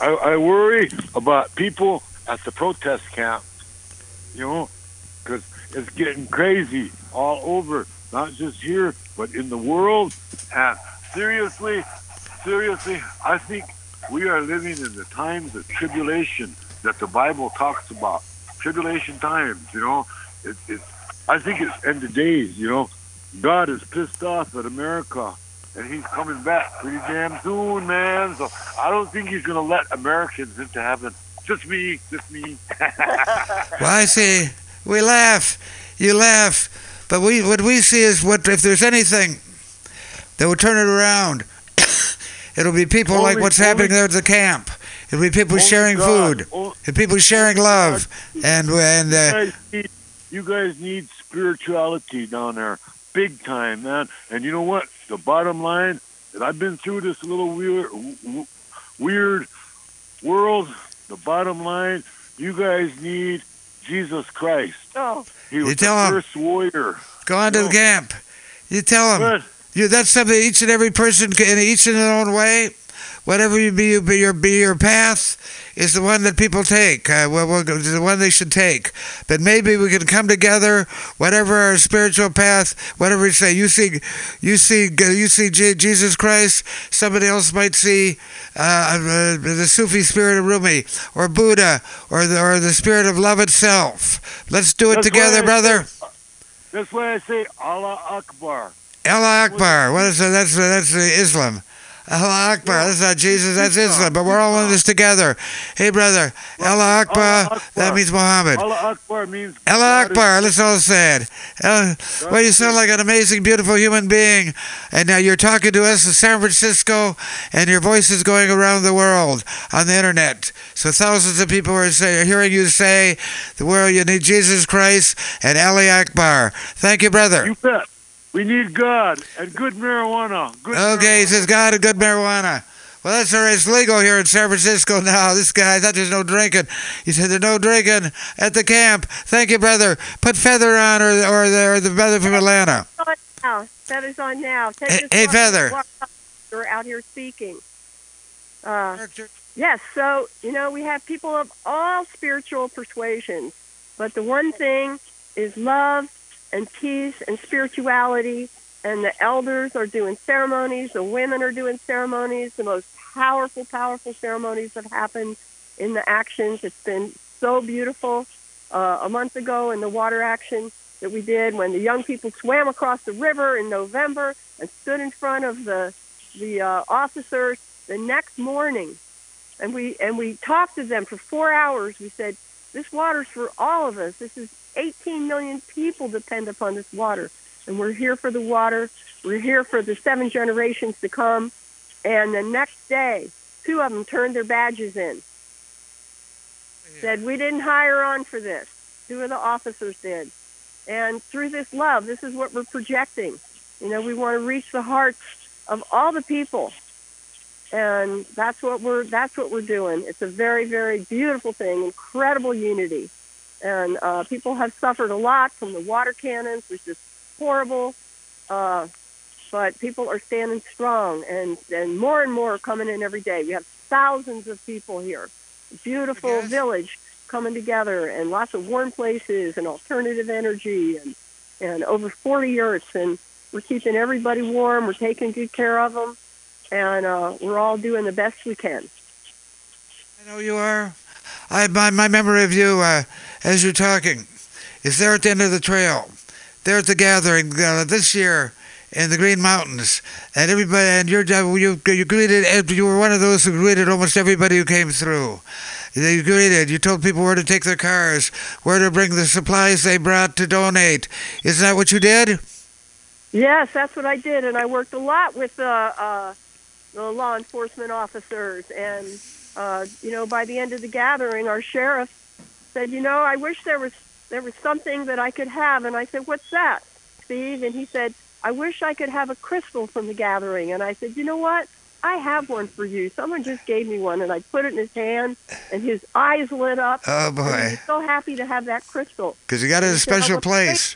I, I worry about people at the protest camp, you know, because it's getting crazy all over, not just here, but in the world. And seriously, seriously, I think we are living in the times of tribulation that the Bible talks about. Tribulation times, you know. It, it's, I think it's end of days, you know. God is pissed off at America and he's coming back pretty damn soon, man. So I don't think he's gonna let Americans into heaven. Just me, just me.
Well, I see. We laugh. You laugh. But we, what we see is what if there's anything that will turn it around, it'll be people like what's
only-
happening there at the camp. It'll be people sharing
God.
food,
O-
and people sharing love, and and
you,
uh,
guys need, you guys need spirituality down there, big time, man. And you know what? The bottom line that I've been through this little weird, weird world. The bottom line, you guys need Jesus Christ.
Oh.
He was
You tell
the
'em.
first warrior.
go on to the camp. You tell them. You, that's something each and every person, can, each in their own way, whatever you be, you be your be your path is the one that people take. Uh, well, well, the one they should take. But maybe we can come together, whatever our spiritual path, whatever we say. You see, you see, you see Je- Jesus Christ. Somebody else might see uh, uh, the Sufi spirit of Rumi, or Buddha, or the or the spirit of love itself. Let's do it
That's
together, brother.
say- That's why I say Allah Akbar.
Allah Akbar. What is that? That's that's uh, Islam. Allah Akbar. That's not Jesus. That's Islam. But we're all in this together. Hey, brother. Allah Akbar. That means Muhammad.
Allah Akbar means
Allah Akbar. Let's all say it. El- well, you sound like an amazing, beautiful human being. And now you're talking to us in San Francisco, and your voice is going around the world on the internet. So thousands of people are, say, are hearing you say, the world, you need Jesus Christ and Ali Akbar. Thank you, brother.
You bet. We need God and good marijuana. Good
Okay, he says God and good marijuana. Well, that's all right. It's legal here in San Francisco now. This guy I thought there's no drinking. He said there's no drinking at the camp. Thank you, brother. Put Feather on or, or, the, or the brother from Atlanta.
on now. That is on now. Take
Hey-
this
hey. Feather.
You're out here speaking. Uh, yes, so, you know, we have people of all spiritual persuasions, but the one thing is love and peace and spirituality, and the elders are doing ceremonies, the women are doing ceremonies, the most powerful, powerful ceremonies have happened in the actions. It's been so beautiful. Uh, a month ago in the water action that we did when the young people swam across the river in November and stood in front of the the uh, officers the next morning, and we and we talked to them for four hours. We said, "This water's for all of us. This is 18 million people depend upon this water, and we're here for the water. We're here for the seven generations to come." And the next day, two of them turned their badges in. Said, "We didn't hire on for this. Two of the officers did." And through this love, this is what we're projecting. You know, we want to reach the hearts of all the people, and that's what we're that's what we're doing. It's a very very beautiful thing, incredible unity, and uh, people have suffered a lot from the water cannons, which is horrible. Uh, but people are standing strong, and and more and more are coming in every day. We have thousands of people here. Beautiful village coming together, and lots of warm places, and alternative energy, and and over 40 yurts, and we're keeping everybody warm. We're taking good care of them, and uh, we're all doing the best we can.
I know you are. I my, my memory of you uh, as you're talking is there at the end of the trail, there at the gathering uh, this year in the Green Mountains, and everybody and you're uh, you you greeted you were one of those who greeted almost everybody who came through. You greeted. You told people where to take their cars, where to bring the supplies they brought to donate. Isn't that what you did?
Yes, that's what I did, and I worked a lot with uh, uh, the law enforcement officers. And uh, you know, by the end of the gathering, our sheriff said, "You know, I wish there was there was something that I could have." And I said, "What's that, Steve?" And he said, "I wish I could have a crystal from the gathering." And I said, "You know what? I have one for you. Someone just gave me one." And I put it in his hand, and his eyes lit up.
Oh, boy.
he was so happy to have that crystal
because he got it in a
He said, "I
special place.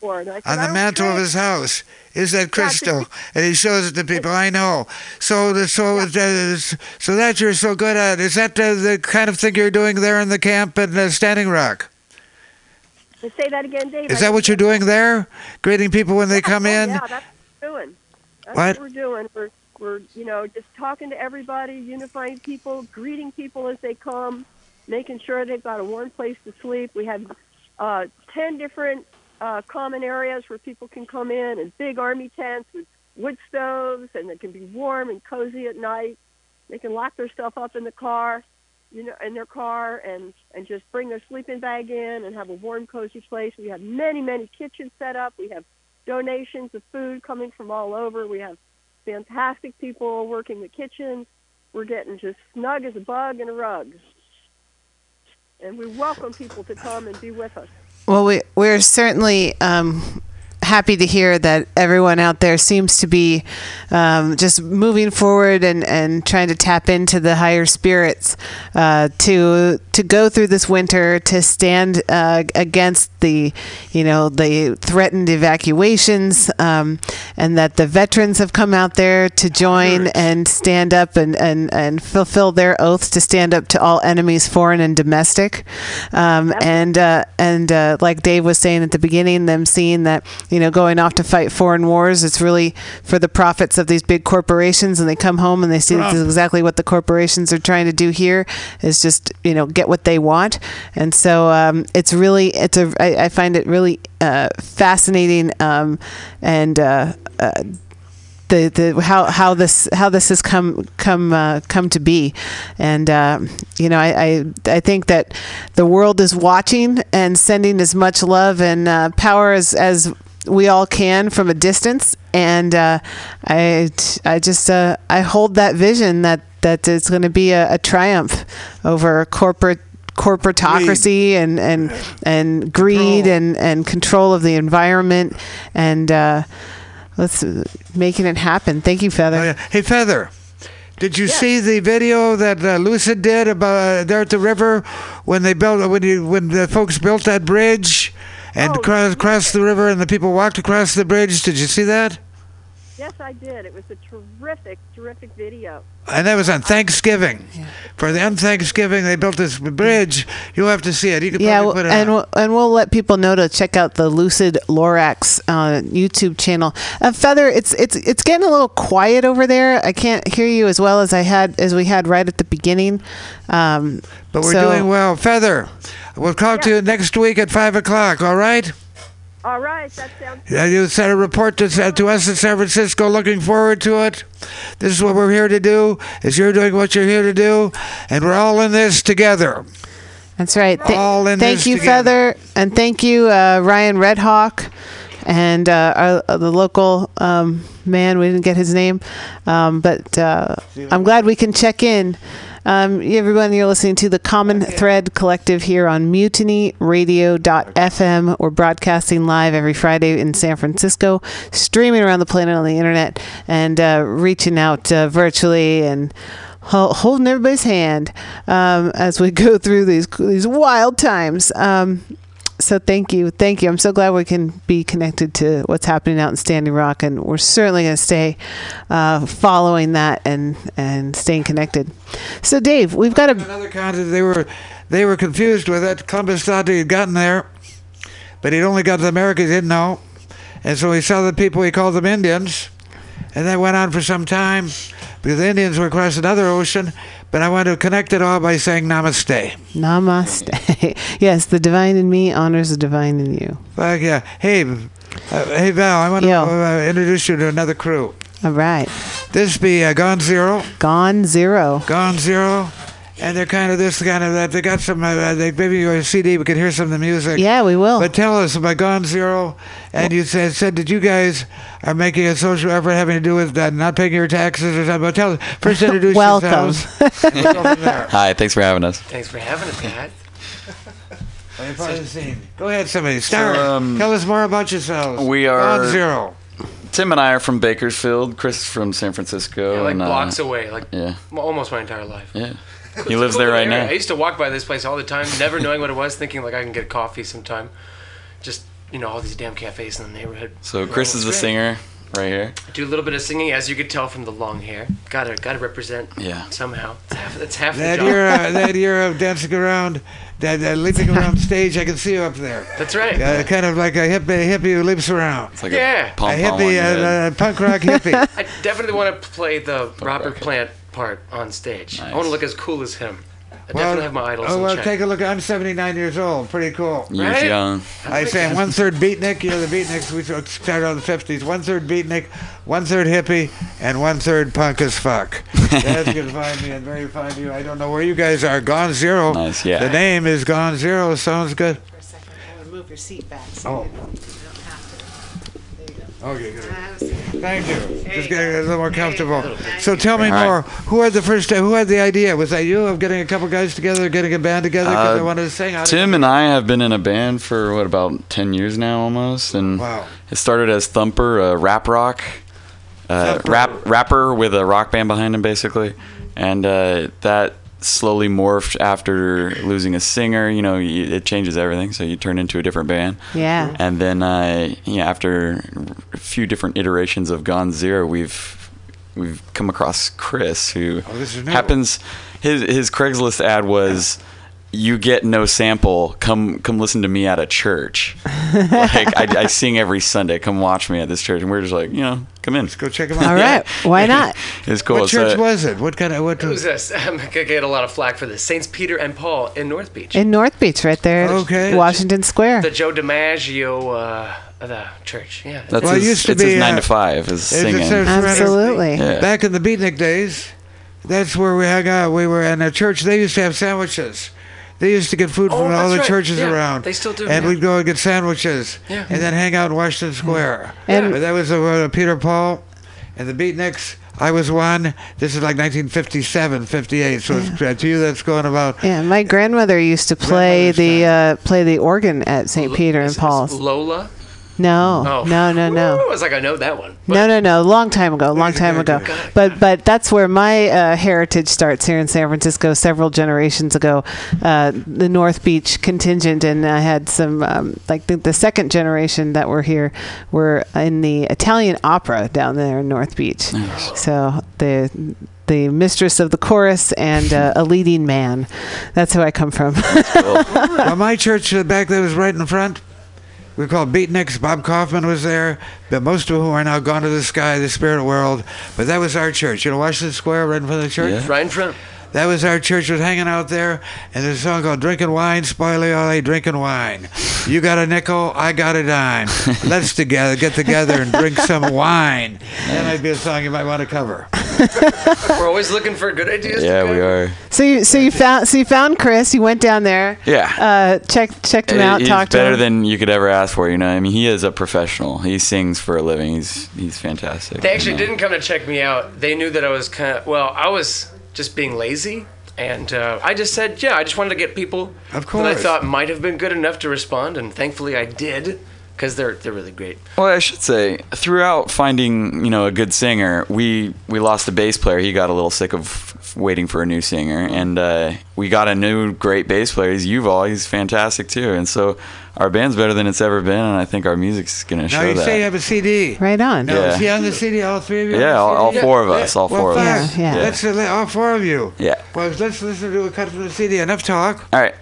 for it." I said,
on the mantle of his house is that crystal, and he shows it to people. I know. So, the, so, uh, so that you're so good at is that uh, the kind of thing you're doing there in the camp at uh, Standing Rock?
And say that again, Dave.
Is that what you're doing there? Greeting people when they come
Oh,
in.
Yeah, that's what we're doing. That's
What?
what we're doing. We're we're you know just talking to everybody, unifying people, greeting people as they come, making sure they've got a warm place to sleep. We have uh, ten different uh, common areas where people can come in, and big army tents with wood stoves, and they can be warm and cozy at night. They can lock their stuff up in the car, you know, in their car, and and just bring their sleeping bag in and have a warm, cozy place. We have many, many kitchens set up. We have donations of food coming from all over. We have fantastic people working the kitchens. We're getting just snug as a bug in a rug. And we welcome people to come and be with us.
Well, we we're certainly um, happy to hear that everyone out there seems to be um, just moving forward and, and trying to tap into the higher spirits uh, to to go through this winter to stand uh, against the you know the threatened evacuations um, and that the veterans have come out there to join and stand up and, and, and fulfill their oaths to stand up to all enemies foreign and domestic. Um, and uh, and uh, like Dave was saying at the beginning them seeing that you know going off to fight foreign wars. It's really for the profits of these big corporations and they come home and they see this is exactly what the corporations are trying to do here is just you know get what they want. And so um, it's really it's a I, I find it really uh, fascinating um, and uh, uh, the, the how how this how this has come come uh, come to be, and uh, you know I, I I think that the world is watching and sending as much love and uh, power as as we all can from a distance, and uh, I I just uh, I hold that vision that that it's going to be a, a triumph over corporate corporatocracy and and and greed and and control of the environment and uh, let's uh, making it happen. Thank you, Feather.
Oh, yeah. Hey, Feather. Did you see the video that uh, Lucid did about uh, there at the river when they built when you when the folks built that bridge and oh, crossed crossed the river and the people walked across the bridge? Did you see that?
Yes, I did. It was a terrific, terrific video.
And that was on Thanksgiving. For the on Thanksgiving, they built this bridge. You'll have to see it. You could
Yeah,
put it
and we'll, and we'll let people know to check out the Lucid Lorax uh, YouTube channel. Uh, Feather, it's it's it's getting a little quiet over there. I can't hear you as well as I had as we had right at the beginning. Um,
But we're
so-
doing well. Feather, we'll talk to you next week at 5 o'clock, all right?
All right, that sounds
Yeah, you sent a report to, to us in San Francisco. Looking forward to it. This is what we're here to do. Is you're doing what you're here to do, and we're all in this together.
That's right. Th-
All in
thank
this
you,
together.
Feather, and thank you, uh, Ryan Redhawk, and uh, our, uh, the local um, man. We didn't get his name, um, but uh, I'm glad we can check in. Um, everyone, you're listening to the Common Thread Collective here on MutinyRadio.fm. We're broadcasting live every Friday in San Francisco, streaming around the planet on the internet, and uh, reaching out uh, virtually and holding everybody's hand um, as we go through these these wild times. Um, so thank you, thank you. I'm so glad we can be connected to what's happening out in Standing Rock, and we're certainly going to stay uh, following that and and staying connected. So Dave, we've got a
Another continent. They were they were confused with it. Columbus thought he had gotten there, but he'd only got to America. He didn't know, and so he saw the people. He called them Indians, and that went on for some time because the Indians were across another ocean. But I want to connect it all by saying Namaste.
Namaste. yes, the divine in me honors the divine in you.
Fuck yeah. Hey, uh, hey Val, I want to uh, introduce you to another crew.
All right.
This be uh, Gone Zero.
Gone Zero.
Gone Zero. And they're kind of this kind of that. They got some. Uh, they maybe your CD. We can hear some of the music.
Yeah, we will.
But tell us about Gone Zero. And you said said that you guys are making a social effort having to do with uh, not paying your taxes or something. But tell us first introduce
Welcome.
yourselves. We'll go from.
Hi, thanks for having us.
Thanks for having us, guys.
Well, you're part of the scene. Go ahead, somebody. Star.
So, um,
tell us more about yourselves.
We are
Gone Zero.
Tim and I are from Bakersfield. Chris is from San Francisco.
Yeah, like
and, uh,
blocks away, like
yeah.
almost my entire life.
Yeah.
It's
He lives
cool
there right
area.
now.
I used to walk by this place all the time, never knowing what it was, thinking like I can get coffee sometime. Just you know all these damn cafes in the neighborhood.
So Chris is the
great.
singer right here.
I do a little bit of singing, as you could tell from the long hair. Gotta gotta represent.
Yeah.
Somehow, it's half, that's half
That
the job.
year, uh, that year of dancing around, that uh, leaping around stage, I can see you up there.
That's right.
Uh, kind of like a hippie, hippie who leaps around.
It's like
Yeah.
a pom
a
pom on
hippie,
your head.
uh, uh, punk rock hippie.
I definitely want to play the Robert Plant part on stage. I want to look as cool as him. I definitely have my idols
oh, well,
check.
take a look. I'm 79 years old. Pretty cool.
Years Right? young.
I say I'm one third beatnik. You know the beatniks. We started out in the 50s. One third beatnik, one third hippie, and one third punk as fuck. That's good to find me and very fine to you. I don't know where you guys are. Gone Zero.
Nice, yeah.
The name is Gone Zero. Sounds good.
For a second, move your seat back.
Oh.
you don't have to. There you go.
Okay, good. Thank you. Just getting a little more comfortable. So tell me
All right.
more. Who had the first? Who had the idea? Was that you of getting a couple guys together, getting a band together because
Uh,
they wanted to sing? How did-
Tim and I have been in a band for what about ten years now, almost, and
Wow.
it started as Thumper, a rap rock, uh,
Thumper.
rap rapper with a rock band behind him, basically, and uh, that slowly morphed after losing a singer. You know, y- it changes everything, so you turn into a different band.
Yeah.
And then, uh, yeah, after a few different iterations of Gone Zero, we've we've come across Chris, who
Oh, this is new.
happens. His his Craigslist ad was, "You get no sample. Come come listen to me at a church. like I, I sing every Sunday. Come watch me at this church." And we're just like, you know, come in. Let's
go check him out."
All right. Why not?
It's cool.
What
So-
church was it? What kind of what?
It was this. I'm gonna get a lot of flack for this. Saints Peter and Paul in North Beach.
In North Beach, right there.
Okay.
Washington Square.
The Joe DiMaggio, uh, the church. Yeah.
That's
Well, it used to
it's
be,
his nine
uh,
to five is singing.
Absolutely.
Yeah.
Back in the beatnik days, that's where we hung out. We were in a church. They used to have sandwiches. They used to get food
Oh,
from all the
right.
churches
Yeah,
around.
they still do,
And
yeah.
we'd go and get sandwiches.
Yeah.
And then hang out in Washington Square.
And-
But that was uh, Peter Paul and the beatniks. I was one. This is like 1957, 58. So it's, uh, to you, that's going about.
Yeah, my grandmother used to play the uh, play the organ at St. Peter and Paul's.
Lola.
No,
Oh.
no, no, no.
Ooh, I was like, I know that one.
No, no, no. Long time ago. Long time ago. But but that's where my uh, heritage starts here in San Francisco. Several generations ago, uh, the North Beach contingent, and I had some um, like the, the second generation that were here were in the Italian opera down there in North Beach. So the the mistress of the chorus and uh, a leading man. That's who I come from.
well, my church uh, back there was right in front. We were called Beatniks. Bob Kaufman was there. But most of whom are now gone to the sky, the spirit world. But that was our church. You know, Washington Square, right in front of the church. Yeah.
Right in front.
That was our church. Was hanging out there, and there's a song called "Drinking Wine, Spo-Dee-O-Dee, Drinking Wine." You got a nickel, I got a dime. Let's together get together and drink some wine. That might be a song you might want to cover.
We're always looking for good ideas.
yeah, we are.
so you so you found so you found Chris. You went down there.
Yeah.
Uh, checked checked him out.
He's
talked to
better
him.
than you could ever ask for. You know, I mean, he is a professional. He sings for a living. He's he's fantastic.
They actually
you know.
didn't come to check me out. They knew that I was kind of well. I was just being lazy, and uh, I just said, yeah, I just wanted to get people
Of
that I thought might have been good enough to respond, and thankfully I did, because they're they're really great.
Well, I should say, throughout finding you know a good singer, we we lost a bass player. He got a little sick of waiting for a new singer, and uh, we got a new great bass player. He's Yuval. He's fantastic too, and so our band's better than it's ever been, and I think our music's gonna
Now
show
you
that.
say you have a CD.
Right on.
Now,
Yeah.
is he on the CD? All three of you?
Yeah, all- all four of us, all
well,
four of
fine.
us. Yeah, yeah.
Let's uh, all four of you.
Yeah.
Well, let's listen to a cut from the CD. Enough talk.
All right.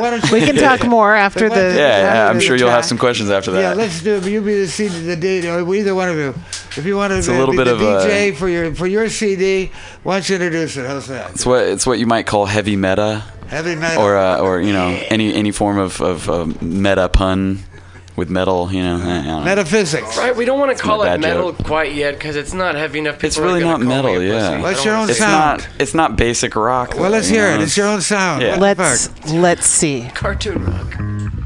Why don't you-
We can talk more after the.
don't
Yeah, yeah, I'm
the
sure you'll have some questions after that.
Yeah, let's do it. You be the CD, the DJ, or either one of you. If you want to
It's a
be,
little
be
bit
the
of a-
DJ for your for your CD, why don't you introduce it? How's that?
It's what it's what you might call heavy meta,
Heavy metal.
or uh, or you know any any form of of uh, meta pun with metal. You know, I- I.
Metaphysics.
Right, we don't want to
It's
call it
bad
metal
joke.
quite yet because it's not heavy enough. People
It's really not
call me
metal, yeah.
pussy.
What's
I
your
don't
own
It's
sound?
not it's not basic rock.
Well, let's hear
know,
it. It's your own sound.
Yeah.
Let's let's see.
Cartoon rock.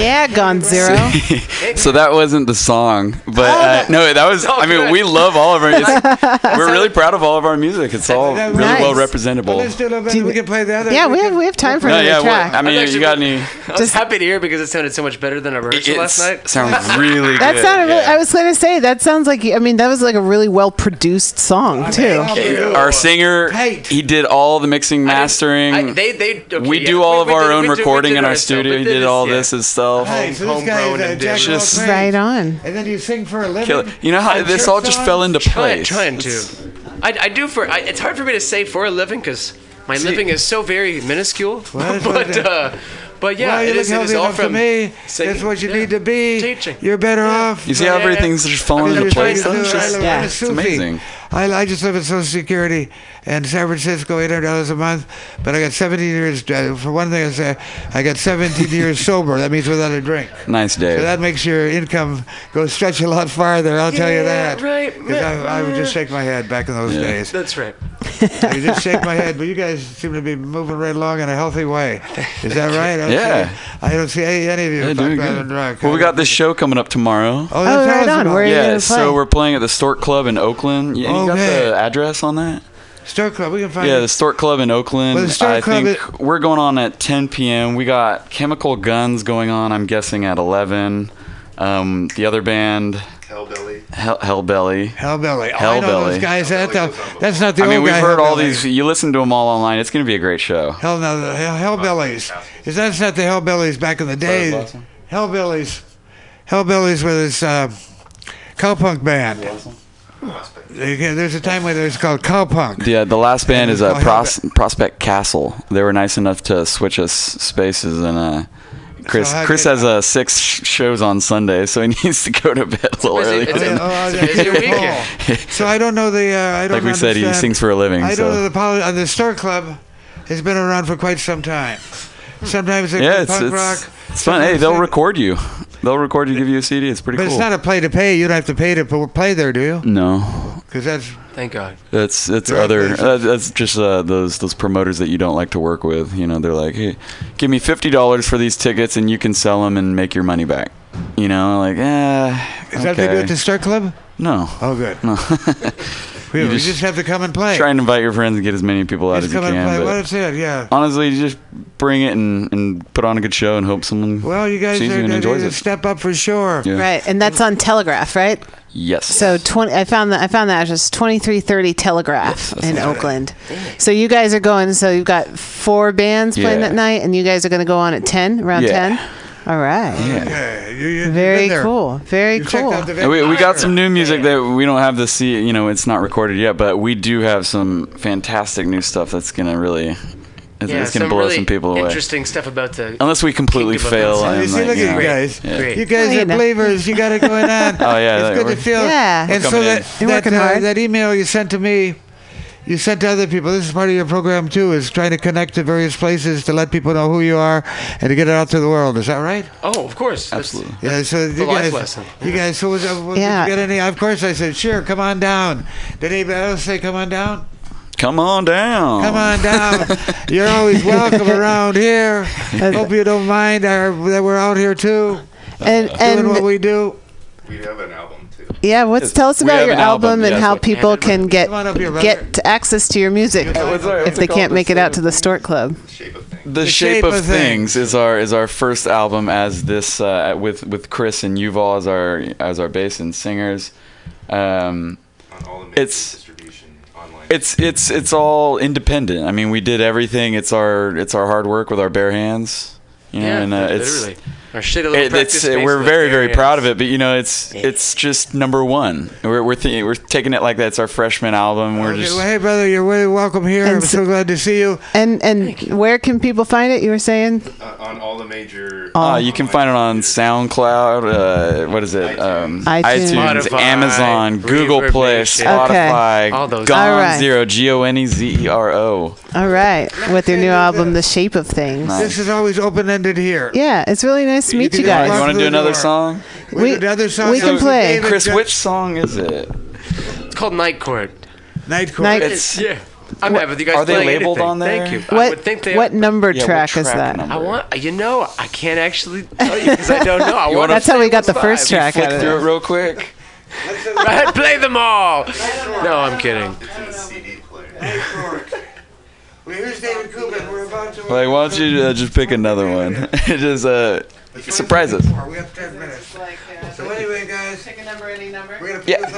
Yeah, Gone Zero.
so that wasn't the song, but
Oh,
uh, no, that was. I mean, we love all of our. It's, we're really proud of all of our music. It's all really
Nice.
well representable.
Let's do a little bit. We can play the other.
Yeah, we have we have time for
No,
another
yeah,
track.
what, I mean, you got any?
I was happy to hear because it sounded so much better than our rehearsal last night.
Sounds really
That
good.
sounded. Really, I was going to say that sounds like. I mean, that was like a really well produced song too.
Our singer, he did all the mixing, mastering.
I- they- they- okay,
we
yeah,
do
we-
all of
we
our
did-
own
did-
recording in our studio. He
did
did all this himself.
Hey, so this guy is uh, Jack
Just-
Right on.
And then you sing for a living.
You know how this all just fell into place.
trying to.
It's-
I, I do for. I, it's hard for me to say for a living because my
See-
living is so very minuscule.
Well,
but uh, but yeah,
well, you
it
look
is,
healthy
is all
enough to
from
me.
singing.
That's what you
Yeah.
need to be.
Teaching.
You're better off.
You see how
Yeah.
everything's just falling
I
into place? It's
I
just-
live- I'm
yeah,
it's amazing.
I, I just live in Social Security in San Francisco, eight hundred dollars a month. But I got 17 years. Uh, for one thing, I say I got 17 years sober. That means without a drink.
Nice,
day.
So
that makes your income go stretch a lot farther. I'll tell you that.
right.
Because I, I would just shake my head back in those
Yeah.
days.
That's right.
I just shake my head, but you guys seem to be moving right along in a healthy way. Is that right? I don't
Yeah.
see- I don't see any, any of you
Yeah,
fucked
doing good.
drunk.
Well, we got this show coming up tomorrow.
Oh,
Oh, right on. Where are you
Yeah,
play?
so we're playing at the Stork Club in Oakland. Yeah, you got
Okay.
the address on that?
Star Club. We can find
Yeah,
it.
the Stork Club in Oakland.
Well, the Stork
I
Club
think we're going on at 10 p.m. We got Chemical Guns going on. I'm guessing at 11. Um, the other band,
Hellbelly.
Hell, Hellbelly.
Hellbelly. Oh, I know
Hellbelly.
those guys. That, uh, that's not the
I mean, we've
guy,
heard all these. You listen to them all online. It's going to be a great show.
Hell no, the hell, Hellbellies. Is that's not the Hellbellies back in the day?
Blossom?
Hellbillies. Hellbillies with this uh, cowpunk band. They- There's a time where it was called cowpunk.
Yeah, the last band is
Oh,
uh,
Hellbelly.
Pros- Prospect Castle. They were nice enough to switch us spaces and. Uh, Chris,
So
Chris has uh, six shows on Sunday, so he needs to go to bed a little
busy-
early.
it's a-
Oh,
It's a
yeah,
busy
good
weekend.
So I don't know the. Uh, I don't
like we said, he sings for a living.
I
so.
don't know the poli- uh, the Star Club has been around for quite some time. Sometimes they
yeah, it's
punk
it's,
rock.
it's fun. Hey, they'll
they-
record you. They'll record you, give you a CD. It's pretty
But
cool.
it's not a play to pay. You don't have to pay to play there, do you?
no,
Because that's
Thank God.
that's it's other.
places.
Uh, that's just uh, those those promoters that you don't like to work with. You know, they're like, hey, give me fifty dollars for these tickets, and you can sell them and make your money back. You know, like, eh.
is that what they do at the Star Club?
No,
Oh, good.
no.
We,
You
we
just
just, have to come and play.
Try and invite your friends and get as many people out
just
as you
come and
can.
play.
but
Well, that's it. Yeah.
honestly, you just bring it and, and put on a good show and hope someone
Well, you guys
sees
are
you and enjoys it.
step up for sure.
Yeah.
Right, and that's on Telegraph, right?
Yes.
So twenty. I found that I found that address twenty three thirty Telegraph in Oakland. So you guys are going. So you've got four bands playing that night, and you guys are going to go on at ten, around
Yeah.
ten. All right.
Yeah.
Yeah, you, you, you've
Very
been there.
cool. Very
You checked
cool.
out the
we, we got some new music that we don't have the see. You know, it's not recorded yet, but we do have some fantastic new stuff that's gonna really, it's,
Yeah,
it's gonna blow
really
some people away.
interesting stuff about the.
Unless we completely
Kingdom of
fail.
You
and,
see,
like,
look
you
at you guys.
yeah.
Great.
You guys are believers. You got it going on.
Oh yeah,
it's good to feel.
Yeah.
And so that that, uh, that email you sent to me, you sent to other people. This is part of your program too. Is trying to connect to various places to let people know who you are and to get it out to the world. Is that right?
Oh, of course.
Absolutely.
Yeah. So you
life
guys,
lesson.
you guys. So was, uh, was,
Yeah.
did you get any? Of course, I said sure. Come on down. Did anybody else say come on down?
Come on down.
Come on down. You're always welcome around here. Hope you don't mind our, that we're out here too,
And
doing what we do.
We have an album too.
Yeah, what's
Yes,
tell us about your
an album,
album and
yes,
how
what-
people can get
Come on up here, brother.
get access to your music
what's
our-
if they can't make it out to the Stork Club.
Shape of things.
The, shape, of, things. is our is our first album as this uh, with with Chris and Yuval as our as our bass and singers. Um,
On all the major
It's- it's it's it's all independent. I mean, we did everything. It's our it's our hard work with our bare hands. You know,
Yeah,
and uh, it's
literally. Our shitty little
it,
practice space
we're very very
areas.
proud of it. But you know, it's it's just number one. We're we're th- we're taking it like that. It's our freshman album. We're
Okay,
just
well, hey, brother, you're really welcome here.
And
I'm
so-
so glad to see you.
And and where can people find it? You were saying
Uh, on all the major.
Uh, you can find it on SoundCloud. Uh, what is it? Um,
iTunes.
iTunes,
Spotify,
Amazon, Google Play,
Nation.
Spotify.
All those.
Gone
All right.
Zero. G O N E Z E R O.
all right with your new album, The Shape of Things.
This is always open-ended here.
Yeah, it's really nice to meet
can
you guys.
walk
You want to do another song?
We,
We-
did other
we can
David
play.
Johnson.
Chris, which song is it?
It's called Night Court.
Night Court.
Night-
It's
Yeah. I'm happy with you guys.
Are they labeled
anything.
on there?
Thank you. I
What
would think they
what
are.
number
Yeah, what
track is that?
number?
I want. You know, I can't actually tell you because I don't know. I
You
want
wanna-
That's how we got the
five.
first track
Flick
out of
through it real quick.
Right, play them all. No, I'm kidding.
Hey, George. Well, here's David Kubrin. We're about to.
Like, why don't you uh, just pick another one? just uh, surprise us.
We have 10 minutes. Uh, so anyway, guys. Pick a number, any number. We're gonna put
Yeah.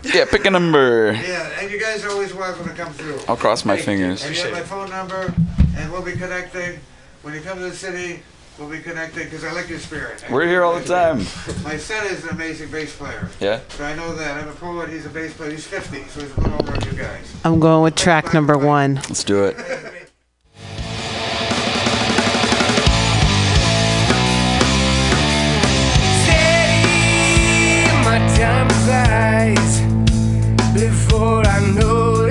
this.
Yeah, pick a number.
Yeah, and you guys are always welcome to come through.
I'll cross my fingers.
And you have my phone number, and we'll be connecting. When you come to the city, we'll be connecting because I like your spirit.
We're here all the time.
My son is an amazing bass player.
Yeah.
So I know that. I'm a poet. He's a bass player. He's 50, so he's a little older than you guys.
I'm going with track number one.
Let's do it.
time flies before I know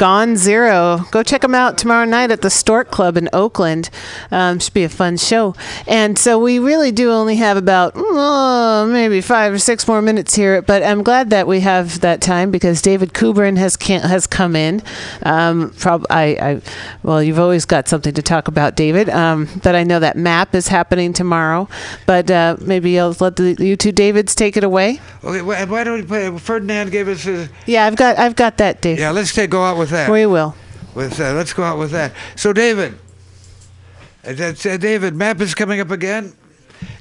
you.
Gone Zero. Go check them out tomorrow night at the Stork Club in Oakland. Um, should be a fun show. And so we really do only have about oh, maybe five or six more minutes here, but I'm glad that we have that time because David Kubrin has can- has come in. Um, prob- I, I, well, you've always got something to talk about, David. Um, but I know that map is happening tomorrow. But uh, maybe I'll let the, you two Davids take it away.
Okay, why, don't we play? Ferdinand gave us his.
Yeah, I've got I've got that, David.
Yeah, let's take, go out with that.
We will.
With uh, let's go out with that. So David, uh, that's, uh, David, map is coming up again.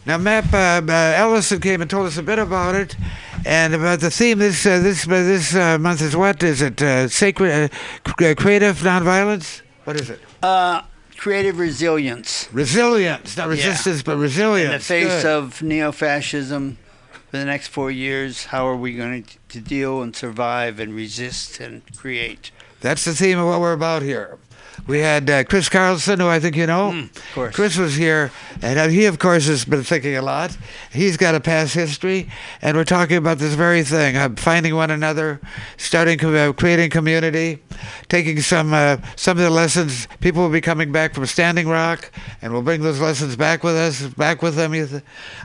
Now, map uh, uh, Ellison came and told us a bit about it, and about the theme this uh, this uh, this uh, month is what is it? Uh, sacred, uh, uh, creative nonviolence. What is it?
Uh, creative resilience.
Resilience, not
Yeah.
resistance, but resilience.
In the face
Good.
of neo-fascism for the next four years, how are we going to, to deal and survive and resist and create?
That's the theme of what we're about here. We had uh, Chris Carlsson, who I think you know.
of course.
Chris was here, and uh, he, of course, has been thinking a lot. He's got a past history, and we're talking about this very thing: uh, finding one another, starting, uh, creating community, taking some uh, some of the lessons. People will be coming back from Standing Rock, and we'll bring those lessons back with us, back with them.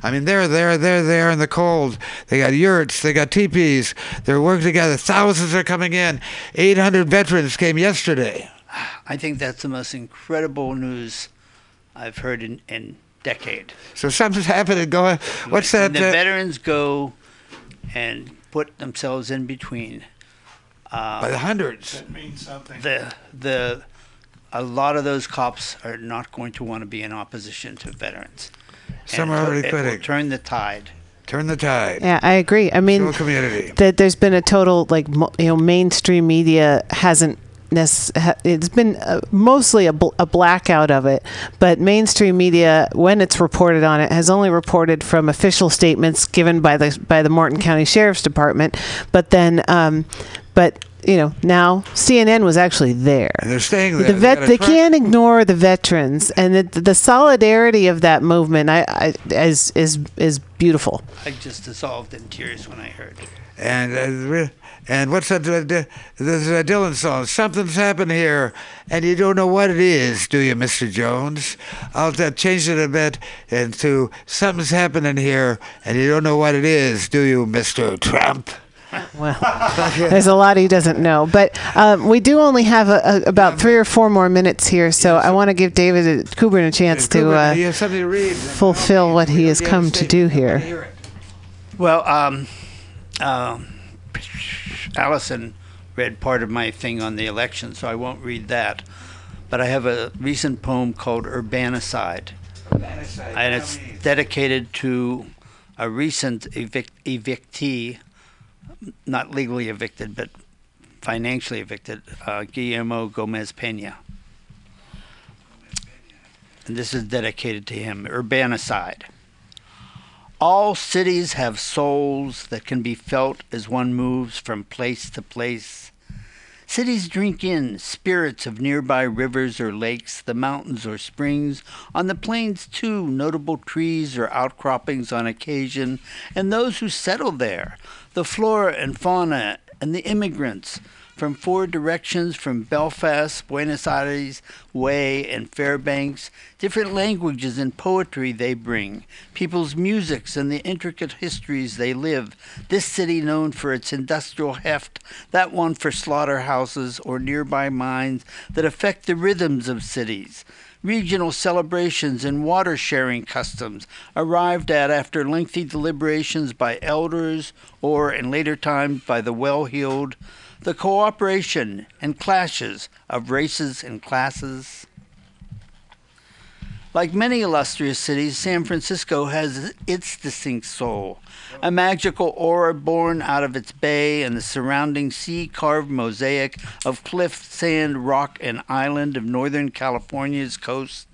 I mean, they're there, they're there in the cold. They got yurts, they got teepees. They're working together. Thousands are coming in. 800 veterans came yesterday.
I think that's the most incredible news I've heard in in decade.
So something's happening. Going. What's that?
When the
uh,
veterans go and put themselves in between. Uh,
By the hundreds.
That means something. The the a lot of those cops are not going to want to be in opposition to veterans.
Some
And
are already quitting.
Turn the tide.
Turn the tide.
Yeah, I agree. I mean,
Show community.
that there's been a total like you know mainstream media hasn't. Nec- It's been mostly a, bl- a blackout of it, but mainstream media, when it's reported on it, has only reported from official statements given by the by the Morton County Sheriff's Department. But then, um, but you know, now CNN was actually there.
And they're staying there.
The
They
vet,
got
they can't ignore the veterans, and the, the solidarity of that movement, I, I is is is beautiful.
I just dissolved in tears when I heard.
And uh, re- and what's that? Uh, there's a Dylan song. Something's happened here, and you don't know what it is, do you, Mr. Jones? I'll uh, change it a bit into something's happening here, and you don't know what it is, do you, Mr. Trump?
Well, there's a lot he doesn't know, but um, we do only have a, a, about three or four more minutes here, so I want to give David Kubrin a chance to
Kubrin,
uh,
something to read.
fulfill what he has come to do here.
Well, um, um, Allison read part of my thing on the election, so I won't read that. But I have a recent poem called Urbanicide, and it's dedicated to a recent evic- evictee, not legally evicted, but financially evicted, uh, Guillermo Gomez Pena. And this is dedicated to him, Urbanicide. All cities have souls that can be felt as one moves from place to place. Cities drink in spirits of nearby rivers or lakes, the mountains or springs, on the plains too, notable trees or outcroppings on occasion, and those who settle there, the flora and fauna and the immigrants from four directions from Belfast, Buenos Aires, Way, and Fairbanks, different languages and poetry they bring, people's musics and the intricate histories they live. This city known for its industrial heft, that one for slaughterhouses or nearby mines that affect the rhythms of cities regional celebrations and water sharing customs arrived at after lengthy deliberations by elders or in later times by the well heeled the cooperation and clashes of races and classes. Like many illustrious cities, San Francisco has its distinct soul, a magical aura born out of its bay and the surrounding sea carved mosaic of cliff, sand, rock, and island of Northern California's coast.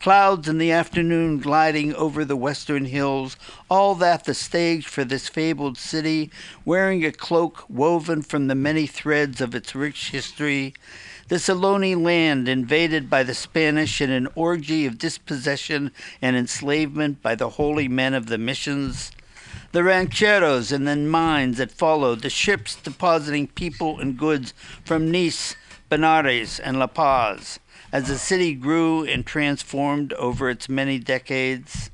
Clouds in the afternoon gliding over the western hills, all that the stage for this fabled city, wearing a cloak woven from the many threads of its rich history. This Ohlone land invaded by the Spanish in an orgy of dispossession and enslavement by the holy men of the missions. The rancheros and then mines that followed, the ships depositing people and goods from Nice Benares, and La Paz as the city grew and transformed over its many decades.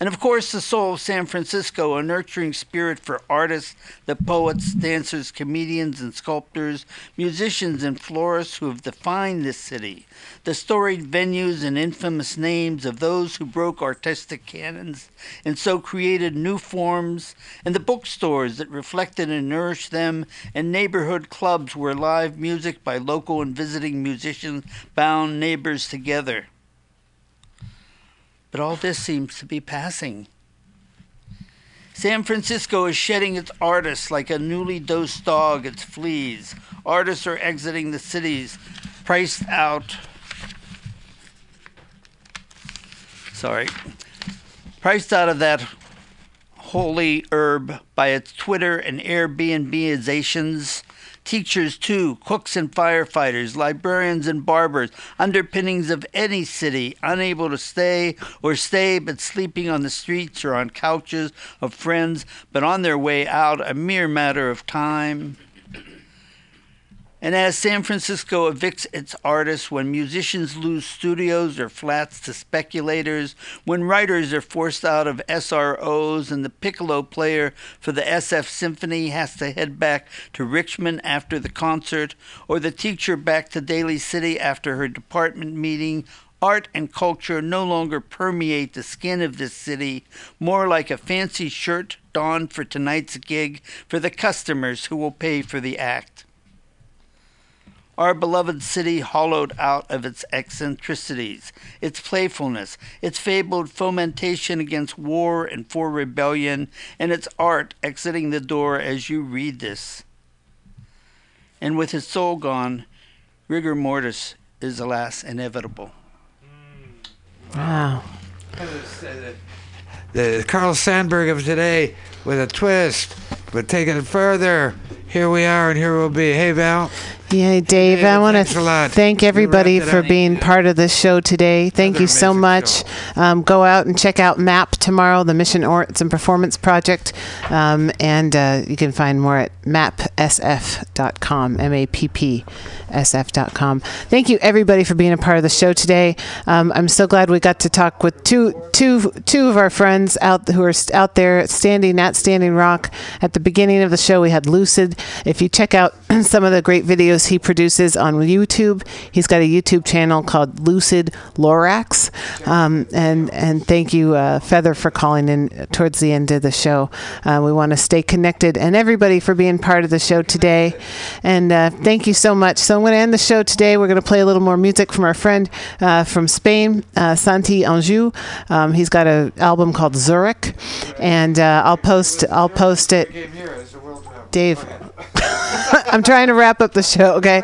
And of course, the soul of San Francisco, a nurturing spirit for artists, the poets, dancers, comedians, and sculptors, musicians, and florists who have defined this city, the storied venues and infamous names of those who broke artistic canons and so created new forms, and the bookstores that reflected and nourished them, and neighborhood clubs where live music by local and visiting musicians bound neighbors together. But all this seems to be passing. San Francisco is shedding its artists like a newly dosed dog its fleas. Artists are exiting the cities, priced out. Sorry. Priced out of that holy herb by its Twitter and Airbnbizations. Teachers, too, cooks and firefighters, librarians and barbers, underpinnings of any city, unable to stay or stay but sleeping on the streets or on couches of friends, but on their way out, a mere matter of time. And as San Francisco evicts its artists, when musicians lose studios or flats to speculators, when writers are forced out of SROs, and the piccolo player for the SF Symphony has to head back to Richmond after the concert, or the teacher back to Daly City after her department meeting, art and culture no longer permeate the skin of this city, more like a fancy shirt donned for tonight's gig for the customers who will pay for the act our beloved city hollowed out of its eccentricities, its playfulness, its fabled fomentation against war and for rebellion, and its art exiting the door as you read this. And with his soul gone, rigor mortis is alas inevitable.
Wow.
The Carl Sandburg of today with a twist, but taking it further. Here we are, and here we'll be. Hey, Val.
Yeah, Dave, I want to thank everybody for being part of this show today. Thank you so much. Um, go out and check out MAP tomorrow, the Mission Arts and Performance Project. Um, and uh, you can find more at mapsf.com, M A P P SF.com. Thank you, everybody, for being a part of the show today. Um, I'm so glad we got to talk with two, two, two of our friends out who are out there standing at Standing Rock. At the beginning of the show, we had Lucid. If you check out some of the great videos he produces on YouTube, he's got a YouTube channel called Lucid Lorax. Um, and and thank you, uh, Feather, for calling in towards the end of the show. Uh, we want to stay connected, and everybody for being part of the show today. And uh, thank you so much. So I'm going to end the show today. We're going to play a little more music from our friend uh, from Spain, uh, Santi Anjou. Um, he's got an album called Zurich, and uh, I'll post I'll post it. Dave. I'm trying to wrap up the show, okay?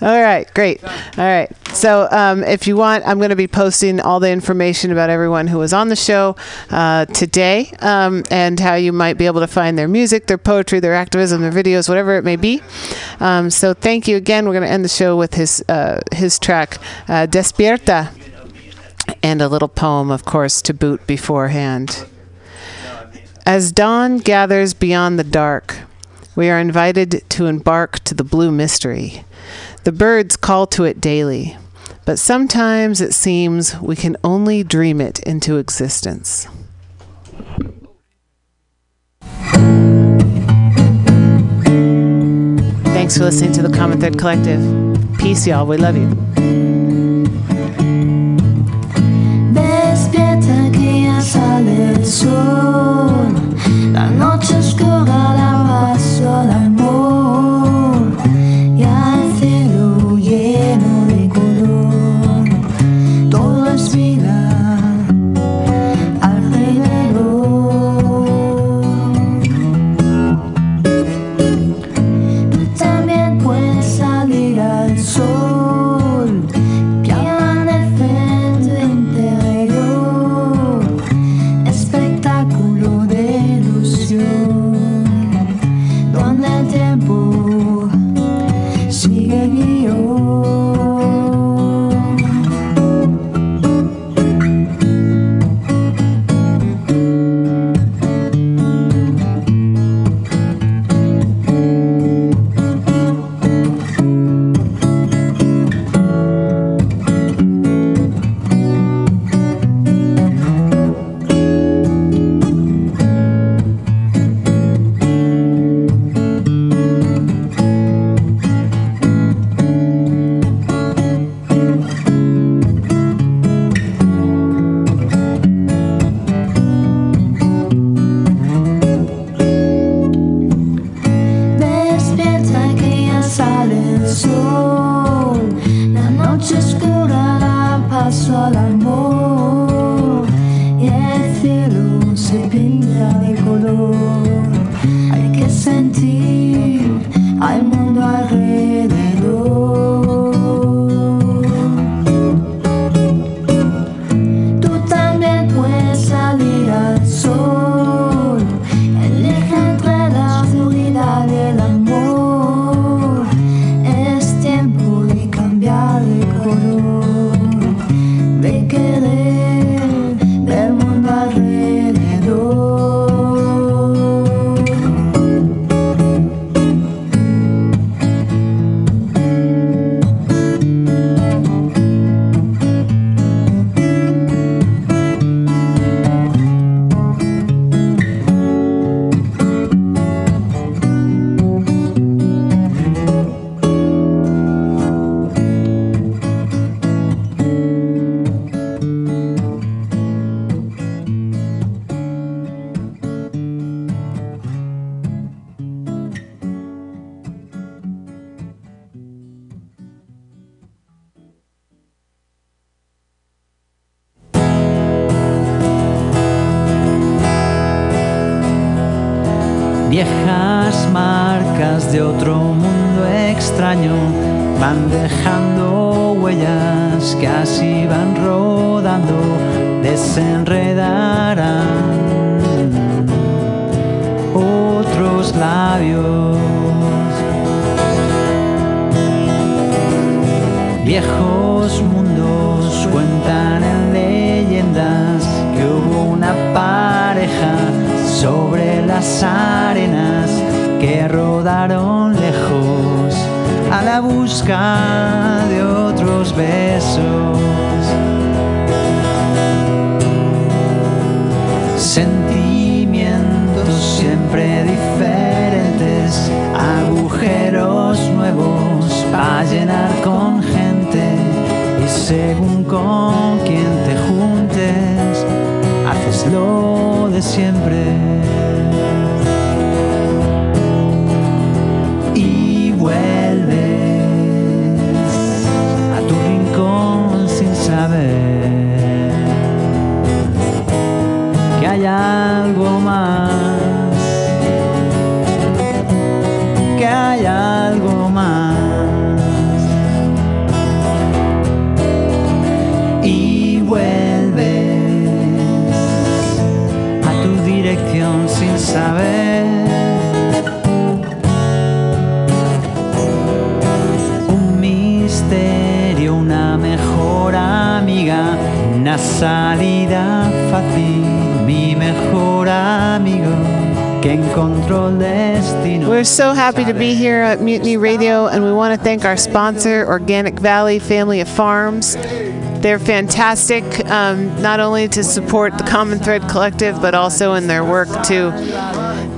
All right, great. All right. So, um, if you want, I'm going to be posting all the information about everyone who was on the show uh, today um, and how you might be able to find their music, their poetry, their activism, their videos, whatever it may be. Um, so, thank you again. We're going to end the show with his uh, his track, uh, Despierta, and a little poem, of course, to boot beforehand. As dawn gathers beyond the dark, we are invited to embark to the blue mystery. The birds call to it daily, but sometimes it seems we can only dream it into existence. Thanks for listening to the Common Thread Collective. Peace, y'all. We love you.
Despierta sale el sol, la noche oscura la pasó
thank our sponsor, Organic Valley Family of Farms. They're fantastic, um, not only to support the Common Thread Collective, but also in their work to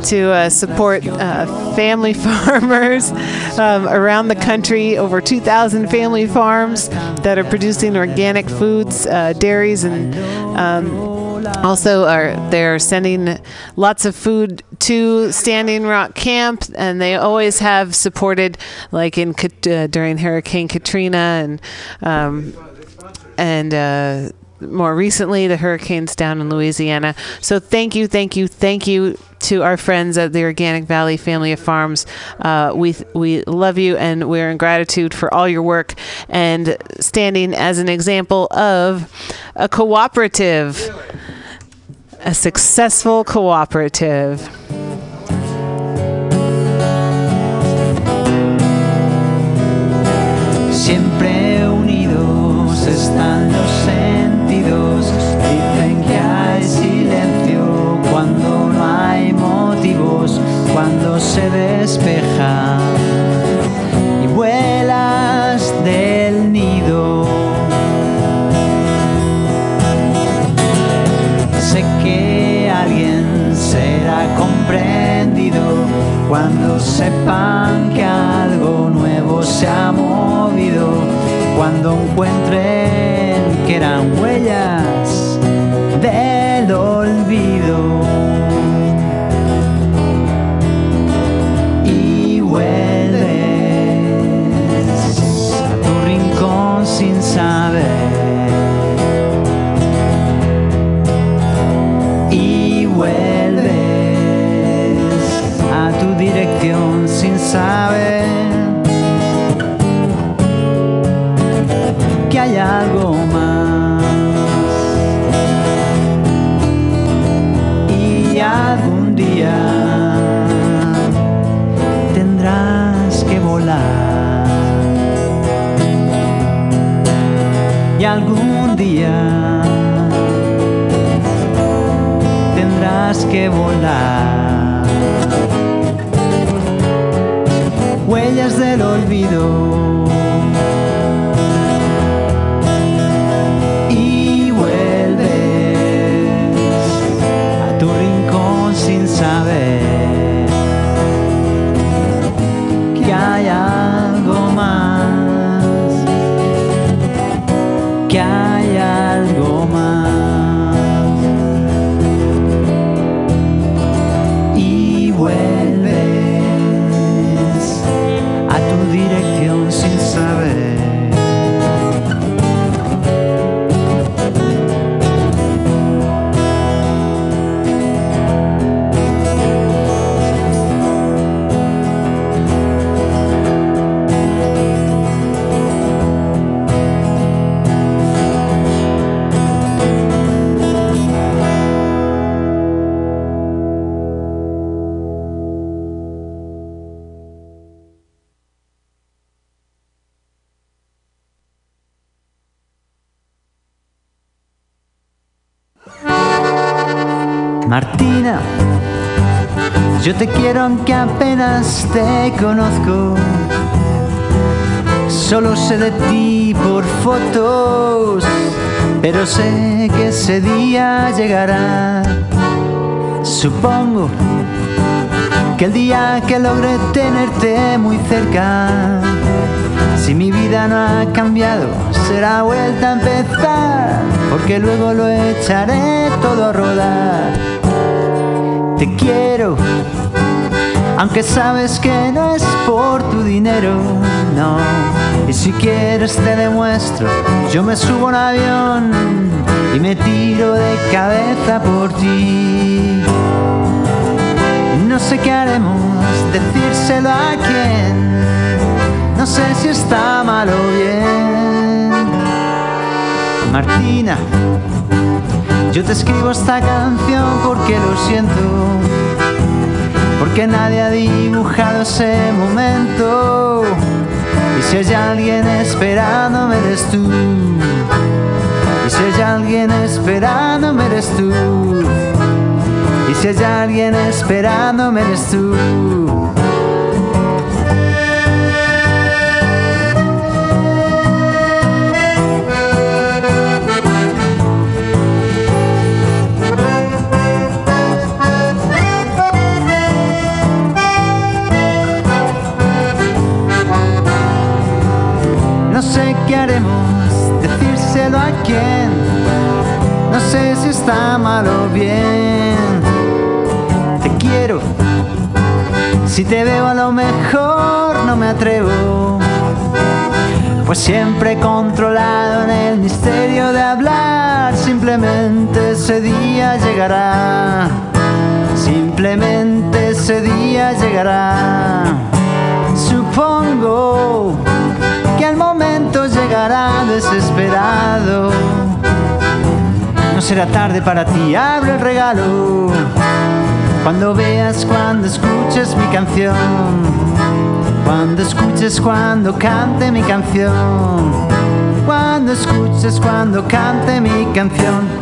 to uh, support uh, family farmers um, around the country. Over 2,000 family farms that are producing organic foods, uh, dairies, and um, also are they're sending lots of food to Standing Rock Camp, and they always have supported, like in uh, during Hurricane Katrina and. Um, and uh, more recently the hurricanes down in Louisiana. So thank you, thank you, thank you to our friends at the Organic Valley Family of Farms. Uh, we we love you and we're in gratitude for all your work and standing as an example of a cooperative, a successful cooperative.
Están los sentidos. Dicen que hay silencio cuando no hay motivos, cuando se despeja y vuelas del nido. Sé que alguien será comprendido cuando sepan que algo nuevo se ha movido, cuando encuentren que eran huellas del olvido. Y vuelves a tu rincón sin saber. y vuelves a tu dirección sin saber que hay algo más tendrás que volar. Huellas del olvido. Conozco. Solo sé de ti por fotos, pero sé que ese día llegará. Supongo que el día que logre tenerte muy cerca, si mi vida no ha cambiado, será vuelta a empezar, porque luego lo echaré todo a rodar. Te quiero, aunque sabes que no es por tu dinero, no. Y si quieres te demuestro, yo me subo a un avión y me tiro de cabeza por ti. No sé qué haremos, decírselo a quién. No sé si está mal o bien. Martina, yo te escribo esta canción porque lo siento. Porque nadie ha dibujado ese momento. Y si hay alguien esperándome eres tú. Y si hay alguien esperándome eres tú. Y si hay alguien esperándome eres tú. Decírselo a quién. No sé si está mal o bien. Te quiero. Si te veo a lo mejor no me atrevo. Pues siempre he controlado en el misterio de hablar. Simplemente ese día llegará. Simplemente ese día llegará. Supongo que el momento llegará desesperado. No será tarde para ti, abre el regalo. Cuando veas, cuando escuches mi canción. Cuando escuches, cuando cante mi canción. Cuando escuches, cuando cante mi canción.